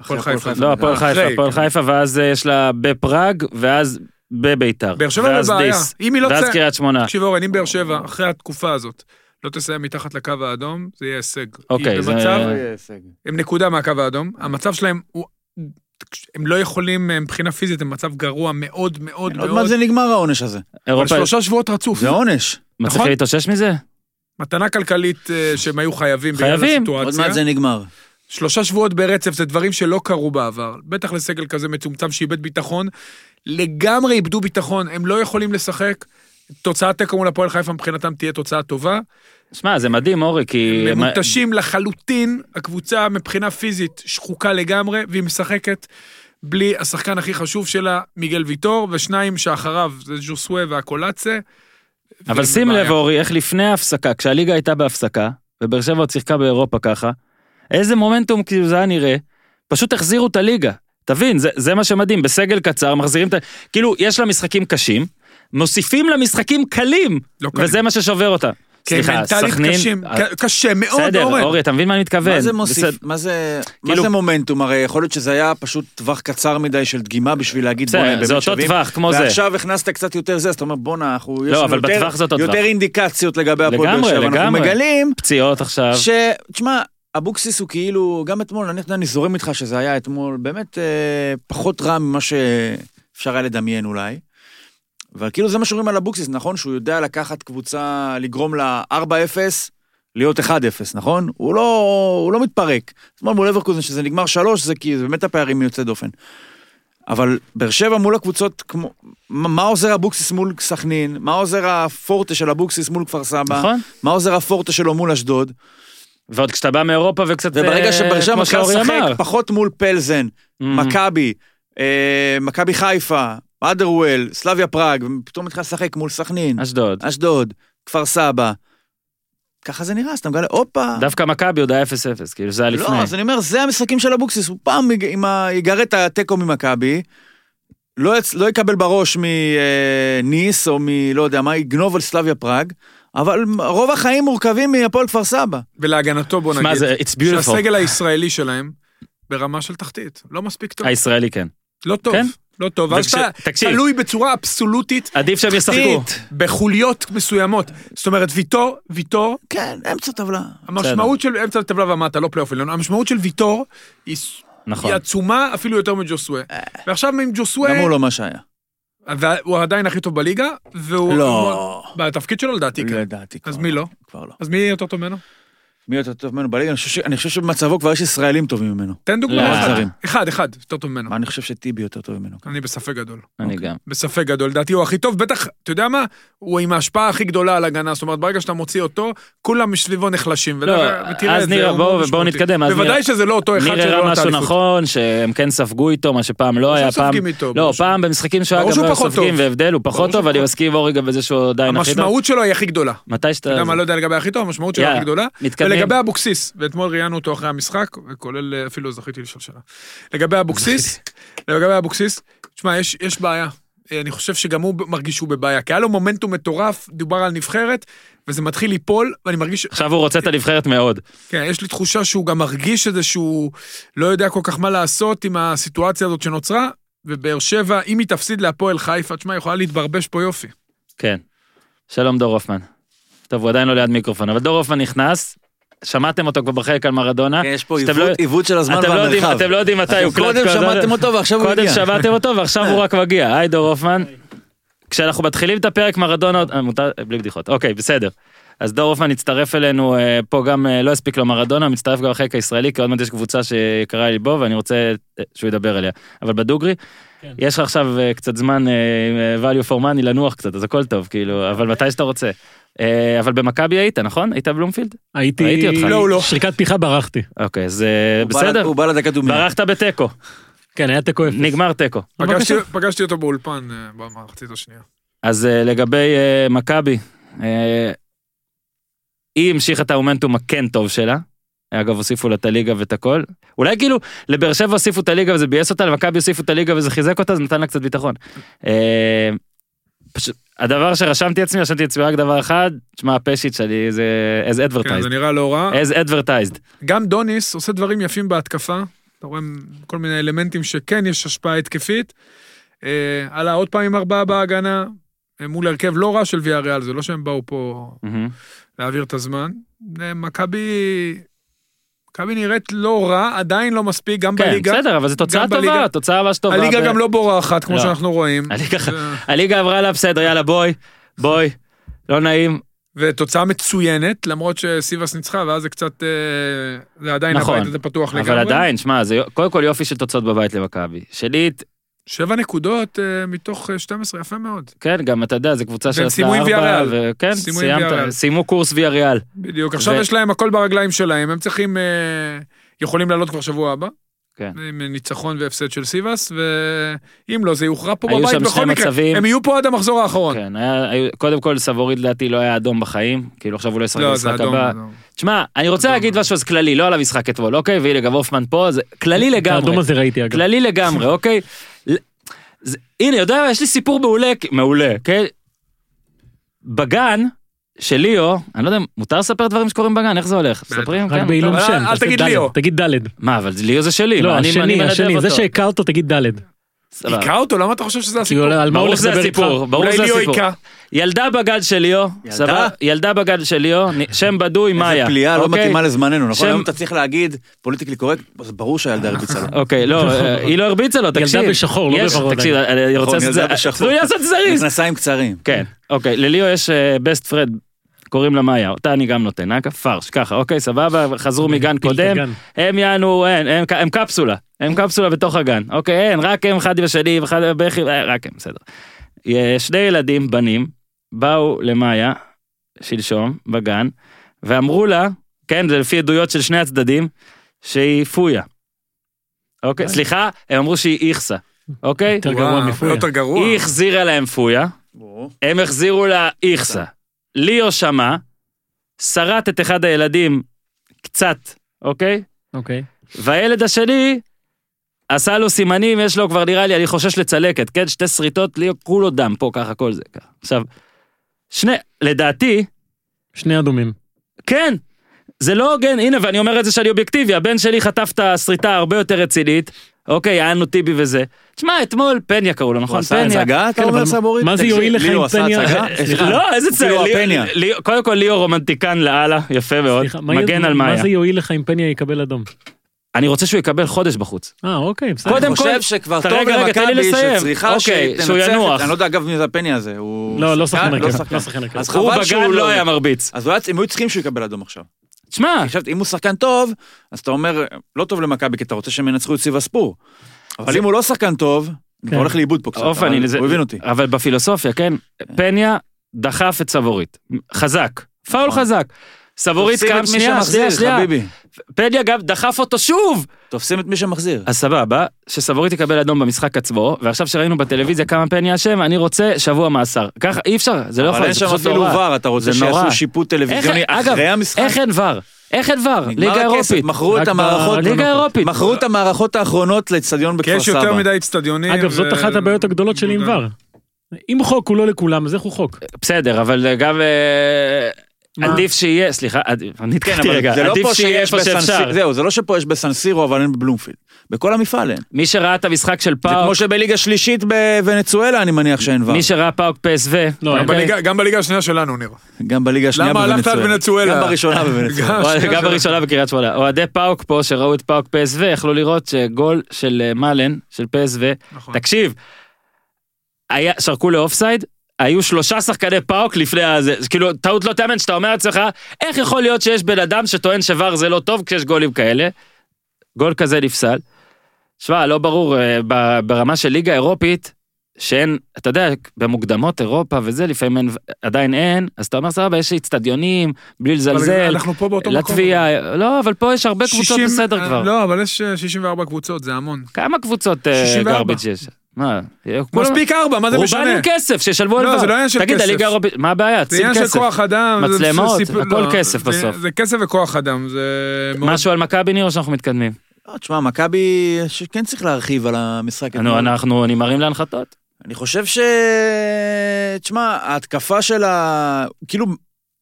הפועל חיפה. לא, הפועל חיפה, הפועל כן. חיפה, ואז אה, יש לה בפראג, ואז בביתר. באר שבע בבעיה. אם היא לא ואז קריית שמונה. תקשיב אורן, אם באר שבע, אחרי התקופה הזאת, לא תסיים מתחת לקו האדום, זה יהיה הישג. אוקיי, זה- במצב, אה, הם נקודה מהקו האדום, המצב שלהם הוא... הם לא יכולים אה, מבחינה פיזית, הם במצב גרוע מאוד מאוד עוד מעט מאוד. זה נגמר העונש הזה. אבל אירופה, שלושה שבועות רצוף. זה עונש. מצליחים נכון? להתאושש מזה? מתנה כלכלית אה, שהם היו חייבים בגלל חייבים. עוד הסיטואציה. מעט זה נגמר. שלושה שבועות ברצף זה דברים שלא קרו בעבר. בטח לסגל כזה מצומצם שאיבד ביטחון. לגמרי איבדו ביטחון, הם לא יכולים לשחק. תוצאת תיקו מול הפועל חיפה מבחינתם תהיה תוצאה טובה. שמע, זה מדהים, אורי, כי... הם מותשים לחלוטין, הקבוצה מבחינה פיזית שחוקה לגמרי, והיא משחקת בלי השחקן הכי חשוב שלה, מיגל ויטור, ושניים שאחריו זה ז'וסווה והקולאצה. אבל שים. לב, אורי, איך לפני ההפסקה, כשהליגה הייתה בהפסקה, ובאר שבע עוד שיחקה באירופה ככה, איזה מומנטום כאילו זה היה נראה, פשוט החזירו את הליגה. תבין, זה, זה מה שמדהים, בסגל קצר מחזירים את ה... כאילו, יש לה משחקים קשים, מוסיפים לה משחקים קלים, לא קלים. וזה מה ששובר אותה. כן, סליחה, מנטלית סכנין... קשים, אה, קשה מאוד, בסדר, אורן. אורי, אתה מבין מה אני מתכוון? מה זה מוסיף? בסדר. מה זה מה כאילו- זה מומנטום? הרי יכול להיות שזה היה פשוט טווח קצר מדי של דגימה בשביל להגיד בסדר, בואנה, זה אותו. טווח, כמו זה. ועכשיו הכנסת קצת יותר זה, אז אתה אומר בואנה, אנחנו... יש לא, לנו אבל יותר- בטווח זה אותו יותר טווח. אינדיקציות לגבי הפועל באר לגמרי, שבע. אנחנו לגמרי. מגלים פציעות עכשיו. ש... תשמע, אבוקסיס הוא כאילו, גם אתמול, אני, אני זורם איתך שזה היה אתמול באמת אה, פחות רע ממה שאפשר היה לדמיין אולי. אבל כאילו זה מה שאומרים על אבוקסיס, נכון? שהוא יודע לקחת קבוצה, לגרום לה 4-0, להיות 1-0, נכון? הוא לא, הוא לא מתפרק. אתמול מול לברקוזן שזה נגמר 3, זה כי זה באמת הפערים מיוצאי דופן. אבל באר שבע מול הקבוצות, כמו, מה עוזר אבוקסיס מול סכנין? מה עוזר הפורטה של אבוקסיס מול כפר סבא? נכון. מה עוזר הפורטה שלו מול אשדוד? ועוד כשאתה בא מאירופה וקצת... וברגע אה, שבאר שבע מתחילה לשחק. פחות מול פלזן, מהמם. מכבי, אה, מכבי חיפה, אדרוול, סלביה פראג, ופתאום מתחילה לשחק מול סכנין, אשדוד. אשדוד, כפר סבא. ככה זה נראה, אז אתה מגלה, הופה. דווקא מכבי עוד היה 0-0, כאילו זה היה לפני. לא, אז אני אומר, זה המשחקים של אבוקסיס, הוא פעם יג- עם ה- יגרד את התיקו ממכבי, לא, יצ- לא יקבל בראש מניס או מ... לא יודע מה, יגנוב על סלביה פראג, אבל רוב החיים מורכבים מהפועל כפר סבא. ולהגנתו בוא נגיד, זה it's beautiful. שהסגל הישראלי שלהם ברמה של תחתית, לא מספיק טוב. הישראלי כן. לא טוב, כן? לא טוב. ואז וכש- אתה תקשיב. תלוי בצורה אבסולוטית עדיף שהם ישחקו. בחוליות מסוימות. זאת אומרת, ויטור, ויטור, כן, אמצע טבלה. המשמעות של אמצע הטבלה ומטה, לא פלייאוף עליון, המשמעות של ויטור היא נכון. היא עצומה אפילו יותר מג'וסווה. ועכשיו עם ג'וסווה, גם הוא לא מה שהיה. והוא עדיין הכי טוב בליגה, והוא... לא. בתפקיד שלו לדעתי, כן. לדעתי כבר אז מי לא? כבר לא. אז מי יותר טוב ממנו? מי יותר טוב ממנו בליגה? אני חושב ש- אני חושב שבמצבו כבר יש ישראלים טובים ממנו. תן דוגמא. לא, אחד. אחד, אחד, יותר טוב ממנו. מה, אני חושב שטיבי יותר טוב ממנו. אני בספק גדול. אני גם. בספק גדול. לדעתי הוא הכי טוב, בטח, אתה יודע מה? הוא עם ההשפעה הכי גדולה על הגנה. זאת אומרת, ברגע שאתה מוציא אותו, כולם מסביבו נחלשים. לא, ותראה- אז נראה, בואו- משמעותי. נתקדם, אז בוודאי נראה- שזה לא אותו אחד ניר שלא נתן משהו. נכון, שהם כן ספגו איתו, מה שפעם לא היה, פעם... לא, פעם במשחקים שהוא היה גם לא סופגים. והבדל, הוא פחות טוב, אני מסכים עם אורי גם בזה שהוא עדיין הכי טוב. המשמעות שלו היא הכי גדולה. מתי שאתה... אתה יודע מה, לא יודע לגבי הכי טוב, המשמעות שלו הכי גדולה. ולגבי אבוקסיס, ואתמול ראיינו אותו אחרי המשחק, וכולל אה, אפילו זכיתי לשאול שאלה. לגבי אבוקסיס, לגבי אבוקסיס, תשמע, יש, יש בעיה. אה, אני חושב שגם הוא מרגיש שהוא בבעיה, כי היה לו מומנטום מטורף, דובר על נבחרת, וזה מתחיל ליפול, ואני מרגיש, עכשיו הוא רוצה את הנבחרת מאוד. כן, יש לי תחושה שהוא גם מרגיש איזה שהוא לא יודע כל כך מה לעשות עם הסיטואציה הזאת שנוצרה, ובאר שבע, אם היא תפסיד להפועל חיפה, תשמע, היא יכולה להתברבש פה יופי. כן. שלום דור הופמן. טוב, הוא עדיין לא ליד מיקרופון, אבל דור הופמן נכנס, שמעתם אותו כבר בחלק על מרדונה. כן, יש פה עיוות- לא- עיוות של הזמן אתם לא יודעים- והמרחב. אתם לא יודעים מתי הוא קודם שמעתם אותו ועכשיו הוא קודם הגיע. שמעתם אותו ועכשיו הוא רק מגיע. היי דור הופמן. כשאנחנו מתחילים את הפרק מרדונה, אה, מותר, בלי בדיחות, אוקיי, בסדר. אז דור הופמן הצטרף אלינו, אה, פה גם אה, לא הספיק לו מרדונה, מצטרף גם לחלק הישראלי, כי עוד מעט יש קבוצה שיקרה לי בו, ואני רוצה אה, שהוא ידבר אליה. אבל בדוגרי, כן. יש לך עכשיו אה, קצת זמן, אה, value for money, לנוח קצת, אז הכל טוב, כאילו, אבל מתי שאתה רוצה. אה, אבל במכבי היית, נכון? היית בבלומפילד? הייתי... ראיתי אותך. לא, לא. שריקת פתיחה ברחתי. אוקיי, אז אה, בסדר, הוא בא לדקת דומיה. ברחת בתיקו, כן, היה תיקו אפס. נגמר תיקו. פגשתי, בבקשה. פגשתי אותו באולפן אה, במחצית השנייה. אז לגבי מכבי, היא המשיכה את המומנטום הכן טוב שלה. אגב, הוסיפו לה את הליגה ואת הכל. אולי כאילו, לבאר שבע הוסיפו את הליגה וזה ביאס אותה, למכבי הוסיפו את הליגה וזה חיזק אותה, זה נתן לה קצת ביטחון. פשוט, הדבר שרשמתי עצמי, רשמתי לעצמי רק דבר אחד, תשמע, הפשיט שלי זה as כן, advertised. זה נראה לא רע. as advertised. גם דוניס עושה דברים יפים בהתקפה. אתה רואה כל מיני אלמנטים שכן יש השפעה התקפית. אה, עלה עוד פעם עם ארבעה בהגנה, אה, מול הרכב לא רע של ויה ריאל, זה לא שהם באו פה מהמם. להעביר את הזמן. אה, מכבי... מכבי נראית לא רע, עדיין לא מספיק, גם כן, בליגה. בסדר, אבל זו תוצאה גם בליגה. טובה, תוצאה ממש טובה. הליגה ב- גם לא בורחת, כמו לא. שאנחנו רואים. הליגה- הליגה עברה לה בסדר, יאללה בואי, בואי, לא נעים, ותוצאה מצוינת, למרות שסיבס ניצחה, ואז זה קצת... אה, זה עדיין נכון. הבית הזה פתוח לגמרי. אבל עדיין, שמע, זה קודם כל יופי של תוצאות בבית למכבי. שלי, שבע נקודות אה, מתוך אה, 12, יפה מאוד. כן, גם אתה יודע, זו קבוצה והם שעשתה סיימו עם ארבע, ויאריאל. וכן, סיימו עם סיימת, ויאריאל. סיימו קורס ויה ריאל. בדיוק. עכשיו ו- יש להם הכל ברגליים שלהם, הם צריכים... אה, יכולים לעלות כבר שבוע הבא. כן. עם ניצחון והפסד של סיבס, ואם לא, זה יוכרע פה בבית בכל מקרה. מצבים. הם יהיו פה עד המחזור האחרון. כן, היה, היו- קודם כל סבורית לדעתי לא היה אדום בחיים, כאילו עכשיו הוא לא ישחק לא, במשחק. הבא. תשמע, אני רוצה אדום. להגיד משהו אז כללי, לא על המשחק אתמול, אוקיי? והנה גם הופמן פה, זה כללי לגמרי. האדום הזה ראיתי אגב. כללי לגמרי, אוקיי? זה- הנה, יודע, יש לי סיפור מעולה, מעולה, כן? בגן של ליאו, אני לא יודע, מותר לספר דברים שקורים בגן? איך זה הולך? מספרים? רק כן, בעילום שם. אל- תגיד ליאו. תגיד ד'. מה, אבל ליאו זה שלי, לא, השני, השני. זה אותו תגיד ד'. היכה אותו? למה אתה חושב שזה כי הסיפור? על מה הוא הולך לדבר איתך? הסיפור, ברור אולי שזה ליאו הסיפור. היכה. ילדה בגן של ליאו, ילדה? סבבה? ילדה בגן של ליאו, שם בדוי, מאיה. איזה פליאה לא אוקיי? מתאימה לזמננו, נכון? שם- היום אתה צריך להגיד פוליטיקלי קורקט, אז ברור שהילדה הרביצה לו. אוקיי, לא, אה, היא לא הרביצה לו, תקשיב. בשחור, לא בוורוד תקשיב. אני רוצה נכון, לעשות את ילדה זה, לעשות זריז. מכנסיים קצרים. כן, אוקיי, לליאו יש best friend, קוראים לה מאיה, אותה אני גם נותן, אגב, פרש, ככה, אוקיי, סבבה, חזרו מגן קודם. הם יענו, אין, הם, הם קפסולה, הם קפסולה בתוך הגן, אוקיי, אין, רק הם, אחד ושלי, ואחד בכי, אה, רק הם, בסדר. יש שני ילדים, בנים, באו למאיה, שלשום, בגן, ואמרו לה, כן, זה לפי עדויות של שני הצדדים, שהיא פויה. אוקיי, סליחה, הם אמרו שהיא איכסה, אוקיי? יותר גרוע מפויה. יותר גרוע. היא החזירה להם פויה, הם החזירו לה איכסה. ליאו שמע, שרט את אחד הילדים קצת, אוקיי? אוקיי. והילד השני עשה לו סימנים, יש לו כבר נראה לי, אני חושש לצלקת, כן? שתי שריטות, ליאו כולו דם, פה ככה, כל זה ככה. עכשיו, שני, לדעתי, שני אדומים. כן, זה לא הוגן, הנה, ואני אומר את זה שאני אובייקטיבי, הבן שלי חטף את השריטה הרבה יותר רצינית, אוקיי, היה לנו טיבי וזה. תשמע, אתמול פניה קראו לו, הוא נכון? עשה פניה. הצגה, אתה כן, אומר אבל סבורית? מה זה יועיל לך עשה פניה-. לא, איזה צער, כאילו ליאו- הפניה. ליאו- קודם כל ליאו רומנטיקן לאללה, יפה מאוד, מה מגן על מה מאיה. זה יועיל לך אם פניה יקבל אדום? אני רוצה שהוא יקבל חודש בחוץ. אה, אוקיי, בסדר. קודם אני כל- חושב שכבר רגע, טוב רגע, תן לי למכבי לסיים. שצריכה אוקיי, שתנצח שהוא את- ינוח. אני לא יודע אגב מי זה הפני הזה, הוא... לא, לא שחקן לא הרכב. לא שחקן הרכב. אז הוא חבל שהוא לא לא... היה מרביץ. אז הוא הם היו צריכים שהוא יקבל אדום עכשיו. תשמע, חשבתי, אם הוא שחקן טוב, אז אתה אומר, לא טוב למכבי, כי אתה רוצה שהם ינצחו את סיב הספור. אבל אם הוא לא שחקן טוב, אני כן. כבר הולך לאיבוד פה קצת, אבל הוא הבין אותי. אבל בפילוסופיה, כן, פניה דחף את סבורית. חזק. פאול נכון. חזק. סבורית קם, מי שנייה, שמחזיר, שנייה, שנייה. חביבי. פניה גם דחף אותו שוב. תופסים את מי שמחזיר. אז סבבה, שסבורית יקבל אדום במשחק עצמו, ועכשיו שראינו בטלוויזיה כמה פניה אשם, אני רוצה שבוע מאסר. ככה, אי אפשר, זה לא אבל יכול, אין זה שם פשוט אפילו נורא. ור, אתה רוצה. שיעשו שיפוט טלוויזיוני אגב, אחרי המשחק? איך אין ור? איך אין ור? ליגה אירופית. מכרו את המערכות, בליגה האירופית. מכרו את המערכות האחרונות לאצטדיון כי בכפר יש יותר סבא. מדי אצטדיונים. אגב, זאת אחת הבעיות הגדולות שלי עם ור. אם חוק הוא לא לכולם, אז איך הוא חוק? בסדר, אבל גם מה? עדיף שיהיה, סליחה, אני כן, רגע, זה לא עדיף שיהיה שיש איפה שאפשר. בסנסירו, זהו, זה לא שפה יש בסנסירו אבל אין בבלומפילד. בכל המפעל אין. מי שראה את המשחק של זה פאוק, כמו שבליגה שלישית בוונצואלה אני מניח שאין ור. מי שראה פאוק פסו, לא, גם. בליגה- גם בליגה השנייה שלנו, ניר. גם בליגה השנייה למה הלכת על ונצואלה? גם בראשונה בוונצואלה. גם- גם בראשונה בקריית שמונה. אוהדי פאוק פה, שראו את פאוק פסו, יכלו לראות שגול של אה, מאלן, של פסו, נכון. תקשיב, היה, שרקו לאופסייד, היו שלושה שחקני פאוק לפני הזה, זה כאילו טעות לא תאמן שאתה אומר לעצמך, איך יכול להיות שיש בן אדם שטוען שוואר זה לא טוב כשיש גולים כאלה? גול כזה נפסל. שמע, לא ברור, אה, ברמה של ליגה אירופית, שאין, אתה יודע, במוקדמות אירופה וזה, לפעמים אין, עדיין אין, אז אתה אומר סבבה, יש אצטדיונים, בלי לזלזל, אנחנו פה באותו מקום. לטביה, לא, אבל פה יש הרבה קבוצות 60 בסדר כבר. לא, אבל יש אה, 64 קבוצות, זה המון. כמה קבוצות אה, 64. גרביץ' יש? מה? כולם- מספיק ארבע, מה זה רובן משנה? עם כסף, שישלמו לא, הלוואה. זה לא עניין של תגיד, כסף. הליגה האירופית, מה הבעיה? זה עניין של. כוח אדם. מצלמות, הכל לא, כסף זה- בסוף. זה כסף וכוח אדם, זה. משהו על מכבי ניר או שאנחנו מתקדמים? לא, תשמע, מכבי שכן צריך להרחיב על המשחק. נו. אנחנו נמהרים להנחתות. אני חושב ש... תשמע, ההתקפה של ה... כאילו,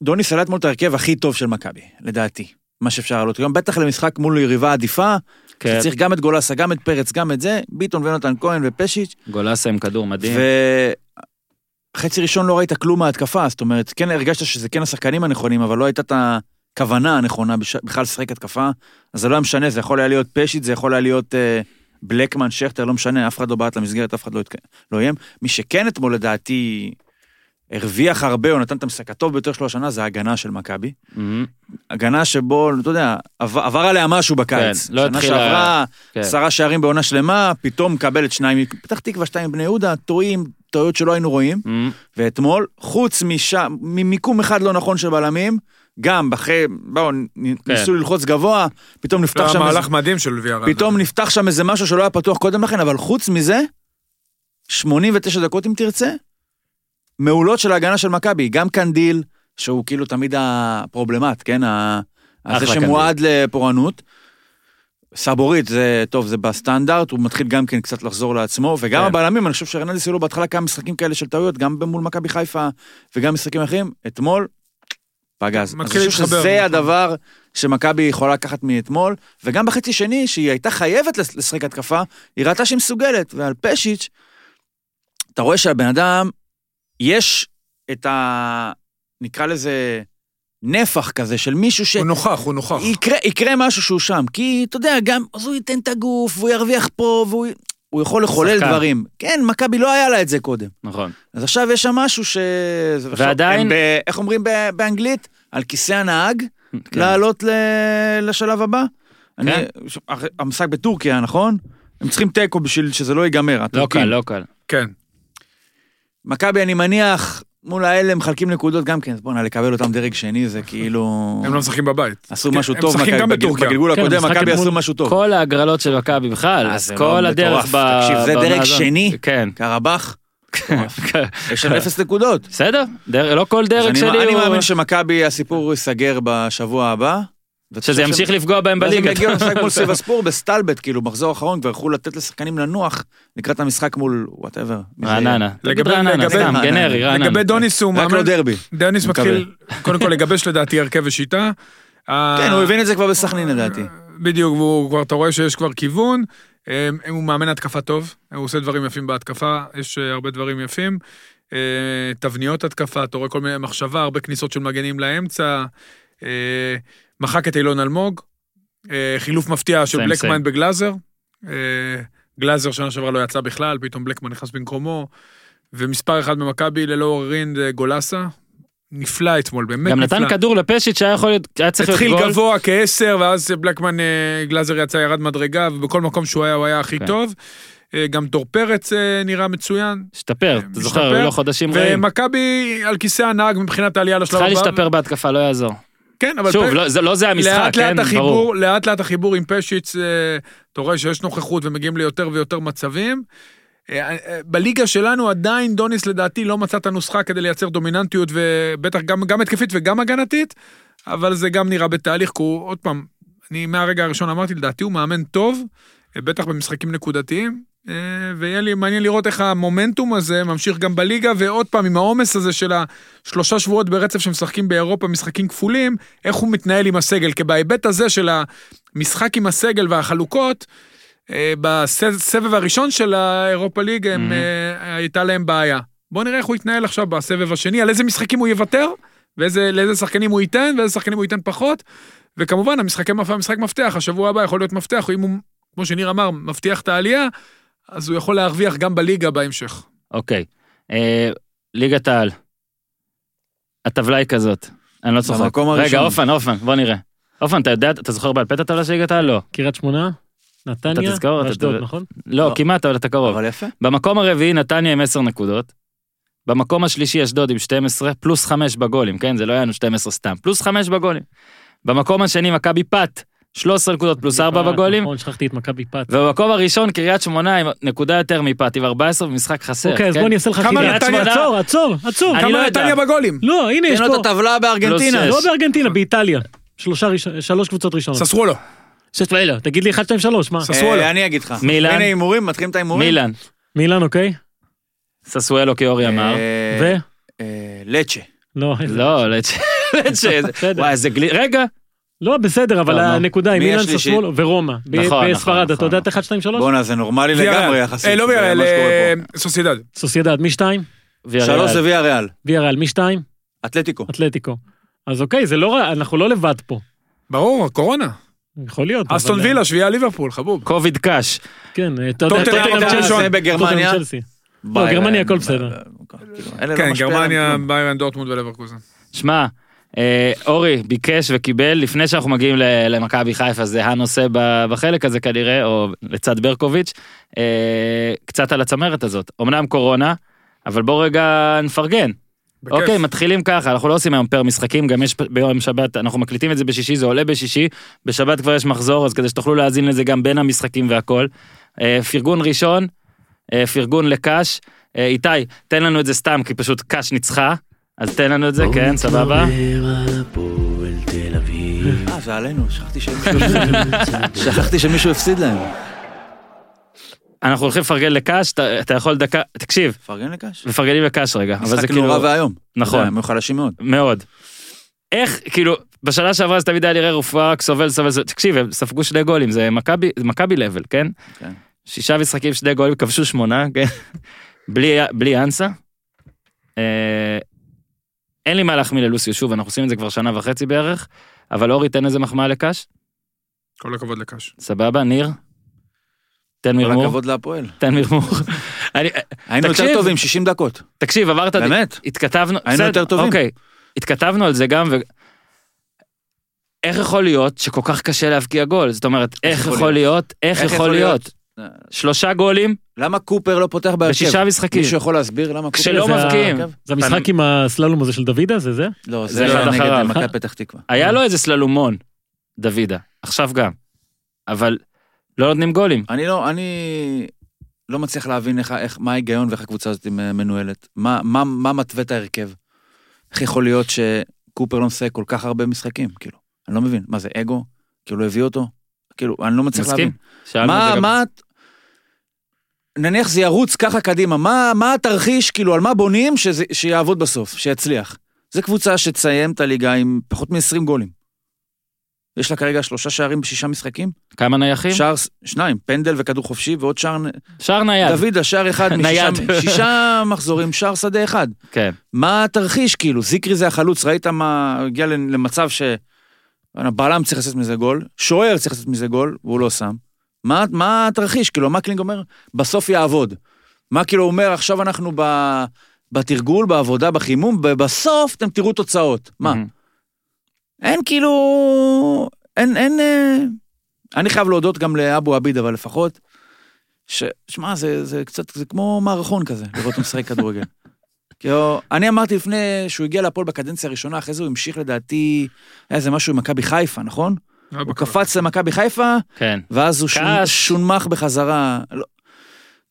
דוני סלל אתמול את ההרכב הכי טוב של מכבי, לדעתי. מה שאפשר לעלות. גם בטח למשחק מול יריבה עדיפה, כן, שצריך גם את גולסה, גם את פרץ, גם את זה, ביטון ויונתן כהן ופשיץ', גולסה עם כדור מדהים. וחצי ראשון לא ראית כלום מההתקפה, זאת אומרת, כן הרגשת שזה כן השחקנים הנכונים, אבל לא הייתה את הכוונה הנכונה בש- בכלל לשחק התקפה, אז זה לא היה משנה, זה יכול היה להיות פשיץ', זה יכול היה להיות אה, בלקמן, שכטר, לא משנה, אף אחד לא בעט למסגרת, אף אחד לא, התק- לא איים. מי שכן אתמול לדעתי הרוויח הרבה, או נתן את המשחק הטוב ביותר שלו השנה, זה ההגנה של מכבי. מהמם, הגנה שבו, אתה יודע, עבר, עבר עליה משהו בקיץ. כן, לא שנה התחילה- שעברה, כן. עשרה שערים בעונה שלמה, פתאום מקבלת שניים, פתח תקווה, שתיים בני יהודה, טועים, טעויות שלא היינו רואים. מהמם. ואתמול, חוץ משם, ממיקום אחד לא נכון של בלמים, גם אחרי, באו, נ- ניסו ללחוץ גבוה, פתאום נפתח זה שם איזה, מהלך מדהים של ויארל. פתאום נפתח שם איזה משהו שלא היה פתוח קודם לכן, אבל חוץ מזה, 89 דקות אם תרצה, מעולות של ההגנה של מכבי, גם קנדיל, שהוא כאילו תמיד הפרובלמט, כן? אחלה זה שמועד לפורענות. סבורית זה טוב זה בסטנדרט הוא מתחיל גם כן קצת לחזור לעצמו וגם כן. הבלמים אני חושב שרננדס היו לו בהתחלה כמה משחקים כאלה של טעויות גם מול מכבי חיפה וגם משחקים אחרים אתמול פגז. אז אני חושב שזה נכון. הדבר שמכבי יכולה לקחת מאתמול וגם בחצי שני שהיא הייתה חייבת לש- לשחק התקפה היא ראתה שהיא מסוגלת ועל פשיץ' אתה רואה שהבן אדם יש את ה... נקרא לזה נפח כזה של מישהו ש... הוא נוכח, הוא נוכח. יקרה, יקרה משהו שהוא שם, כי אתה יודע, גם, אז הוא ייתן את הגוף, והוא ירוויח פה, והוא הוא יכול לחולל שחקן. דברים. כן, מכבי לא היה לה את זה קודם. נכון. אז עכשיו יש שם משהו ש... ועדיין- ב... איך אומרים ב... באנגלית? על כיסא הנהג, כן. לעלות ל... לשלב הבא? אני... כן. המשחק בטורקיה, נכון? הם צריכים תיקו בשביל שזה לא ייגמר, לא. קל, לא קל. כן. מכבי, אני מניח, מול האלה מחלקים נקודות גם כן, אז בוא'נה, לקבל אותם דרג שני זה כאילו... הם לא משחקים בבית. עשו כן, משהו הם טוב, משחקים מכבי גם בטורקיה. בגלגול כן, הקודם, מכבי עשו משהו טוב. כל ההגרלות של מכבי בכלל, אה, אז זה כל הדרך. ב... תקשיב, זה דרג. שני. כן. קרבח, יש שם אפס נקודות. בסדר, דר- לא כל דרג אני- שלי אני הוא... מאמין שמכבי, הסיפור ייסגר בשבוע הבא. שזה ימשיך לפגוע בהם ואז הם בליגה. יגיעו לשחק מול סיבאספור בסטנדבט, כאילו, מחזור אחרון, כבר יכלו לתת לשחקנים לנוח לקראת המשחק מול whatever. רעננה. לגבי- רעננה, לגבי- סתם. גנרי, רעננה. לגבי דוניס הוא רק לא מאמן, דרבי. דוניס. מתחיל, קודם כל לגבש לדעתי הרכב ושיטה. כן, הוא הבין את זה כבר בסכנין לדעתי. בדיוק, והוא כבר, אתה רואה שיש כבר כיוון. אה, הוא מאמן התקפה טוב, הוא עושה דברים יפים בהתקפה, יש אה, הרבה דברים יפים. אה, תבניות התקפה, אתה רואה כל מיני מחשבה, הרבה כניסות של מגנים לאמצע. מחק את אילון אלמוג. אה, חילוף מפתיע של בלקמן. בגלאזר. אה, גלאזר שנה שעברה לא יצא בכלל, פתאום בלקמן נכנס במקומו. ומספר אחד במכבי ללא עוררין זה גולסה. נפלא אתמול, באמת גם נפלא. נתן כדור לפשיץ' שהיה יכול להיות, היה צריך להיות התחיל גול. גבוה כעשר, ואז בלקמן אה, גלאזר יצא, ירד מדרגה, ובכל מקום שהוא היה, הוא היה הכי כן. טוב. גם דור פרץ אה, נראה מצוין. השתפר, אתה זוכר. היו לו חודשים רעים. ומכבי על כיסא הנהג מבחינת העלייה לשלב צריכה הבא. להשתפר בהתקפה, לא יעזור. כן, אבל... שוב, פ- לא- זה- לא זה המשחק, לאט כן? לאט ברור. החיבור, לאט לאט החיבור עם פשיץ, אה, אתה רואה שיש נוכחות ומגיעים ליותר ויותר מצבים. אה, אה, בליגה שלנו עדיין דוניס לדעתי לא מצא את הנוסחה כדי לייצר דומיננטיות ובטח גם, גם התקפית וגם הגנתית, אבל זה גם נראה בתהליך, כי הוא עוד פעם, אני מהרגע הראשון אמרתי, לדעתי הוא מאמן טוב, בטח במשחקים נקודתיים, ויהיה לי מעניין לראות איך המומנטום הזה ממשיך גם בליגה, ועוד פעם עם העומס הזה של השלושה שבועות ברצף שמשחקים באירופה, משחקים כפולים, איך הוא מתנהל עם הסגל, כי בהיבט הזה של המשחק עם הסגל והחלוקות, אה, בסבב הראשון של האירופה ליג הם, אה, הייתה להם בעיה. בואו נראה איך הוא יתנהל עכשיו בסבב השני, על איזה משחקים הוא יוותר, ולאיזה שחקנים הוא ייתן, ואיזה שחקנים הוא ייתן פחות. וכמובן, המשחק מפתח, השבוע הבא יכול להיות מפתח, אם הוא, כמו שניר אמר, מבטיח את העלייה, אז הוא יכול להרוויח גם בליגה בהמשך. אוקיי. אה, ליגת העל. הטבלה היא כזאת. אני לא צוחק. במקום רגע, הראשון. אופן, אופן, בוא נראה. אופן, אתה יודע, אתה זוכר בעל פה את הטבלה של ליגת העל? לא. קריית שמונה, נתניה, תזכור, אתה ואשדוד, תדע. נכון? לא, לא. כמעט, אבל אתה קרוב. אבל יפה. במקום הרביעי נתניה עם 10 נקודות. במקום השלישי אשדוד עם 12, פלוס 5 בגולים, כן? זה לא היה לנו 12 סתם, פלוס 5 בגולים. במקום השני מכבי פת, 13 נקודות פלוס 4 פת, בגולים. נכון, שכחתי את מכבי פת. ובמקום הראשון קריית שמונה עם נקודה יותר מפת, עם 14 במשחק חסר. אוקיי, אז כן? בוא אני אעשה לך כמה חידה. נתניה- עצור, עצור, עצור. לא כמה. נתניה בגולים? לא, הנה יש תן לו פה. את הטבלה בארגנטינה. לא. בארגנטינה, באיטליה. שלוש קבוצות ראשונות. ססוולו. שש ואלה, תגיד לי 1, 2, 3, מה? ססוולו. אה, אני אגיד לך. מילאן. הנה הימורים, מתחילים את ההימורים. מילאן, מילאן, אוקיי? ססואלו כאורי אמר. אה, ו? אה, לצ'ה. לא, לא, לצ'ה, לצ'ה. וואי, איזה גלי, רגע, לא, בסדר, אבל לא. הנקודה היא מי מילאן? ססוולו ורומא. נכון, בספרד, נכון, אתה יודע את נכון. 1, 2, 3? בואנה, זה נורמלי ויאריאל. לגמרי יחסית. אה, לא ויאריאל, אה, סוסיידד. סוסיידד, מי 2? ויאריאל. שלוש זה ויה ריאל. ויה ריאל, מי 2? אתלטיקו. אתלטיקו. אז אוקיי, זה לא רע, אנחנו לא לבד פה. ברור, קורונה. יכול להיות. אסטון וילה, שביעייה ליברפול, חבוב. קוביד קאש. כן, מקום צ'לסי. בגרמניה. ביירן, גרמניה, הכל בסדר. כאילו, לא כן, גרמניה. ביירן, דורטמונד ולברקוזן. שמע, אה, אורי ביקש וקיבל, לפני שאנחנו מגיעים למכבי חיפה, זה הנושא בחלק הזה כנראה, או לצד ברקוביץ', אה, קצת על הצמרת הזאת. אמנם קורונה, אבל בוא רגע נפרגן. בכיף. אוקיי, מתחילים ככה, אנחנו לא עושים היום פר משחקים, גם יש ביום שבת, אנחנו מקליטים את זה בשישי, זה עולה בשישי, בשבת כבר יש מחזור, אז כדי שתוכלו להאזין לזה גם בין המשחקים והכל. אה, פרגון ראשון, אה, פרגון לקאש. אה, איתי, תן לנו את זה סתם, כי פשוט קאש ניצחה, אז תן לנו את זה, כן, סבבה? אה, זה עלינו, שכחתי שמישהו הפסיד. להם. אנחנו הולכים לפרגן לקאש, אתה, אתה יכול דקה, תקשיב, פרגן לקאש. מפרגנים לקאש רגע, אבל זה משחק כאילו, נורא ואיום. נכון. הם היו חלשים מאוד. מאוד. איך, כאילו, בשנה שעברה זה תמיד היה נראה רפואה סובל סובל, סובל. תקשיב, הם ספגו שני גולים, זה מכבי, לבל, כן? כן. שישה משחקים, שני גולים, כבשו שמונה, כן? בלי, בלי אנסה. אין לי מה להחמיא ללוסיו, שוב, אנחנו עושים את זה כבר שנה וחצי בערך, אבל אורי, תן איזה מחמאה לקאש, כל הכבוד לקאש. סבבה, ניר? תן כל מרמור, הכבוד להפועל. תן מרמור. אני, היינו יותר. טובים, 60 דקות. תקשיב, עברת, באמת. התכתבנו, היינו יותר טובים. אוקיי, התכתבנו על זה גם, ו... איך יכול להיות שכל כך קשה להבקיע גול? זאת אומרת, איך יכול להיות, איך יכול להיות? שלושה גולים למה קופר לא פותח בהרכב? בשישה משחקים. מישהו יכול להסביר למה קופר... כשלא ה- מבקיעים. זה המשחק עם הסללום הזה של דוידה, זה זה? לא, זה אחד נגד. מכבי פתח תקווה. היה לו איזה סללומון, דוידה, עכשיו גם. אבל לא נותנים גולים. אני לא, אני לא מצליח להבין איך, איך, מה ההיגיון ואיך הקבוצה הזאת מנוהלת. מה, מה, מה מתווה את ההרכב? איך יכול להיות שקופר לא משחק כל כך הרבה משחקים? כאילו, אני לא מבין. מה זה, אגו? כאילו, לא הביא אותו? כאילו, אני לא מצליח מסכים? להבין. את מה. מה... נניח זה ירוץ ככה קדימה, מה, מה התרחיש, כאילו, על מה בונים שזה, שיעבוד בסוף, שיצליח? זו קבוצה שתסיים את הליגה עם פחות מ-20 גולים. יש לה כרגע שלושה שערים בשישה משחקים? כמה נייחים? שער, שניים, פנדל וכדור חופשי ועוד שער, שער נייד. דוד, השער אחד משישה. שישה מחזורים, שער שדה אחד. כן. מה התרחיש, כאילו? זיקרי זה החלוץ, ראית מה, הגיע למצב ש... הבלם צריך לעשות מזה גול, שוער צריך לעשות מזה גול, והוא לא שם. מה, מה התרחיש? כאילו, מה קלינג אומר? בסוף יעבוד. מה כאילו הוא אומר, עכשיו אנחנו ב... בתרגול, בעבודה, בחימום, ובסוף אתם תראו תוצאות. מה? אין כאילו... אין, אין... אה, אני חייב להודות גם לאבו עביד, אבל לפחות, ש... שמע, זה, זה קצת, זה כמו מערכון כזה, לראות אותו משחק כדורגל. כאילו, אני אמרתי לפני שהוא הגיע להפועל בקדנציה הראשונה, אחרי זה הוא המשיך לדעתי, היה איזה משהו עם מכבי חיפה, נכון? לא הוא. קפץ למכבי חיפה, כן. ואז הוא. שונמך בחזרה. לא.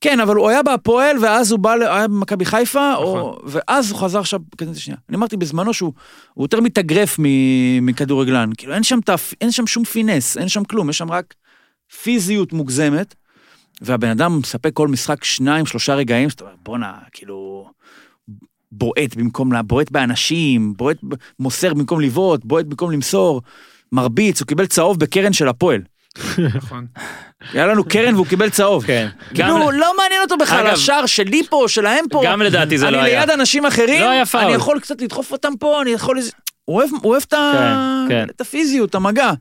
כן, אבל הוא היה בהפועל, ואז הוא בא, ל- היה במכבי חיפה, או... ואז הוא חזר עכשיו בקדנציה שנייה. אני אמרתי בזמנו שהוא הוא יותר מתאגרף מ- מכדורגלן. כאילו, אין שם, תפ... אין שם שום פינס, אין שם כלום, יש שם רק פיזיות מוגזמת, והבן אדם מספק כל משחק שניים, שלושה רגעים, שאתה אומר, בואנה, כאילו... בועט במקום, לה- בועט באנשים, בועט, מוסר במקום לבעוט, בועט במקום למסור, מרביץ, הוא קיבל צהוב בקרן של הפועל. נכון. היה לנו קרן והוא קיבל צהוב. כן. כאילו, לא מעניין אותו בכלל, השער שלי פה, שלהם פה. גם לדעתי זה לא אני היה. ליד אנשים אחרים, לא היה פאול. אני יכול קצת לדחוף אותם פה, אני יכול... הוא אוהב, את. כן, כן. את הפיזיות, את המגע.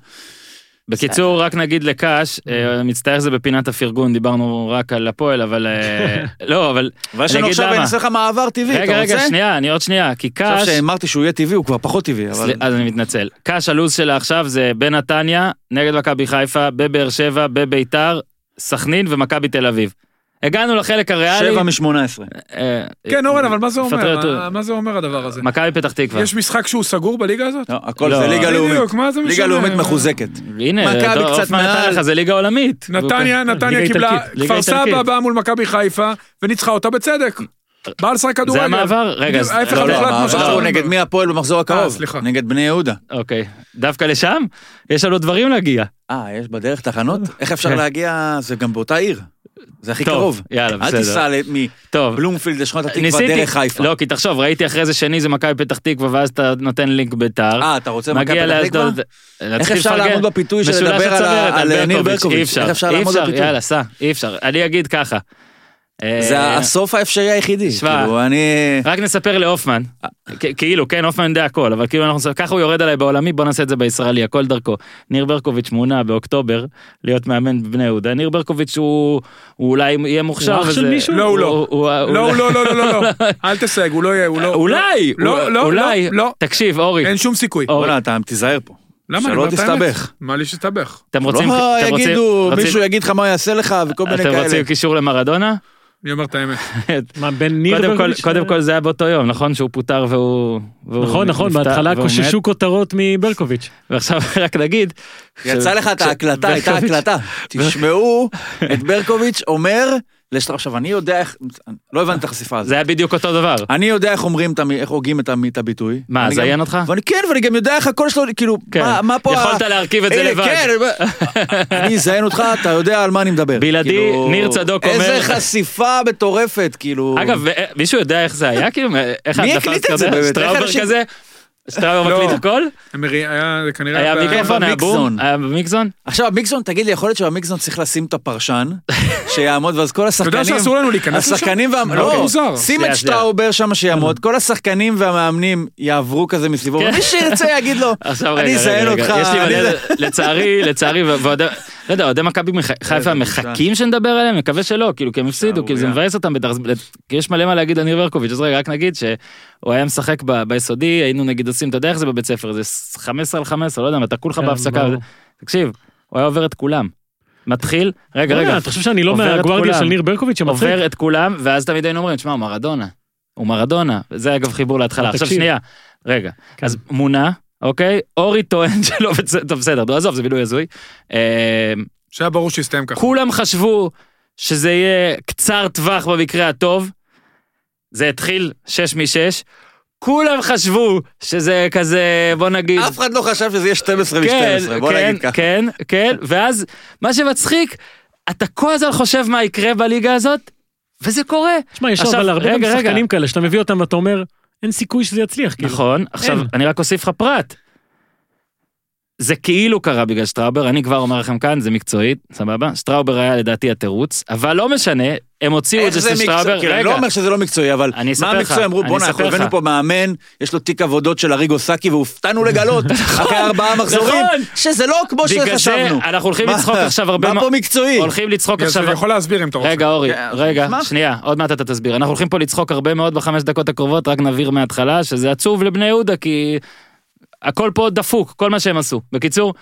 בקיצור, רק נגיד לקאש, אה, מצטער שזה בפינת הפרגון, דיברנו רק על הפועל, אבל... אה, לא, אבל... אבל יש לנו עכשיו. אני אעשה לך מעבר טבעי, רגע, אתה רגע, רוצה? שנייה, אני עוד שנייה, כי קאש... עכשיו שאמרתי שהוא יהיה טבעי, הוא כבר פחות טבעי, אבל... אז אני מתנצל. קאש הלו"ז שלה עכשיו זה בנתניה, נגד מכבי חיפה, בבאר שבע, בביתר, סכנין ומכבי תל אביב. הגענו לחלק הריאלי. שבע משמונה עשרה. אה, כן, אורן, אבל מה זה אומר? אותו. מה- זה אומר הדבר הזה? מכבי פתח תקווה. יש משחק שהוא סגור בליגה הזאת? לא, הכל לא, זה ליגה לאומית. בדיוק, מה זה משנה? ליגה לאומית מחוזקת. הנה, מכבי קצת הופמן נתן מעל. לך, זה ליגה עולמית. נתניה, נתניה קיבלה, כפר סבא. באה מול מכבי חיפה וניצחה אותה בצדק. באה לשחק כדורגל. זה המעבר? רגע, אז... ההפך לא, לא, המעבר. נגד מי הפועל במחזור הקרוב? סליחה. נגד בני יהודה. אוקיי. דווקא לשם? יש לנו דברים להגיע. אה, יש בדרך תחנות? איך אפשר להגיע? זה גם באותה עיר. זה הכי טוב, קרוב. יאללה, אל בסדר. תיסע טוב. מבלומפילד לשכונת התקווה ניסיתי, דרך חיפה. לא, כי תחשוב, ראיתי אחרי זה שני זה מכבי פתח תקווה, ואז אתה נותן לינק ביתר. אה, אתה רוצה מכבי פתח תקווה? איך אפשר. לעמוד בפיתוי של לדבר על ניר ברקוביץ'? אי אפשר, אי אפשר? יאללה, סע, אי אפשר. אני אגיד ככה. זה אה, הסוף האפשרי היחידי. כאילו, אני... רק נספר להופמן, כאילו, כן, הופמן יודע הכל, אבל כאילו אנחנו, ככה הוא יורד עליי בעולמי, בוא נעשה את זה בישראלי, הכל דרכו. ניר ברקוביץ' מונה באוקטובר להיות מאמן בבני יהודה, ניר ברקוביץ' הוא אולי יהיה מוכשר. הוא אח של וזה- מישהו? לא, הוא לא. הוא- לא, הוא- לא, לא, לא, לא, לא. אל תסייג, הוא לא יהיה, הוא לא... אולי, לא, לא, אולי, לא, לא. תקשיב, אורי, אין שום סיכוי. אורי, אתה תיזהר פה. למה? שלא. תסתבך. מה לי שתסתבך? אתם רוצים, לא אתם יגידו, מישהו יגיד לך מה יעשה לך וכל מיני אתם כאלה. רוצים קישור למרדונה? אני אומר את האמת. מה, בין ניר כל, ברקוביץ' קודם כל זה היה באותו יום, נכון? שהוא פוטר והוא... והוא נכון, נכון, נפטר, בהתחלה קוששו מת. כותרות מברקוביץ'. ועכשיו רק נגיד... יצא ש- לך את ש- ההקלטה, הייתה הקלטה. תשמעו את ברקוביץ' אומר, לש- עכשיו אני יודע איך, לא הבנתי את החשיפה הזאת. זה היה בדיוק אותו דבר. אני יודע איך אומרים, איך הוגים את הביטוי. מה, זיין גם- אותך? ואני כן, ואני גם יודע איך הקול שלו, כאילו, כן. מה- פה... יכולת להרכיב את זה לבד. כן, אני אזיין אותך, אתה יודע על מה אני מדבר. בלעדי, כאילו, ניר צדוק אומר- איזה חשיפה מטורפת, כאילו... אגב, ו- מישהו יודע איך זה היה? כאילו, איך? זה באמת? איך שטראובר כזה? שטראובר לא. מקליט הכל? היה כנראה... היה מיקרופון, היה בום? היה במיקזון? עכשיו, המיקזון, תגיד לי, יכול להיות שבמיקזון צריך לשים את הפרשן, שיעמוד, ואז כל אתה השחקנים... יודע שאסור לנו להיכנס לשם? השחקנים וה... לא, מוזר. שים את. שטראובר שם שיעמוד, כל השחקנים והמאמנים יעברו כזה מסביבו, כן. ומי שירצה יגיד לו, אני אזיין אותך. לצערי, לצערי, לא יודע, אוהדי מכבי חיפה. מחכים שנדבר עליהם? מקווה שלא, כאילו, כי הם הפסידו, כאילו זה. מבאס אותם כי יש מלא מה להגיד על ניר ברקוביץ', אז רגע, רק נגיד שהוא היה משחק ביסודי, היינו נגיד עושים, אתה יודע איך זה בבית ספר, זה 15 על 15, לא יודע אתה כולך כן, בהפסקה, תקשיב, הוא היה עובר את כולם. מתחיל, רגע, רגע, אתה חושב שאני לא מהגוורדיה. של ניר ברקוביץ' המצחיק? עובר את כולם, ואז תמיד היינו אומרים, תשמע, הוא מרדונה. הוא מרדונה. זה אגב חיבור להתחלה. עכשיו. שנייה, רגע. כן. אז מונה, אוקיי? אורי טוען שלא, טוב בסדר, עזוב, זה בילוי הזוי. אה, שהיה ברור שיסתיים ככה. כולם חשבו שזה יהיה קצר טווח במקרה הטוב. זה התחיל 6 מ-6. כולם חשבו שזה כזה, בוא נגיד... אף אחד לא חשב שזה יהיה 12 מ-12, בוא כן, נגיד ככה. כן, כן, ואז מה שמצחיק, אתה כל הזמן חושב מה יקרה בליגה הזאת, וזה קורה. שמע, יש אבל הרבה רגע, גם רגע. שחקנים כאלה שאתה מביא אותם ואתה אומר, אין סיכוי שזה יצליח, כאילו. נכון, עכשיו אין. אני רק אוסיף לך פרט. זה כאילו קרה בגלל שטראובר, אני כבר אומר לכם כאן, זה מקצועית, סבבה? שטראובר היה לדעתי התירוץ, אבל לא משנה, הם הוציאו את זה זה שטראובר, מקצועי? כאילו, אני לא אומר שזה לא מקצועי, אבל מה המקצועי? אמרו, בואנה, אנחנו אספר לך." הבאנו פה מאמן, יש לו תיק עבודות של אריגו סאקי, והופתענו לגלות, אחרי ארבעה מחזורים, נכון. שזה לא כמו בגלל זה שחשבנו. אנחנו הולכים לצחוק עכשיו הרבה מה פה מקצועי? הולכים לצחוק עכשיו... אני יכול להסביר אם אתה רוצה. רגע אורי, כן, רגע. שנייה, עוד מעט אתה תסביר. אנחנו הולכים פה לצחוק הרבה מאוד בחמש דקות הקרובות, רק נבהיר מההתחלה, שזה עצוב לבני יהודה, כי הכל פה דפוק, כל מה שהם עשו. בקיצור,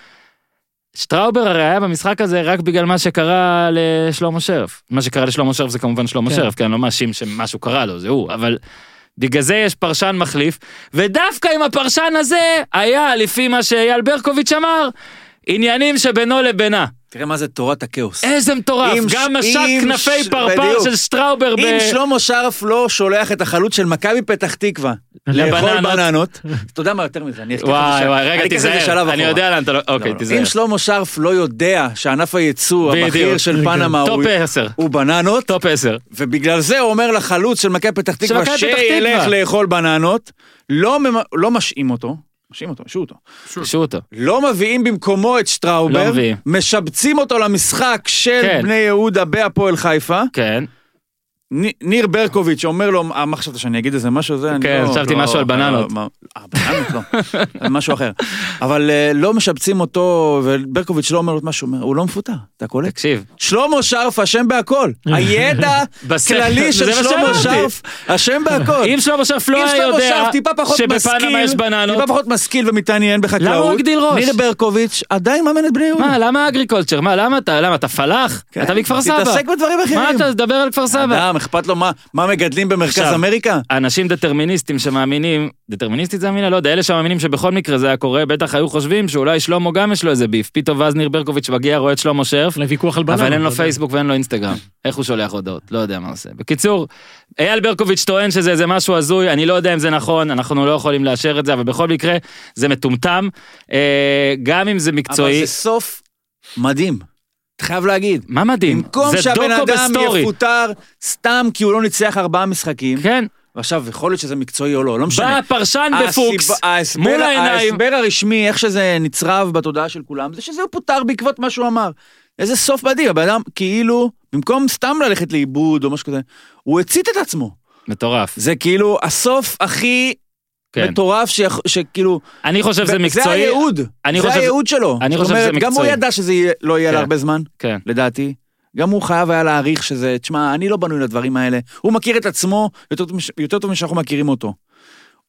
שטראובר הרי היה במשחק הזה רק בגלל מה שקרה לשלמה שרף. מה שקרה לשלמה שרף זה כמובן שלמה כן. שרף, כי אני לא מאשים שמשהו קרה לו, זה הוא, אבל בגלל זה יש פרשן מחליף, ודווקא עם הפרשן הזה היה, לפי מה שאייל ברקוביץ' אמר, עניינים שבינו לבינה. תראה מה זה תורת הכאוס. איזה מטורף, גם משק אם- כנפי ש- פרפר בדיוק. של שטראובר ב... אם שלמה שרף לא שולח את החלוץ של מכבי פתח תקווה לאכול. בננות, אתה יודע מה יותר מזה, אני אקח את זה וואי וואי, רגע, אני תיזהר, שלב אני אחורה. יודע לאן אתה לא... אוקיי, לא, לא. תיזהר. אם שלמה שרף לא יודע שענף הייצוא. הבכיר של פנמה הוא- 10, הוא בננות, טופ 10. ובגלל זה הוא אומר לחלוץ של מכבי פתח תקווה שילך. לאכול בננות, לא לא משעים אותו, משעים אותו, משעו אותו. קשו אותו. לא מביאים במקומו את לא שטראובר, מביאים. משבצים אותו למשחק של כן. בני יהודה בהפועל חיפה. כן, ניר ברקוביץ' אומר לו, אה, מה חשבת שאני אגיד איזה משהו זה? כן, לא- חשבתי לא- משהו על בננות. אה, מה- אה, בננות לא, משהו אחר. אבל לא משבצים אותו, וברקוביץ' לא אומר לו את מה שהוא אומר, הוא לא מפוטר, אתה קולט? תקשיב. שלמה שרף אשם בהכל. הידע כללי של שלמה. שרף אשם בהכל. אם שלמה שרף לא היה יודע שבפנמה יש בננות, טיפה פחות משכיל ומתעניין בחקלאות, למה הוא הגדיל ראש? ניר ברקוביץ' עדיין מאמן את בני יהודה. מה, למה אגריקולצ'ר? מה, למה אתה, למה אתה פלח? כן, אתה מכפר סבא. תתעסק בדברים אחרים. מה אתה תדבר על כפר סבא? אכפת לו מה- מה מגדלים במרכז עכשיו, אמריקה? אנשים דטרמיניסטים שמאמינים, דטרמיניסטית זה המילה? לא יודע, אלה שמאמינים שבכל מקרה זה היה קורה, בטח היו חושבים שאולי שלמה גם יש לו איזה ביף. פתאום ואז ניר ברקוביץ' מגיע, רואה את שלמה שרף, לוויכוח על בננות. אבל אין לו יודע. פייסבוק ואין לו אינסטגרם. איך הוא שולח הודעות? לא יודע מה עושה. בקיצור, אייל ברקוביץ' טוען שזה איזה משהו הזוי, אני לא יודע אם זה נכון, אנחנו לא יכולים לאשר את זה, אבל בכל מקרה, זה מטומטם. אה, גם אם זה אבל מקצועי, זה סוף מדהים. חייב להגיד. מה מדהים? במקום שהבן אדם בסטורי. יפוטר סתם כי הוא לא ניצח ארבעה משחקים, כן, ועכשיו יכול להיות שזה מקצועי או לא, לא משנה. בא הפרשן בפוקס, ההסבר- מול העיניים. ההסבר הרשמי, איך שזה נצרב בתודעה של כולם, זה שזה פוטר בעקבות מה שהוא אמר. איזה סוף מדהים, הבן אדם כאילו, במקום סתם ללכת לאיבוד או משהו כזה, הוא הצית את עצמו. מטורף. זה כאילו הסוף הכי כן. מטורף שיכ- שכאילו, אני חושב שזה זה מקצועי. הייעוד, אני זה חושב- הייעוד שלו. אני חושב שזה אומרת, גם הוא מקצועי. ידע שזה לא יהיה כן. להרבה זמן, כן. לדעתי. גם הוא חייב היה להעריך שזה, תשמע, אני לא בנוי לדברים האלה. הוא מכיר את עצמו יותר יותר טוב משאנחנו מכירים אותו.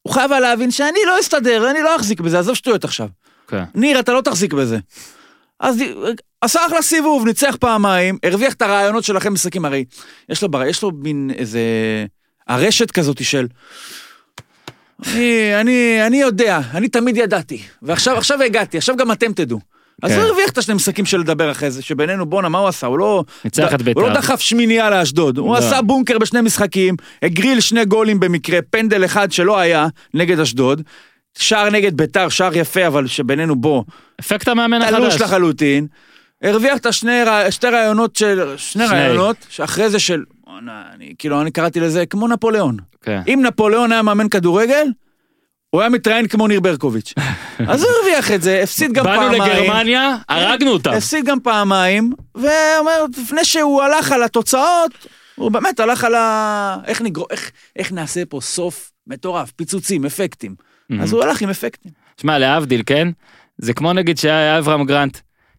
הוא חייב היה להבין שאני לא אסתדר, אני לא אחזיק בזה, עזוב שטויות עכשיו. כן. ניר, אתה לא תחזיק בזה. אז עשה אחלה סיבוב, ניצח פעמיים, הרוויח את הרעיונות של אחרי משחקים, הרי יש לו, יש לו מין איזה הרשת כזאת של... אני, אני, אני יודע, אני תמיד ידעתי, ועכשיו עכשיו הגעתי, עכשיו גם אתם תדעו. אז כן. הוא הרוויח את השני משחקים של לדבר אחרי זה, שבינינו, בואנה, מה הוא עשה? הוא לא... הוא בית"ר. לא דחף שמינייה לאשדוד, הוא לא. עשה בונקר בשני משחקים, הגריל שני גולים במקרה, פנדל אחד שלא היה נגד אשדוד, שער נגד ביתר, שער יפה, אבל שבינינו בוא, אפקט המאמן תלוש החדש. לחלוטין. הרוויח את השני שתי רעיונות של, שני שני. רעיונות, שאחרי זה של, אני, כאילו, אני קראתי לזה כמו נפוליאון. כן. אם נפוליאון היה מאמן כדורגל, הוא היה מתראיין כמו ניר ברקוביץ'. אז הוא הרוויח את זה, הפסיד גם באנו פעמיים. לגרמניה, הרגנו אותם. הפסיד גם פעמיים, ואומר, לפני שהוא הלך על התוצאות, הוא באמת הלך על ה... איך נגרו... איך, איך נעשה פה סוף מטורף, פיצוצים, אפקטים. אז הוא הלך עם אפקטים. שמע, להבדיל, כן? זה כמו נגיד שהיה אברהם גרנט,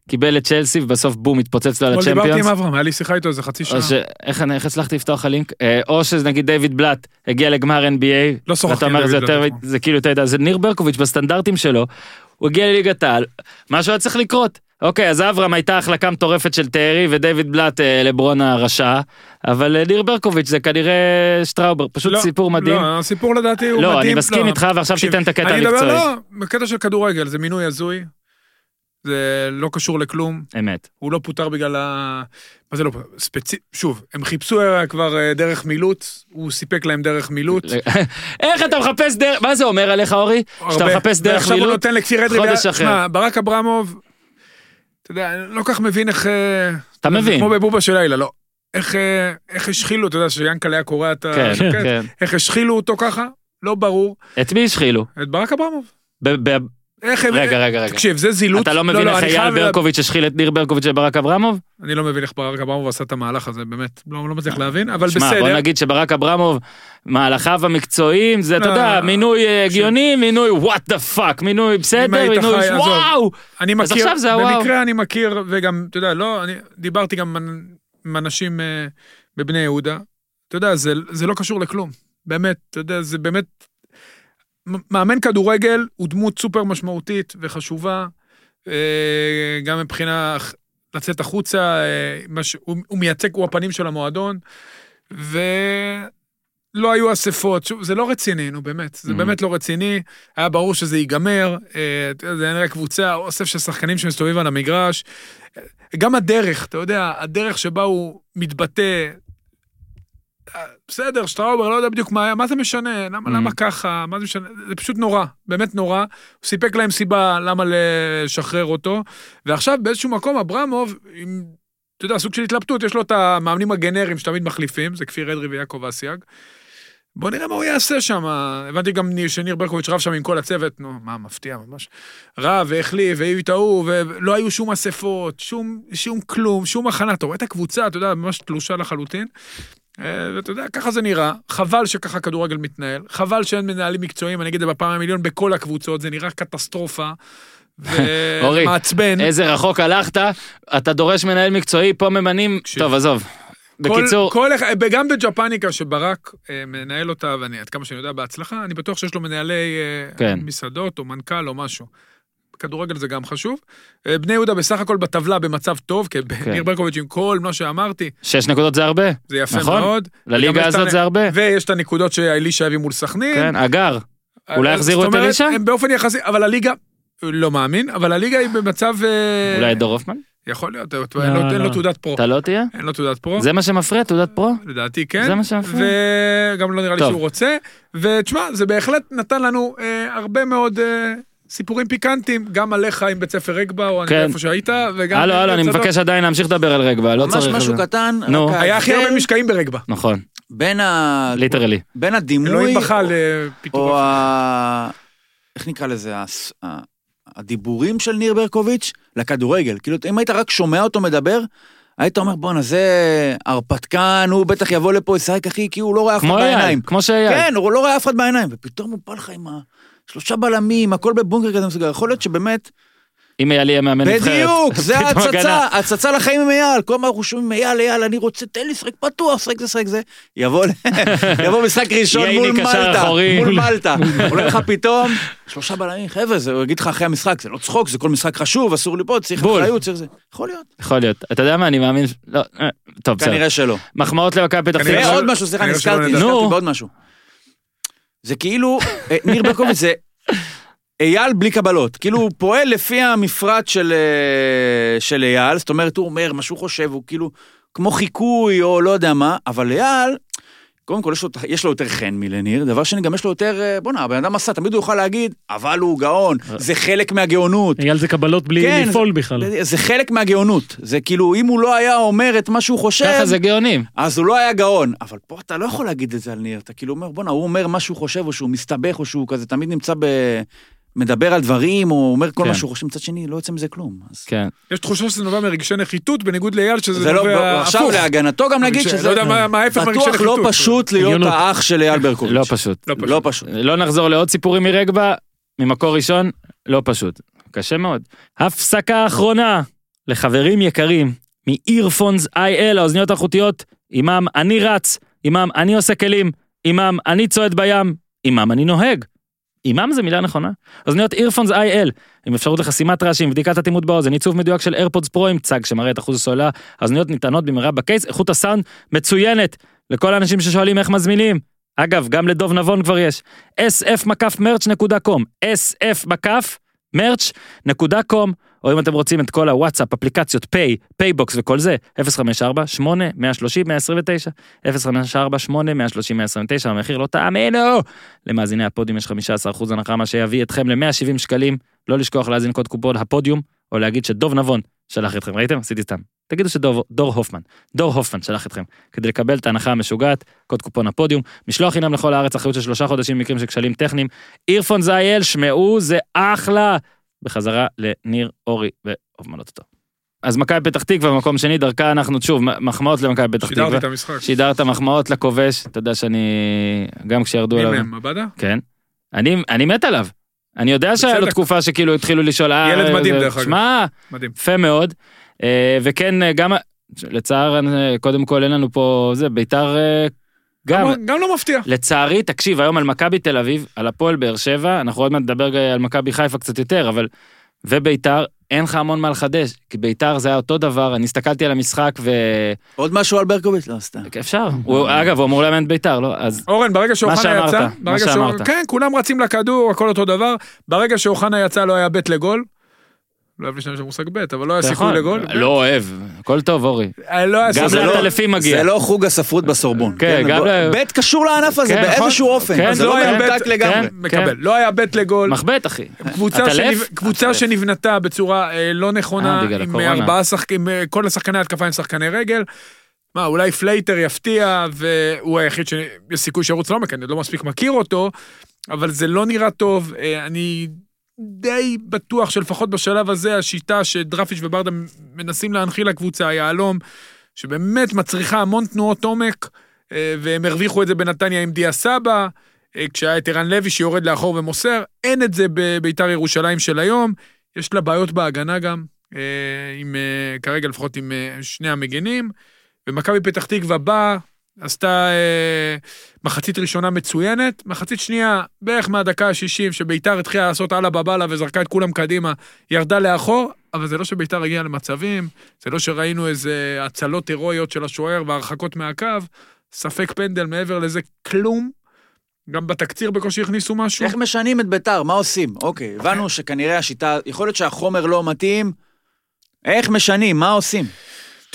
קיבל את צ'לסי ובסוף בום, התפוצץ לו על אתמול דיברתי עם הצ'מפיונס. אברהם, היה לי שיחה איתו איזה חצי שעה. ש... איך אני- איך הצלחתי לפתוח לך לינק? אה, או שנגיד דיוויד בלאט הגיע לגמר NBA. לא שוחחתי עם דיוויד יותר, בלאט אתמול. זה כאילו, אתה יודע, זה ניר ברקוביץ' בסטנדרטים שלו, הוא הגיע לליגת העל, משהו היה צריך לקרות. אוקיי, אז אברהם הייתה החלקה מטורפת של תארי ודייוויד בלאט אה, לברון הרשע, אבל אה, ניר ברקוביץ' זה כנראה שטראובר, פשוט לא, סיפור מדהים. לא, הסיפור לדעתי הוא לא, מדהים. אני מסכים איתך, ועכשיו תיתן את הקטע אני מדבר, המקצועי. לא, בקטע של כדורגל, זה מינוי הזוי. זה לא קשור לכלום, אמת. הוא לא פוטר בגלל ה... מה זה לא פוטר? ספציפי... שוב, הם חיפשו כבר אה, דרך מילוט, הוא סיפק להם דרך מילוט. איך אתה מחפש דרך, מה זה אומר עליך אורי? שאתה. מחפש דרך ועכשיו הוא? נותן לכפיר אדרי, חודש אחר. שמע, ברק אברמוב, אתה יודע, אני לא כך מבין איך... אה, אתה מבין. כמו בבובה של לילה, לא. איך, אה, איך השחילו, אתה יודע, שיאנקל'ה היה קורע את ה... כן. כן. איך השחילו אותו ככה? לא ברור. את מי השחילו? את ברק אברמוב. איך הם... רגע, רגע, רגע. תקשיב, זה זילות. אתה לא מבין איך אני אייל ברקוביץ' השחיל את ניר ברקוביץ' וברק אברמוב? אני לא מבין איך ברק אברמוב עשה את המהלך הזה, באמת. לא לא מצליח להבין, אבל שמע, בוא בסדר. נגיד שברק אברמוב, מהלכיו המקצועיים, זה, אתה לא, יודע, מינוי אה, הגיוני, מינוי what the fuck, מינוי בסדר, מינוי חי. וואו! אני אז מכיר, עכשיו זה הוואו. במקרה אני מכיר, וגם, אתה יודע, לא, אני דיברתי גם עם- אנשים אה, בבני יהודה. אתה יודע, זה, זה לא קשור לכלום. באמת, אתה יודע, זה באמת... מאמן כדורגל הוא דמות סופר משמעותית וחשובה, אה, גם מבחינה לצאת החוצה, אה, הוא, הוא מייצג, הוא הפנים של המועדון, ולא היו אספות, שוב, זה לא רציני, נו באמת, זה Mhm. באמת לא רציני, היה ברור שזה ייגמר, אה, זה נראה קבוצה, אוסף של שחקנים שמסתובבים על המגרש, גם הדרך, אתה יודע, הדרך שבה הוא מתבטא, בסדר, שטראובר, לא יודע בדיוק מה היה, מה זה משנה, למה, Mhm. למה ככה, מה זה משנה, זה פשוט נורא, באמת נורא, הוא סיפק להם סיבה למה לשחרר אותו, ועכשיו באיזשהו מקום אברמוב, עם, אתה יודע, סוג של התלבטות, יש לו את המאמנים הגנריים שתמיד מחליפים, זה כפיר אדרי ויעקב אסיאג. בוא נראה מה הוא יעשה שם. הבנתי גם ניר- שניר ברקוביץ' רב שם עם כל הצוות, נו, מה, מפתיע ממש. רב והחליף, והיו את ההוא, ולא היו שום אספות, שום, שום כלום, שום הכנה. אתה רואה את הקבוצה, אתה יודע, ממש תלושה לחלוטין. אה, ואתה יודע, ככה זה נראה. חבל שככה כדורגל מתנהל. חבל שאין מנהלים מקצועיים, אני אגיד את זה בפעם המיליון, בכל הקבוצות, זה נראה קטסטרופה. ומעצבן. איזה רחוק הלכת, אתה דורש מנהל מקצועי, פה ממנים. טוב עזוב. כל- בקיצור, כל, אחד- גם בג'פניקה שברק אה, מנהל אותה, ואני עד כמה שאני יודע בהצלחה, אני בטוח שיש לו מנהלי אה, כן. מסעדות או מנכ"ל או משהו. כדורגל זה גם חשוב. אה, בני יהודה בסך הכל בטבלה במצב טוב, כי כן. ניר ברקוביץ' עם כל מה שאמרתי, שש נקודות זה הרבה, זה יפה נכון. מאוד. לליגה הזאת זה הרבה, ויש את הנקודות שאלישע הביא מול סכנין. כן, אגר, אה, אולי יחזירו את אלישע? הם באופן יחסי, אבל הליגה, לא מאמין, אבל הליגה היא במצב... אה, אולי דור הופמן? יכול להיות, אין לא, אין לו לא. תעודת פרו. אתה לא תהיה? אין לו תעודת פרו. זה מה שמפריע, תעודת פרו? לדעתי כן. זה מה שמפריע? וגם לא נראה לי טוב. שהוא רוצה. ותשמע, זה בהחלט נתן לנו אה, הרבה מאוד אה, סיפורים פיקנטיים, גם עליך עם בית ספר רגבה, או אני כן. יודע איפה שהיית, וגם... הלו, הלו, אני. מבקש עדיין להמשיך לדבר על רגבה, לא ממש צריך... משהו לזה. קטן. נו. רק היה הכי הרבה משקעים ברגבה. נכון, בין ה... literally. בין הדימוי, אלוהים בכה פיטורי... או ה... איך נקרא לזה? הס- ה- הדיבורים של ניר ברקוביץ' לכדורגל. כאילו, אם היית רק שומע אותו מדבר, היית אומר, בואנה, זה הרפתקן, הוא בטח יבוא לפה, ישחק אחי, כי הוא לא רואה אף אחד בעיניים. כמו שאייל. כן, הוא לא רואה אף אחד בעיניים, ופתאום הוא בא לך עם השלושה בלמים, הכל בבונקר כזה מסוגל. יכול להיות שבאמת, אם אייל יהיה מאמן נבחרת. בדיוק, זה ההצצה. הצצה לחיים עם אייל. כל הזמן אנחנו שומעים אייל, אייל, אני רוצה, תן לי לשחק פתוח, שחק זה, שחק זה. יבוא, משחק ראשון מול מלטה. מול מלטה. עולה לך פתאום, שלושה בלמים, חבר'ה, זה, הוא יגיד לך אחרי המשחק, זה לא צחוק, זה כל משחק חשוב, אסור ליפול, צריך. אחריות, צריך זה. יכול להיות. יכול להיות. אתה יודע מה, אני מאמין... לא, אה, טוב, בסדר. כנראה שלא. מחמאות למכבי פתח תקווה. ועוד משהו, סליחה, נזכרתי. נזכרתי. בעוד משהו. זה כאילו, אה, ניר ברקוביץ' זה אייל בלי קבלות. כאילו, הוא פועל לפי המפרט של, אה, של אייל, זאת אומרת, הוא אומר מה שהוא חושב, הוא כאילו כמו חיקוי או לא יודע מה, אבל אייל, קודם כל יש לו, יש לו יותר חן מלניר, דבר שני, גם יש לו יותר, אה, בואנה, הבן אדם עשה, תמיד הוא יוכל להגיד, אבל הוא גאון, זה חלק מהגאונות. אייל זה קבלות בלי כן, לפעול בכלל. זה חלק מהגאונות. זה כאילו, אם הוא לא היה אומר את מה שהוא חושב, ככה זה גאונים. אז הוא לא היה גאון, אבל פה אתה לא יכול להגיד את זה על ניר, אתה כאילו אומר, בואנה, הוא אומר מה שהוא חושב, או שהוא מסתבך, או שהוא כזה תמיד נמצא ב... מדבר על דברים, או אומר כל כן. מה שהוא חושב, מצד שני, לא יוצא מזה כלום. אז... כן. יש תחושה שזה נובע מרגשי נחיתות, בניגוד לאייל, שזה זה לא, נובע עכשיו הפוך. להגנתו גם להגיד רגשי- שזה לא יודע מה- מה ההפך מרגשי בטוח לא נחיתות. פשוט להיות. האח של אייל ברקוביץ'. לא פשוט. לא פשוט. לא פשוט. לא נחזור לעוד סיפורים מרגבה, ממקור ראשון, לא פשוט. קשה מאוד. הפסקה אחרונה לחברים יקרים מ-earphones IL, האוזניות החוטיות, עמם אני רץ, עמם אני עושה כלים, עמם אני צועד בים, עמם אני נוהג. עמם זה מילה נכונה? אוזניות earphones IL, עם אפשרות לחסימת רעשים, בדיקת אטימות באוזן, עיצוב מדויק של AirPods Pro עם צג שמראה את אחוז הסוללה, האוזניות נטענות במהרה ב case, איכות הסאונד מצוינת. לכל האנשים ששואלים איך מזמינים. אגב, גם לדוב נבון כבר יש. sf מקף merch.com, או אם אתם רוצים את כל הוואטסאפ, אפליקציות, פיי, פייבוקס וכל זה, 054 8 130 129 054 8 130 129 המחיר לא תאמינו. למאזיני הפודיום יש 15% הנחה, מה שיביא אתכם ל-170 שקלים. לא לשכוח להאזין קוד קופון הפודיום, או להגיד שדוב נבון שלח אתכם, ראיתם? עשיתי סתם. תגידו שדור דור הופמן, דור הופמן שלח אתכם, כדי לקבל את ההנחה המשוגעת, קוד קופון הפודיום, משלוח חינם לכל הארץ, אחריות של שלושה חודשים במקרים של כשלים טכניים, אירפונס איי-אל, שמעו, זה אחלה, בחזרה לניר אורי והופמנות אותו. אז מכבי פתח תקווה במקום שני, דרכה אנחנו, שוב, מחמאות למכבי פתח תקווה. את המשחק. שידרת מחמאות לכובש, אתה יודע שאני, גם כשירדו מי עליו, מהם, עבדה? כן. אני, אני מת עליו. אני יודע שהיה לו. תקופה שכאילו התחילו לשאול, אה, ילד מדהים, דרך אגב. שמע. יפה מאוד. אה, וכן, אה, גם, לצער, קודם כל אין לנו פה, זה, ביתר גם, גם- גם לא מפתיע. לצערי, תקשיב, היום על מכבי תל אביב, על הפועל באר שבע, אנחנו עוד מעט נדבר על מכבי חיפה קצת יותר, אבל... וביתר, אין לך המון מה לחדש, כי ביתר זה היה אותו דבר, אני הסתכלתי על המשחק עוד משהו על ברקוביץ'? לא, סתם. ואפשר. הוא, אגב, הוא אמור לאמן את ביתר, לא? אז אורן, ברגע שאוחנה שאמרת, יצא, מה ברגע שאמרת. שאוחנה- כן, כולם רצים לכדור, הכל אותו דבר. ברגע שאוחנה יצא לא היה בית לגול. לא אוהב להשתמש במושג בית, אבל לא היה אתה סיכוי. לגול. לא אוהב, הכל טוב, אורי. אה, לא גם. לעטלפים מגיע. זה לא חוג הספרות בסורבון. כן, גם בוא- ל- בית קשור לענף הזה כן, נכון. באיזשהו אופן. כן, זה לא לא היה מנותק בית- לגמרי. כן. מקבל. לא היה בית לגול. מחבט, אחי. קבוצה. שנבנתה בצורה אה, לא נכונה, אה, עם. ארבעה שחקנים, כל השחקני התקפה הם שחקני רגל. מה, אולי פלייטר יפתיע, והוא היחיד שיש סיכוי שירוץ לעומק, אני לא מספיק מכיר אותו, אבל זה לא נראה טוב. אני די בטוח שלפחות בשלב הזה, השיטה שדראפיץ' וברדה מנסים להנחיל לקבוצה, היהלום, שבאמת מצריכה המון תנועות עומק, אה, והם הרוויחו את זה בנתניה עם דיה סבא, אה, כשהיה את ערן לוי שיורד לאחור ומוסר, אין את זה בביתר ירושלים של היום, יש לה בעיות בהגנה גם, אה, עם, כרגע לפחות עם שני המגנים, ומכבי פתח תקווה באה, עשתה אה, מחצית ראשונה מצוינת, מחצית שנייה, בערך מהדקה ה-60, שביתר התחילה לעשות אללה בבאללה וזרקה את כולם קדימה, ירדה לאחור, אבל זה לא שביתר הגיעה למצבים, זה לא שראינו איזה הצלות הירואיות של השוער והרחקות מהקו, ספק פנדל מעבר לזה, כלום. גם בתקציר בקושי הכניסו משהו. איך משנים את ביתר? מה עושים? אוקיי, הבנו שכנראה השיטה, יכול להיות שהחומר לא מתאים. איך משנים? מה עושים?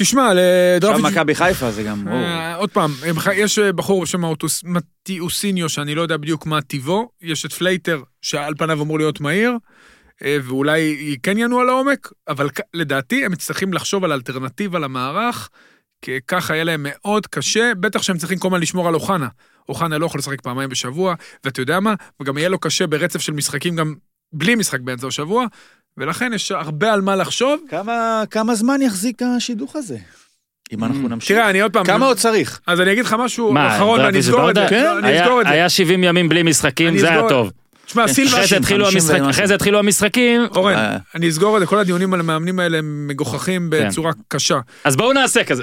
תשמע, עכשיו לדראפיץ'... מכבי חיפה זה גם... אה, עוד פעם, יש אה, בחור בשם מטיאוסיניו, שאני לא יודע בדיוק מה טיבו, יש את פלייטר, שעל פניו אמור להיות מהיר, אה, ואולי כן ינוע לעומק, אבל לדעתי הם צריכים לחשוב על אלטרנטיבה למערך, כי ככה יהיה להם מאוד קשה, בטח שהם צריכים כל הזמן לשמור על אוחנה. אוחנה לא יכול לשחק פעמיים בשבוע, ואתה יודע מה? וגם יהיה לו קשה ברצף של משחקים גם בלי משחק באמצע השבוע, ולכן יש הרבה על מה לחשוב. כמה- כמה זמן יחזיק השידוך הזה? אם אנחנו נמשיך. תראה, אני עוד פעם... כמה עוד צריך? אז אני אגיד לך משהו מה, אחרון ואני דרפיש אסגור את זה. וברדה? לא, היה- אסגור את זה. היה 70 ימים בלי משחקים, זה היה טוב. תשמע, סילבס, אחרי זה 50, התחילו 50 המשחק- ומשהו. אחרי זה התחילו המשחקים. אורן, אה. אני אסגור את זה, כל הדיונים על המאמנים האלה הם מגוחכים כן. בצורה קשה. אז בואו נעשה כזה.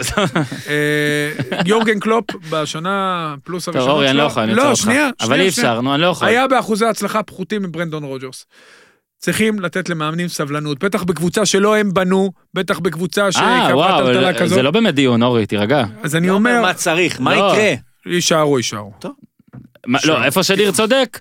אה, יורגן קלופ בשנה פלוס טוב, הראשונות אורי, אני לא יכול, אני לא, אותך. שנייה, אבל שנייה, אי שנייה. אפשר, נו, אני לא יכול. היה באחוזי הצלחה פחותים מברנדון רוג'רס. צריכים לתת למאמנים סבלנות, בטח בקבוצה שלא הם בנו, בטח בקבוצה אה, שקבעה וואו, טלטלה זה כזאת. לא באמת דיון, אורי, תירגע. אז אני לא אומר, מה צריך, מה לא. יקרה? יישארו, יישארו. לא, איפה שניר צודק,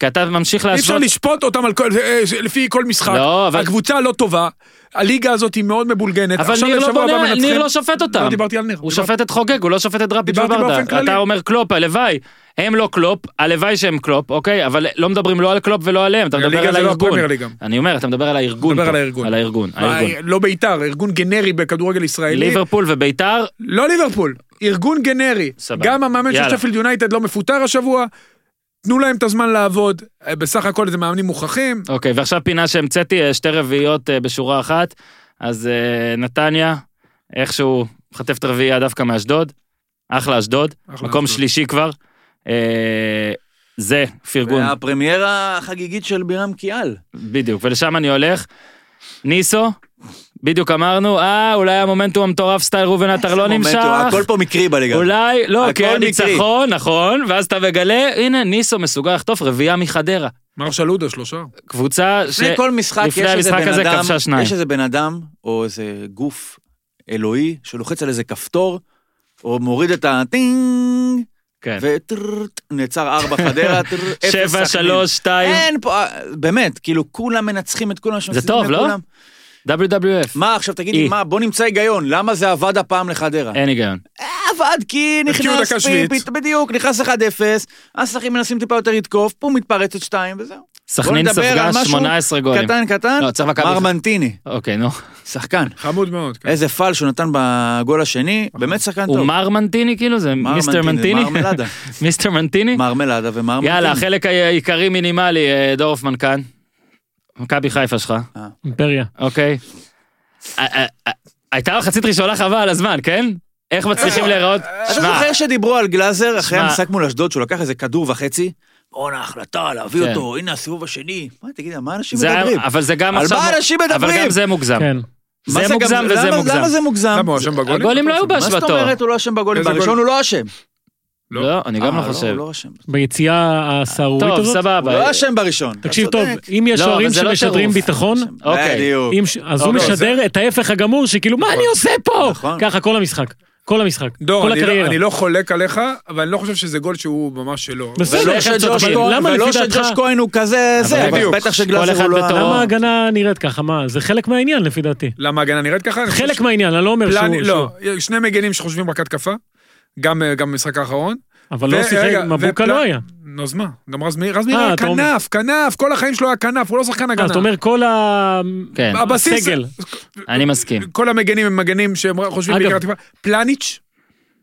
כי אתה ממשיך אי אפשר להשוות. לשפוט אותם על כל, אה, לפי כל משחק. לא, אבל- הקבוצה לא טובה, הליגה הזאת היא מאוד מבולגנת. אבל ניר לא בונה. ניר לא שופט אותם. לא דיברתי על ניר. הוא דיברתי- שופט את חוגג, הוא לא שופט את דראפיץ' דיברתי וברדה. באופן כללי. אתה אומר קלופ, הלוואי. הם לא קלופ, הלוואי שהם קלופ, אוקיי? אבל לא מדברים לא על קלופ ולא עליהם, אתה מדבר על לא הארגון. אני אומר, אתה מדבר על הארגון. מדבר. על הארגון. על הארגון, מה, הארגון. לא בית"ר, ארגון גנרי בכדורגל ישראלי. ליברפול וביתר, לא ליברפול, ארגון גנרי. סבבה. גם המאמן של. שפילד יונייטד לא מפוטר השבוע. תנו להם את הזמן לעבוד. אה, בסך הכל זה מאמנים מוכחים. אוקיי, ועכשיו פינה שהמצאתי, אה, שתי רביעיות אה, בשורה אחת. אז אה, נתניה, איכשהו חטף את הרביעייה דווקא מאשדוד. אחלה אשדוד, מקום. שלישי כבר. אה, זה פרגון, והפרמיירה החגיגית של בירם קיאל. בדיוק, ולשם אני הולך. ניסו, בדיוק אמרנו, אה, אולי המומנטום המטורף סטייל ראובן עטר לא מומנטום, נמשך. הכל פה מקרי בליגה. אולי, לא, כן. ניצחון, נכון, ואז אתה מגלה, הנה, ניסו מסוגל לחטוף רביעייה מחדרה. מרשל עודה, שלושה. קבוצה ש... לפני כל משחק יש לפני המשחק בן הזה אדם, כבשה שניים. יש איזה בן אדם, או איזה גוף אלוהי, שלוחץ על איזה כפתור, או מוריד את הטינג, כן. ונעצר ארבע חדרה, שבע. שלוש, שתיים, אין פה, באמת, כאילו כולם מנצחים את כולם, שמפסידים טוב, לא? WWF. מה עכשיו תגיד לי. מה, בוא נמצא היגיון, למה זה עבד הפעם לחדרה? אין היגיון. עבד כי נכנס, בדיוק, נכנס 1-0, השחקים מנסים טיפה יותר לתקוף, פה מתפרצת 2 וזהו. סכנין נדבר על ספגה משהו 18 גולים. קטן קטן, לא, צריך מכבי- מרמנטיני, אוקיי, נו. שחקן. חמוד מאוד. כן. איזה פאל שהוא נתן בגול השני, באמת שחקן הוא טוב. מר מנטיני כאילו? זה מיסטר מנטיני? מרמלדה. מיסטר מנטיני? מרמלדה ומרמנטיני. יאללה, החלק העיקרי מינימלי, אה, דורפמן כאן. מכבי חיפה שלך, אימפריה. אוקיי. אה, אה, אה, הייתה מחצית ראשונה חבל על הזמן, כן? איך מצליחים להיראות? אתה זוכר שדיברו על גלאזר אחרי. המשחק מול אשדוד, שהוא לקח איזה כדור וחצי? בואנה, החלטה להביא כן. אותו, הנה הסיבוב השני. מה, תגיד, על מה אנשים זה מדברים? אבל זה גם על עכשיו... מה אנשים אבל מדברים? גם זה מוגזם. כן. זה גם- מוגזם וזה למה- מוגזם. למה זה מוגזם? למה הוא אשם בגולים? הגולים לא היו מה זאת באשמתו. אומרת הוא לא אשם בגולים? בראשון? הוא לא אשם. לא. לא, אני גם אה, לא חושב. הוא לא. ביציאה הסהרורית טוב, הזאת. הוא סבבה. לא אשם בראשון. תקשיב טוב. אם יש לא, שוערים אבל זה לא שמשדרים. ביטחון, אוקיי. אז הוא אוקיי, משדר את ההפך הגמור, שכאילו, מה אני עושה פה? נכון. ככה כל המשחק. כל המשחק. דור, כל אני לא- הקריירה. אני לא חולק עליך, אבל אני לא חושב שזה גול שהוא ממש שלו. בסדר, ולא שג'וש? כהן- למה ולא שג'וש כהן הוא כזה, זה, אבל בדיוק. בטח שגלאזר הוא לא... למה ההגנה נראית ככה? מה, זה חלק מהעניין לפי דעתי. למה ההגנה נראית ככה? חלק מהעניין, אני לא אומר פלני- שהוא... לא, שהוא- שני מגנים שחושבים רק התקפה, גם אה, גם במשחק האחרון. אבל לא שיחק, מבוקה ופל- לא היה. נו, אז מה? גם רז מאיר רז מאיר אה, היה כנף, כנף, כל החיים שלו היה כנף, הוא לא שחקן אה, הגנה. אתה אומר כל ה... כן, הסגל. אני מסכים. כל המגנים הם מגנים שהם חושבים בעיקר התקפה. פלניץ',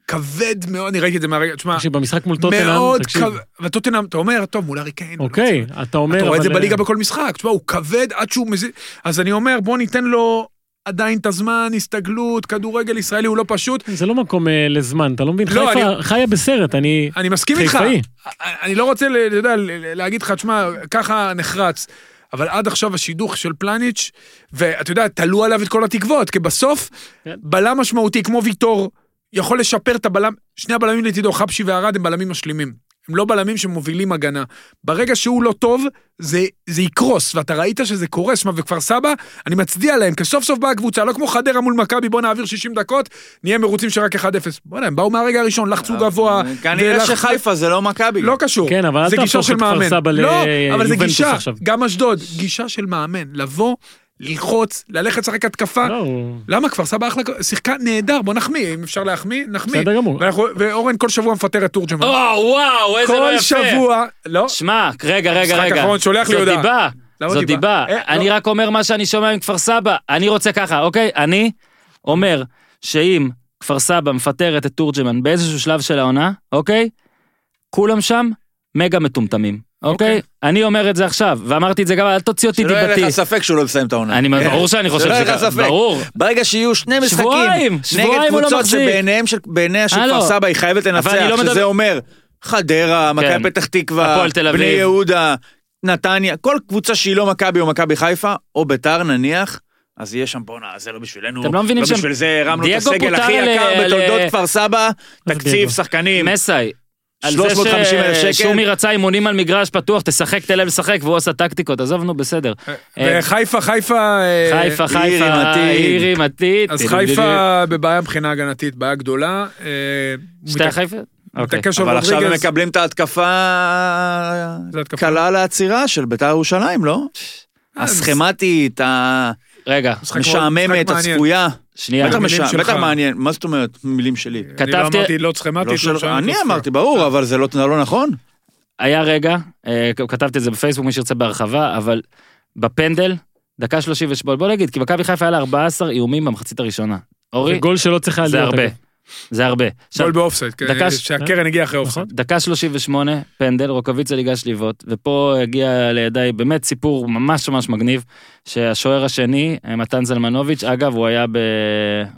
כבד מאוד, אני ראיתי את זה מהרגע, תשמע, תקשיב, במשחק מול טוטנאם, מאוד. כבד, וטוטנאם, אתה אומר, טוב, מול ארי קיין. אוקיי, אתה אומר... אתה רואה את זה בליגה בכל משחק, תשמע, הוא כבד עד שהוא מזיז, אז אני אומר, בוא ניתן לו עדיין את הזמן, הסתגלות, כדורגל ישראלי הוא לא פשוט. זה לא מקום אה, לזמן, אתה לא מבין? לא, חיפה חיה בסרט, אני... אני מסכים איתך, חיפאי. אני לא רוצה, אתה יודע, להגיד לך, תשמע, ככה נחרץ. אבל עד עכשיו השידוך של פלניץ', ואתה יודע, תלו עליו את כל התקוות, כי בסוף, כן. בלם משמעותי כמו ויטור, יכול לשפר את הבלם, שני הבלמים לצידו, חבשי וערד, הם בלמים משלימים. הם לא בלמים שמובילים הגנה. ברגע שהוא לא טוב, זה, זה יקרוס, ואתה ראית שזה קורה, שמע, וכפר סבא, אני מצדיע להם, כי סוף סוף באה הקבוצה, לא כמו חדרה מול מכבי, בוא נעביר 60 דקות, נהיה מרוצים שרק 1-0. בוא'נה, הם באו מהרגע הראשון, לחצו גבוה. כנראה ולח- שחיפה זה לא מכבי. לא קשור. כן, אבל אל זה גישה תהפוך של את כפר. סבא לא, אבל זה ליובנטוס גישה, עכשיו. גם אשדוד, גישה של מאמן, לבוא, ללחוץ, ללכת לשחק התקפה. לא, למה כפר סבא אחלה, שיחקה נהדר, בוא נחמיא, אם אפשר להחמיא, נחמיא. בסדר גמור. ואנחנו- ואורן כל שבוע מפטר את תורג'מן. או, וואו, איזה לא כל יפה. שבוע, לא, שמע, רגע, רגע, משחק רגע. אחרון שולח לי זאת הודעה. דיבה. זאת דיבה? דיבה. אה, אני לא. רק אומר מה שאני שומע מכפר סבא. אני רוצה ככה, אוקיי? אני אומר שאם כפר סבא מפטרת את תורג'מן באיזשהו שלב של העונה, אוקיי? כולם שם מגה מטומטמים. אוקיי? אוקיי. אני אומר את זה עכשיו, ואמרתי את זה גם, אל תוציא אותי שלא יהיה דיבתי. לך ספק שהוא לא מסיים את העונה. אני, ברור שאני חושב שככה, ספק. ברור. ברגע שיהיו שני משחקים נגד לא קבוצות מחזיק. שבעיניהם של הלו. כפר סבא היא חייבת לנצח, לא שזה אומר חדרה, מכבי פתח תקווה, הפועל תל אביב. בני יהודה, נתניה, כל קבוצה שהיא לא מכבי או מכבי חיפה, או ביתר נניח, אז יהיה שם בואנה, זה לא בשבילנו, אתם לא מבינים שהם- בשביל זה הרמנו את הסגל הכי יקר בתולדות כפר סבא? תקציב שחקנים, מסאי. על זה 350,000 שקל. ששומי רצה אימונים על מגרש פתוח, תשחק, תן להם לשחק, והוא עשה טקטיקות, עזוב, נו, בסדר. אה, וחיפה, חיפה, אה, חיפה, חיפה, עיר עם עתיד. עיר עם עתיד. אז חיפה בבעיה מבחינה הגנתית, בעיה גדולה. אה, שתי החיפה? אוקיי. מתעקש על אבל עכשיו הם. מקבלים את ההתקפה. קלה לעצירה של ביתר ירושלים, לא? אה, הסכמטית, רגע, מעניין. הצפויה. שנייה. בטח המילים משע- שלך. בטח מעניין, מה זאת אומרת מילים שלי? אני לא כתבתי- אמרתי לא סכמטית, לא לא אני. אמרתי, ברור, אבל זה לא זה לא נכון. היה רגע, אה, כתבתי את זה בפייסבוק, מי שירצה בהרחבה, אבל בפנדל, דקה 38, בוא נגיד, כי מכבי חיפה היה לה 14 איומים במחצית הראשונה. זה אורי, גול שלא צריך היה זה להיות. הרבה. זה הרבה. גול באופסייד, כן, שהקרן הגיעה אחרי אופסייד. נכון. דקה 38, פנדל, רוקאביצה ליגש לבעוט, ופה הגיע לידיי באמת סיפור ממש ממש מגניב, שהשוער השני, אה, מתן זלמנוביץ', אגב, הוא היה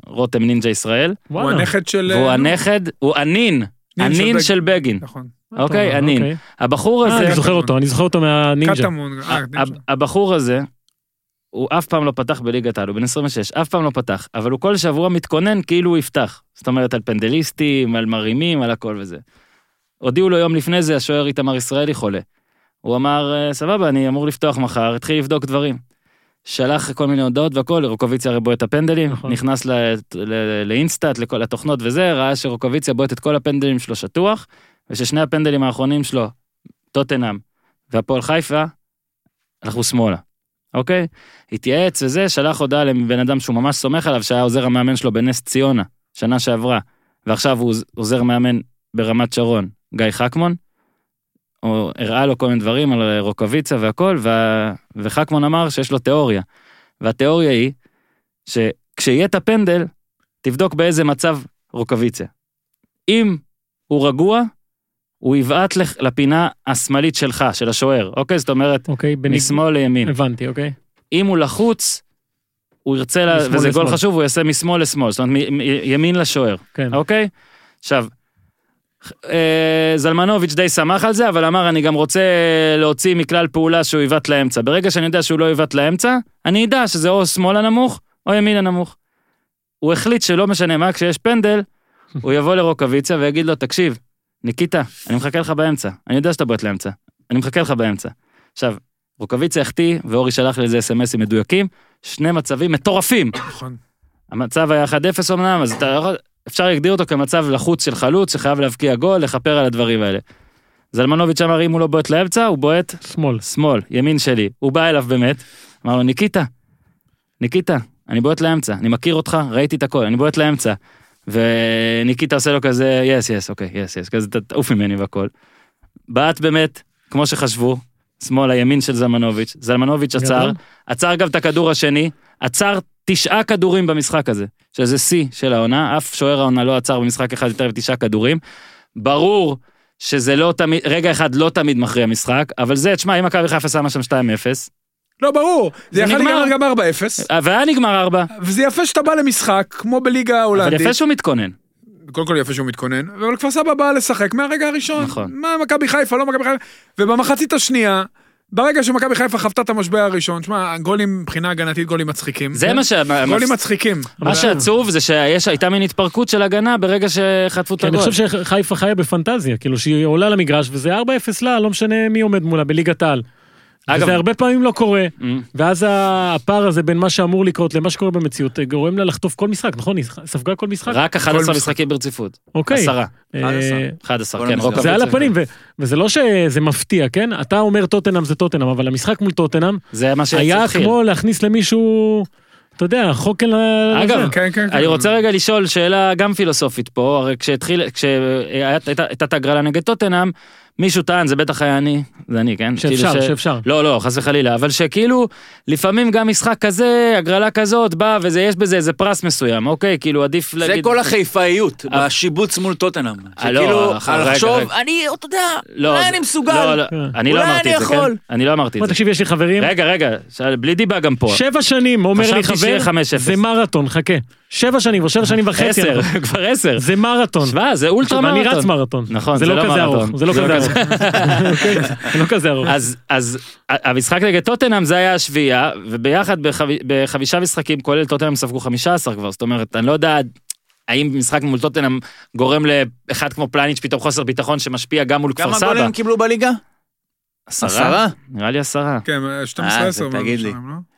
ברותם נינג'ה ישראל, הוא. הנכד של... והוא אה, הנכד, הוא הנין, הנין. של בגין. נכון. אוקיי, טוב, הנין. אוקיי. הבחור אה, הזה, אני זוכר אותו, אני זוכר אותו מהנינג'ה. אה. הבחור הזה, הוא אף פעם לא פתח בליגת העל, הוא בן 26, אף פעם לא פתח, אבל הוא כל שבוע מתכונן כאילו הוא יפתח. זאת אומרת, על פנדליסטים, על מרימים, על הכל וזה. הודיעו לו יום לפני זה, השוער איתמר ישראלי חולה. הוא אמר, "אה, סבבה, אני אמור לפתוח מחר, התחיל לבדוק דברים. שלח כל מיני הודעות והכל, רוקוויציה הרי בועט את הפנדלים, נכון. נכנס ל- ל- לאינסטאט, לכל התוכנות וזה, ראה שרוקוויציה בועט את כל הפנדלים שלו שטוח, וששני הפנדלים האחרונים שלו, טוטנאם והפועל חיפה, הלכו שמאלה. אוקיי? התייעץ וזה, שלח הודעה לבן אדם שהוא ממש סומך עליו, שהיה עוזר המאמן שלו בנס ציונה, שנה שעברה, ועכשיו הוא עוזר מאמן ברמת שרון, גיא חכמון. הוא הראה לו כל מיני דברים על רוקוויצה והכל, וה... וחכמון אמר שיש לו תיאוריה. והתיאוריה היא, שכשיהיה את הפנדל, תבדוק באיזה מצב רוקוויצה. אם הוא רגוע, הוא יבעט לפינה השמאלית שלך, של השוער, אוקיי? זאת אומרת, אוקיי, בניג- משמאל לימין. הבנתי, אוקיי. אם הוא לחוץ, הוא ירצה, לה- וזה גול לשמאל. חשוב, הוא יעשה משמאל לשמאל, זאת אומרת, מ- מ- ימין לשוער, כן. אוקיי? עכשיו, אה, זלמנוביץ' די שמח על זה, אבל אמר, אני גם רוצה להוציא מכלל פעולה שהוא יבעט לאמצע. ברגע שאני יודע שהוא לא יבעט לאמצע, אני אדע שזה או שמאל הנמוך, או ימין הנמוך. הוא החליט שלא משנה מה, כשיש פנדל, הוא יבוא לרוקוויציה ויגיד לו, תקשיב, ניקיטה, אני מחכה לך באמצע. אני יודע שאתה בועט לאמצע. אני מחכה לך באמצע. עכשיו, רוקוויציה החטיא, ואורי שלח לי איזה אסמסים מדויקים, שני מצבים מטורפים. נכון. המצב היה 1-0 אמנם, אז אתה יכול, אפשר להגדיר אותו כמצב לחוץ של חלוץ שחייב להבקיע גול, לכפר על הדברים האלה. זלמנוביץ' אמר, אם הוא לא בועט לאמצע, הוא בועט שמאל. שמאל, ימין שלי. הוא בא אליו באמת, אמר לו, ניקיטה, ניקיטה, אני בועט לאמצע, אני מכיר אותך, ראיתי את הכל, אני בועט לאמצע. וניקיטה עושה לו כזה, yes, yes, אוקיי, yes, yes, כזה, "ת- תעוף ממני והכל. בעט באמת, כמו שחשבו, שמאל הימין של זלמנוביץ', זלמנוביץ' עצר. עצר גם את הכדור השני, עצר תשעה כדורים במשחק הזה, שזה שיא של העונה, אף שוער העונה לא עצר במשחק אחד יותר מתשעה כדורים. ברור שזה לא תמיד, רגע אחד לא תמיד מכריע משחק, אבל זה, תשמע, אם מכבי חיפה שמה שם 2-0, לא, ברור. זה זה יכול נגמר. להיגמר גם 4-0. והיה נגמר 4, וזה יפה שאתה בא למשחק, כמו בליגה אבל ההולנדית. יפה שהוא מתכונן. קודם כל יפה שהוא מתכונן, אבל כפר סבא באה לשחק מהרגע הראשון. נכון. מה מכבי חיפה, לא מכבי חיפה. ובמחצית השנייה, ברגע שמכבי חיפה חוותה את המשבר הראשון, שמע, גולים מבחינה הגנתית, גולים מצחיקים. זה מה ש... גולים מצחיקים. מה שעצוב זה שהייתה מין התפרקות של הגנה ברגע שחטפו את אני הגול. חושב שחיפה חיה בפנטזיה, כאילו שהיא עולה למגרש וזה 4-0 לה, לא משנה מי עומד מולה בליגת העל. אגב- וזה הרבה פעמים לא קורה, Mm. ואז הפער הזה בין מה שאמור לקרות למה שקורה במציאות גורם לה לחטוף כל משחק, נכון? היא ספגה כל משחק? רק 11 משחק. משחקים ברציפות. אוקיי. עשרה. אה, 11, כל כן. רוקאביצה. זה על הפנים, ו- וזה לא שזה מפתיע, כן? אתה אומר טוטנאם זה טוטנאם, אבל המשחק מול טוטנאם זה מה היה שהתחיל. כמו להכניס למישהו, אתה יודע, חוקן ל... אגב, לזה. כן, כן, כן. אני רוצה רגע לשאול שאלה גם פילוסופית פה, הרי כשהתחיל, כשהייתה את הגרלה נגד טוטנאם, מישהו טען, זה בטח היה אני, זה אני, כן? שאפשר, כאילו ש- שאפשר. לא, לא, חס וחלילה, אבל שכאילו, לפעמים גם משחק כזה, הגרלה כזאת, בא ויש בזה איזה פרס מסוים, אוקיי? כאילו עדיף זה להגיד... כל החיפאיות, אה. בשיבוץ מול טוטנאם. אה, לא, שכאילו, אחר- רגע, לחשוב, רגע. אני, אתה יודע, לא, אולי זה- אני מסוגל. לא, לא. אני לא אולי אני את זה, כן? יכול. אני לא אמרתי את זה. תקשיב, יש לי חברים, רגע, רגע, ש- בלי דיבה גם פה. שבע שנים, אומר לי חבר, 5-0. זה מרתון, חכה. שבע שנים, או שבע שנים וחצי. עשר, אנחנו- כבר עשר. זה מרתון. שמע, זה אולטרה מרתון. רץ מרתון. נכון, זה זה לא לא כזה. ארוך. זה לא זה כזה לא ארוך. לא כזה ארוך. אז, המשחק נגד טוטנאם זה היה השביעייה, וביחד בחב- בחמישה משחקים, כולל טוטנאם ספגו 15 כבר, זאת אומרת, אני לא יודע האם משחק מול טוטנאם גורם לאחד כמו פלניץ' פתאום חוסר ביטחון שמשפיע גם מול כפר כמה סבא. גולים הם קיבלו בליגה? עשרה? עשרה? נראה לי עשרה. כן, 12 אה, 10 זה תגיד לי. לא?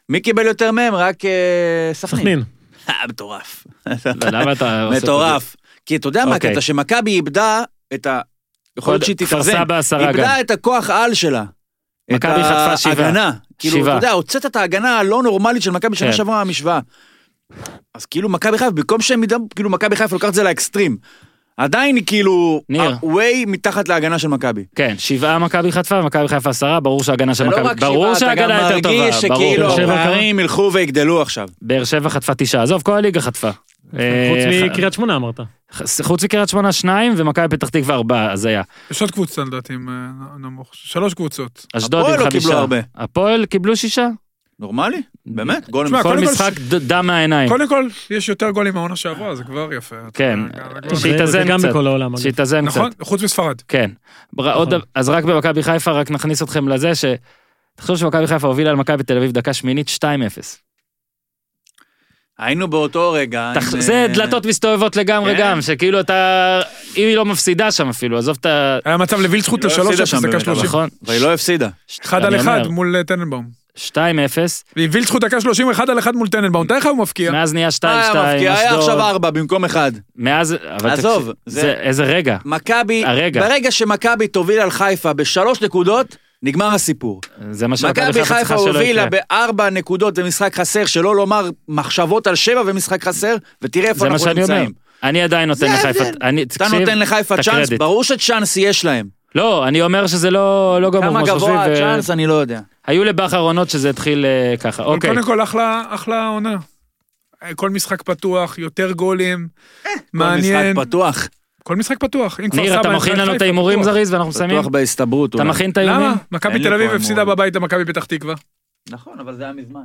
מי קיבל יותר מהם? רק אה, סכנין. אה, מטורף. למה אתה... מטורף. כי אתה יודע מה אוקיי. הקטע, שמכבי איבדה את ה... יכול להיות שהיא כפר תתאזן. סבא עשרה גם. איבדה את הכוח על שלה. מכבי את חטפה שבעה. ההגנה. כאילו. אתה יודע, הוצאת את ההגנה הלא נורמלית של מכבי שנה כן. שעברה מהמשוואה. אז כאילו מכבי חיפה, במקום שהם ידעו, כאילו מכבי חיפה לוקחת את זה לאקסטרים. עדיין היא כאילו, ניר. way מתחת להגנה של מכבי. כן, שבעה מכבי חטפה ומכבי חיפה עשרה, ברור שההגנה של לא מכבי... ברור אתה גם שההגנה יותר טובה, מרגיש ברור. שכאילו באר שבע הפערים ילכו ויגדלו עכשיו. באר שבע חטפה תשעה, עזוב, כל הליגה חטפה. חוץ אה, מקריית שמונה אמרת. חוץ מקריית שמונה שניים ומכבי פתח תקווה ארבעה, אז היה. יש עוד קבוצה לדעתי עם אה, נמוך. שלוש קבוצות. אשדוד הפועל עם לא קיבלו חמישה. הרבה. הפועל קיבלו שישה. נורמלי? באמת? גול תשמע, כל משחק דם מהעיניים. קודם כל, יש יותר גולים מהעונה שעברה, זה כבר יפה. כן. שיתאזן קצת. בכל העולם. אגב. שיתאזן קצת. נכון, חוץ מספרד. כן. דבר- אז רק במכבי חיפה, רק נכניס אתכם לזה ש... תחשוב שמכבי חיפה הובילה על מכבי תל אביב דקה שמינית 2-0. היינו באותו רגע. תח- עם, זה אה, דלתות מסתובבות לגמרי כן. גם, שכאילו אתה... אם היא לא מפסידה שם אפילו, עזוב את ה... היה מצב לווילצחוט לא לשלוש הפסידה אפס שם דקה שלושים. נכון. והיא לא הפסידה. אחד על אחד אומר, מול אה, טננבאום. 2-0, ווילצחוט דקה שלושים, אחד על אחד מול טננבאום. תאר לך הוא מפקיע. מאז נהיה 2-2, היה מפקיע, היה אשדוד. עכשיו ארבע במקום אחד. מאז, אבל עזוב, תקשיב, זה- זה איזה רגע. מכבי, הרגע. ברגע שמכבי תוביל על חיפה בשלוש נקודות, נגמר הסיפור. זה מה שמכבי מכבי חיפה חיפה צריכה שלא הובילה יקרה. בארבע נקודות במשחק חסר, שלא לומר מחשבות על שבע ומשחק חסר, ותראה איפה זה מה אנחנו שאני אומר. נמצאים. אני עדיין נותן לחיפה. אני, אתה תקשיב, נותן לחיפה צ'אנס. ברור שצ'אנס יש להם. לא, אני אומר שזה לא לא גמור כמה כמו שחושבים. גבוה ו- הצ'אנס, אני לא יודע. היו לבכר עונות שזה התחיל אה, ככה, אוקיי. קודם כל, אחלה אחלה עונה. כל משחק פתוח, יותר גולים, כל מעניין. משחק פתוח. כל משחק פתוח. ניר, אתה מכין לנו את ההימורים פתוח. זריז ואנחנו מסיימים? בטוח בהסתברות אתה. מכין את האיומים? למה? מכבי תל אביב הפסידה. בבית למכבי פתח תקווה. נכון, אבל זה היה מזמן.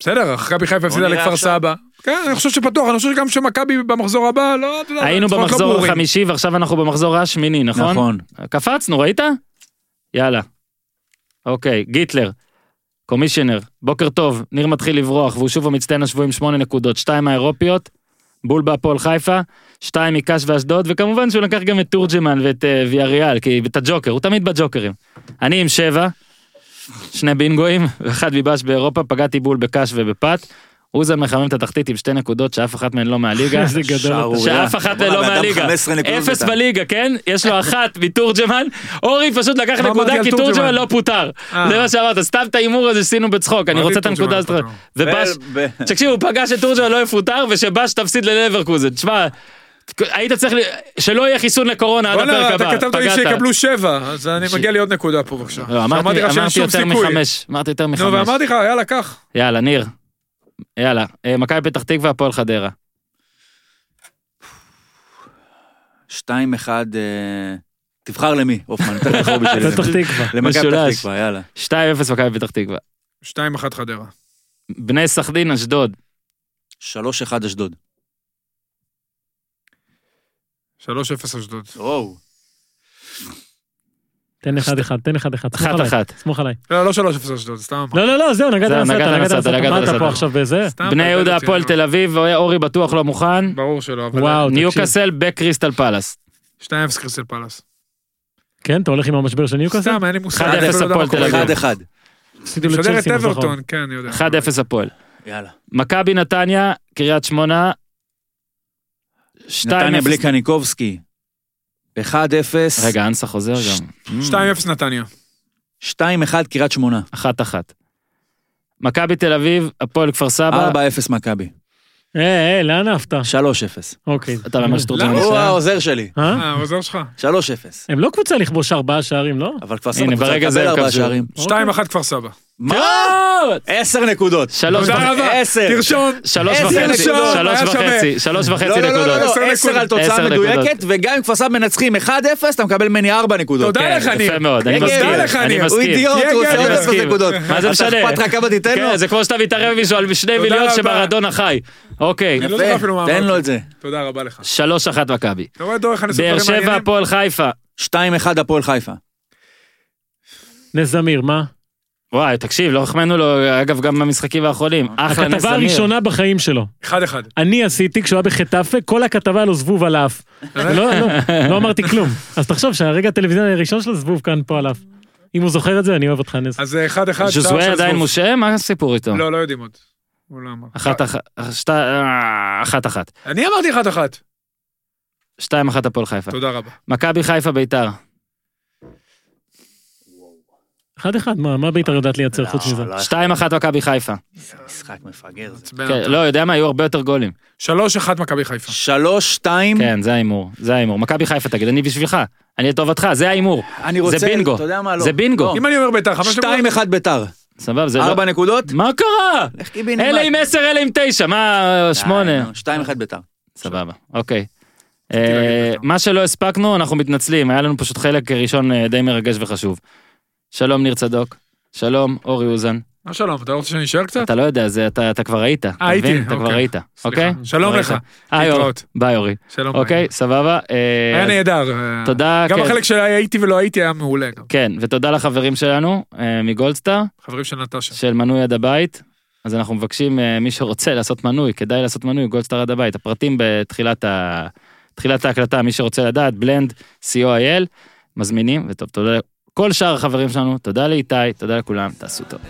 בסדר, מכבי חיפה הפסידה לכפר. סבא. כן, אני חושב שפתוח, אני חושב שגם שמכבי במחזור הבא, לא, אתה יודע, היינו לא במחזור. החמישי ועכשיו אנחנו במחזור השמיני, נכון? נכון. קפצנו, ראית? יאללה. אוקיי, גיטלר, קומישיונר, בוקר טוב, ניר מתחיל לברוח והוא שוב המצטיין השבועי עם שמונה נקודות, שתיים האירופיות, בול בהפועל חיפה, שתיים מקאש ואשדוד, וכמובן שהוא לקח גם את תורג'מן ואת אה, ויאריאל, כי את הג'וקר, הוא תמיד בג'וקרים. אני עם שבע, שני בינגואים, ואחד ביבש באירופה, פגעתי בול בקאש ובפת. אוזן מחמם את התחתית עם שתי נקודות שאף אחת מהן לא מהליגה. איזה גדול. אתה. שאף אחת בואנה, לא מהליגה. 15 נקודות אפס. בליגה, כן? יש לו אחת מתורג'מן, אורי פשוט לקח מה נקודה כי תורג'מן? תורג'מן לא פוטר. אה. זה מה שאמרת, סתם את ההימור הזה שעשינו בצחוק, אני רוצה את תורג'מן הנקודה הזאת. ובש, תקשיב, הוא פגש שתורג'מן לא יפוטר ושבש תפסיד ללברקוזן. תשמע, היית צריך שלא יהיה חיסון לקורונה עד הפרק אתה הבא. כתבת לי. שיקבלו שבע, אז אני מגיע לי עוד נקודה פה בבקשה. לא, אמרתי אמרתי לך שאין אמרתי שום יותר. מחמש, אמרתי יותר נו, מחמש. ואמרתי לך, יאללה, קח. יאללה, ניר. יאללה, אה, מכבי פתח תקווה, הפועל חדרה. שתיים אחד, אה, תבחר למי, הופמן, יותר קרוב בשבילי. פתח תקווה. למכבי פתח. תקווה, יאללה. 2-0 מכבי פתח תקווה. שתיים אחת חדרה. בני סכנין, אשדוד. שלוש אחד אשדוד. שלוש אפס אשדוד. וואו. תן אחד אחד, תן אחד אחד. סמוך עליי. אחת אחת. סמוך עליי. לא, לא שלוש אפס אשדוד, סתם. לא, לא, לא, זהו, נגעת לסרט, נגעת לסרט. נגעת מה אתה. פה עכשיו בזה? בני יהודה, הפועל. תל אביב, אורי בטוח לא מוכן. ברור שלא, אבל... וואו, תקשיב. ניוקאסל בקריסטל פלאס. שתיים אפס קריסטל פלאס. כן, אתה הולך עם המשבר של ניוקאסל? סתם, אין לי מושג. 1-0 אני אפילו לא הפועל. תל אביב. אחד אחד. הפסידו משדר את לצ'לסי. אברטון, כן, אני יודע. 1-0 הפועל. יאללה. מכבי נתניה, קריית שמונה. 2-0. נתניה בלי קניקובסקי. 1-0. רגע, אנסה חוזר גם. שתיים אפס נתניה. 2-1 קריית שמונה. 1-1. מכבי תל אביב, הפועל כפר סבא. 4-0 מכבי. אה, אה, לאן עפת? 3-0. אוקיי. אתה אומר שתורג'מן למה? הוא? העוזר שלי. אה? אה, העוזר שלך. 3-0. הם לא קבוצה לכבוש ארבעה שערים, לא? אבל כפר סבא קבוצה לקבל ארבעה. שערים. שתיים אחת כפר סבא. מה? לא! 10 נקודות. שלוש תודה וחצי. עשר. תרשום. שלוש וחצי. נקודות, שלוש. וחצי. שלוש וחצי לא, לא, לא, נקודות. לא, עשר 10 על נקודות. תוצאה עשר מדויקת, וגם אם כפר סבא מנצחים 1-0, אתה מקבל ממני 4 נקודות. תודה כן, לך, ניר. יפה מאוד, אני תודה מסכים. לך, אני ניר. הוא. אידיוט, הוא עושה עוד גבר. 10 נקודות. מה זה משנה? אתה אכפת לך כמה תיתן לו? כן, זה כמו שאתה מתערב מישהו על שני תודה מיליון רבה. שמרדונה חי. אוקיי, לא תן. לו את זה. תודה רבה לך. שלוש אחת מכבי. באר שבע? הפועל חיפה. 2-1 הפועל חיפה. נס זמיר, מה? וואי, תקשיב, לא החמאנו לו, אגב, גם במשחקים האחרונים. אחלה נס הכתבה. הראשונה בחיים שלו. אחד אחד. אני עשיתי כשהוא היה בחטאפה, כל הכתבה לו זבוב על האף. לא, לא, לא אמרתי כלום. אז תחשוב שהרגע הטלוויזיוני הראשון שלו זבוב כאן פה על האף. אם הוא זוכר את זה, אני אוהב אותך נס. אז אחד אחד. ז'וזווה של עדיין. משה? מה הסיפור איתו? לא, לא יודעים עוד. הוא לא אמר. אחת אחת, שתי- אחת אחת. אני אמרתי אחד אחת. שתיים אחת הפועל חיפה. תודה רבה. מכבי חיפה ביתר. אחד אחד, מה, מה בית"ר יודעת לייצר לא, חוץ מזה? שתיים אחת מכבי חיפה. משחק מפגר. כן. לא, יודע מה, היו הרבה יותר גולים. שלוש אחת מכבי חיפה. 3-2. כן, זה ההימור, זה ההימור. מכבי חיפה תגיד, אני בשבילך. אני לטובתך, זה ההימור. אני רוצה... זה בינגו. אתה יודע מה? לא. זה בינגו. לא. אם אני אומר ביתר, חמש נקודות. 2-1 ביתר. סבבה, זה לא... 4 נקודות? מה קרה? לך קיבינימט. אלה עם עשר, אלה עם תשע, מה, שמונה? 2-1 ביתר. סבבה, אוקיי. אה, מה שלא הספקנו, אנחנו מתנצלים, היה לנו פשוט חלק ראשון אה, די מרגש וחשוב. שלום ניר צדוק, שלום אורי אוזן. מה שלום, אתה רוצה שאני אשאר קצת? אתה לא יודע, זה אתה אתה כבר ראית. אתה הייתי, מבין? אתה כבר אוקיי. סליחה. אוקיי? שלום כבר לך. היי אורי. ביי אורי. שלום. אוקיי, סבבה. אה, היה נהדר. תודה, גם כן. החלק שהייתי ולא הייתי היה מעולה. כן, ותודה לחברים שלנו אה, מגולדסטאר, חברים של נטשה. של מנוי עד הבית. אז אנחנו מבקשים, אה, מי שרוצה לעשות מנוי, כדאי לעשות מנוי, גולדסטאר עד הבית. הפרטים בתחילת ה... תחילת ההקלטה, מי שרוצה לדעת, בלנד, co.il, מזמינים, וטוב, תודה לכל שאר החברים שלנו, תודה לאיתי, תודה לכולם, תעשו טוב.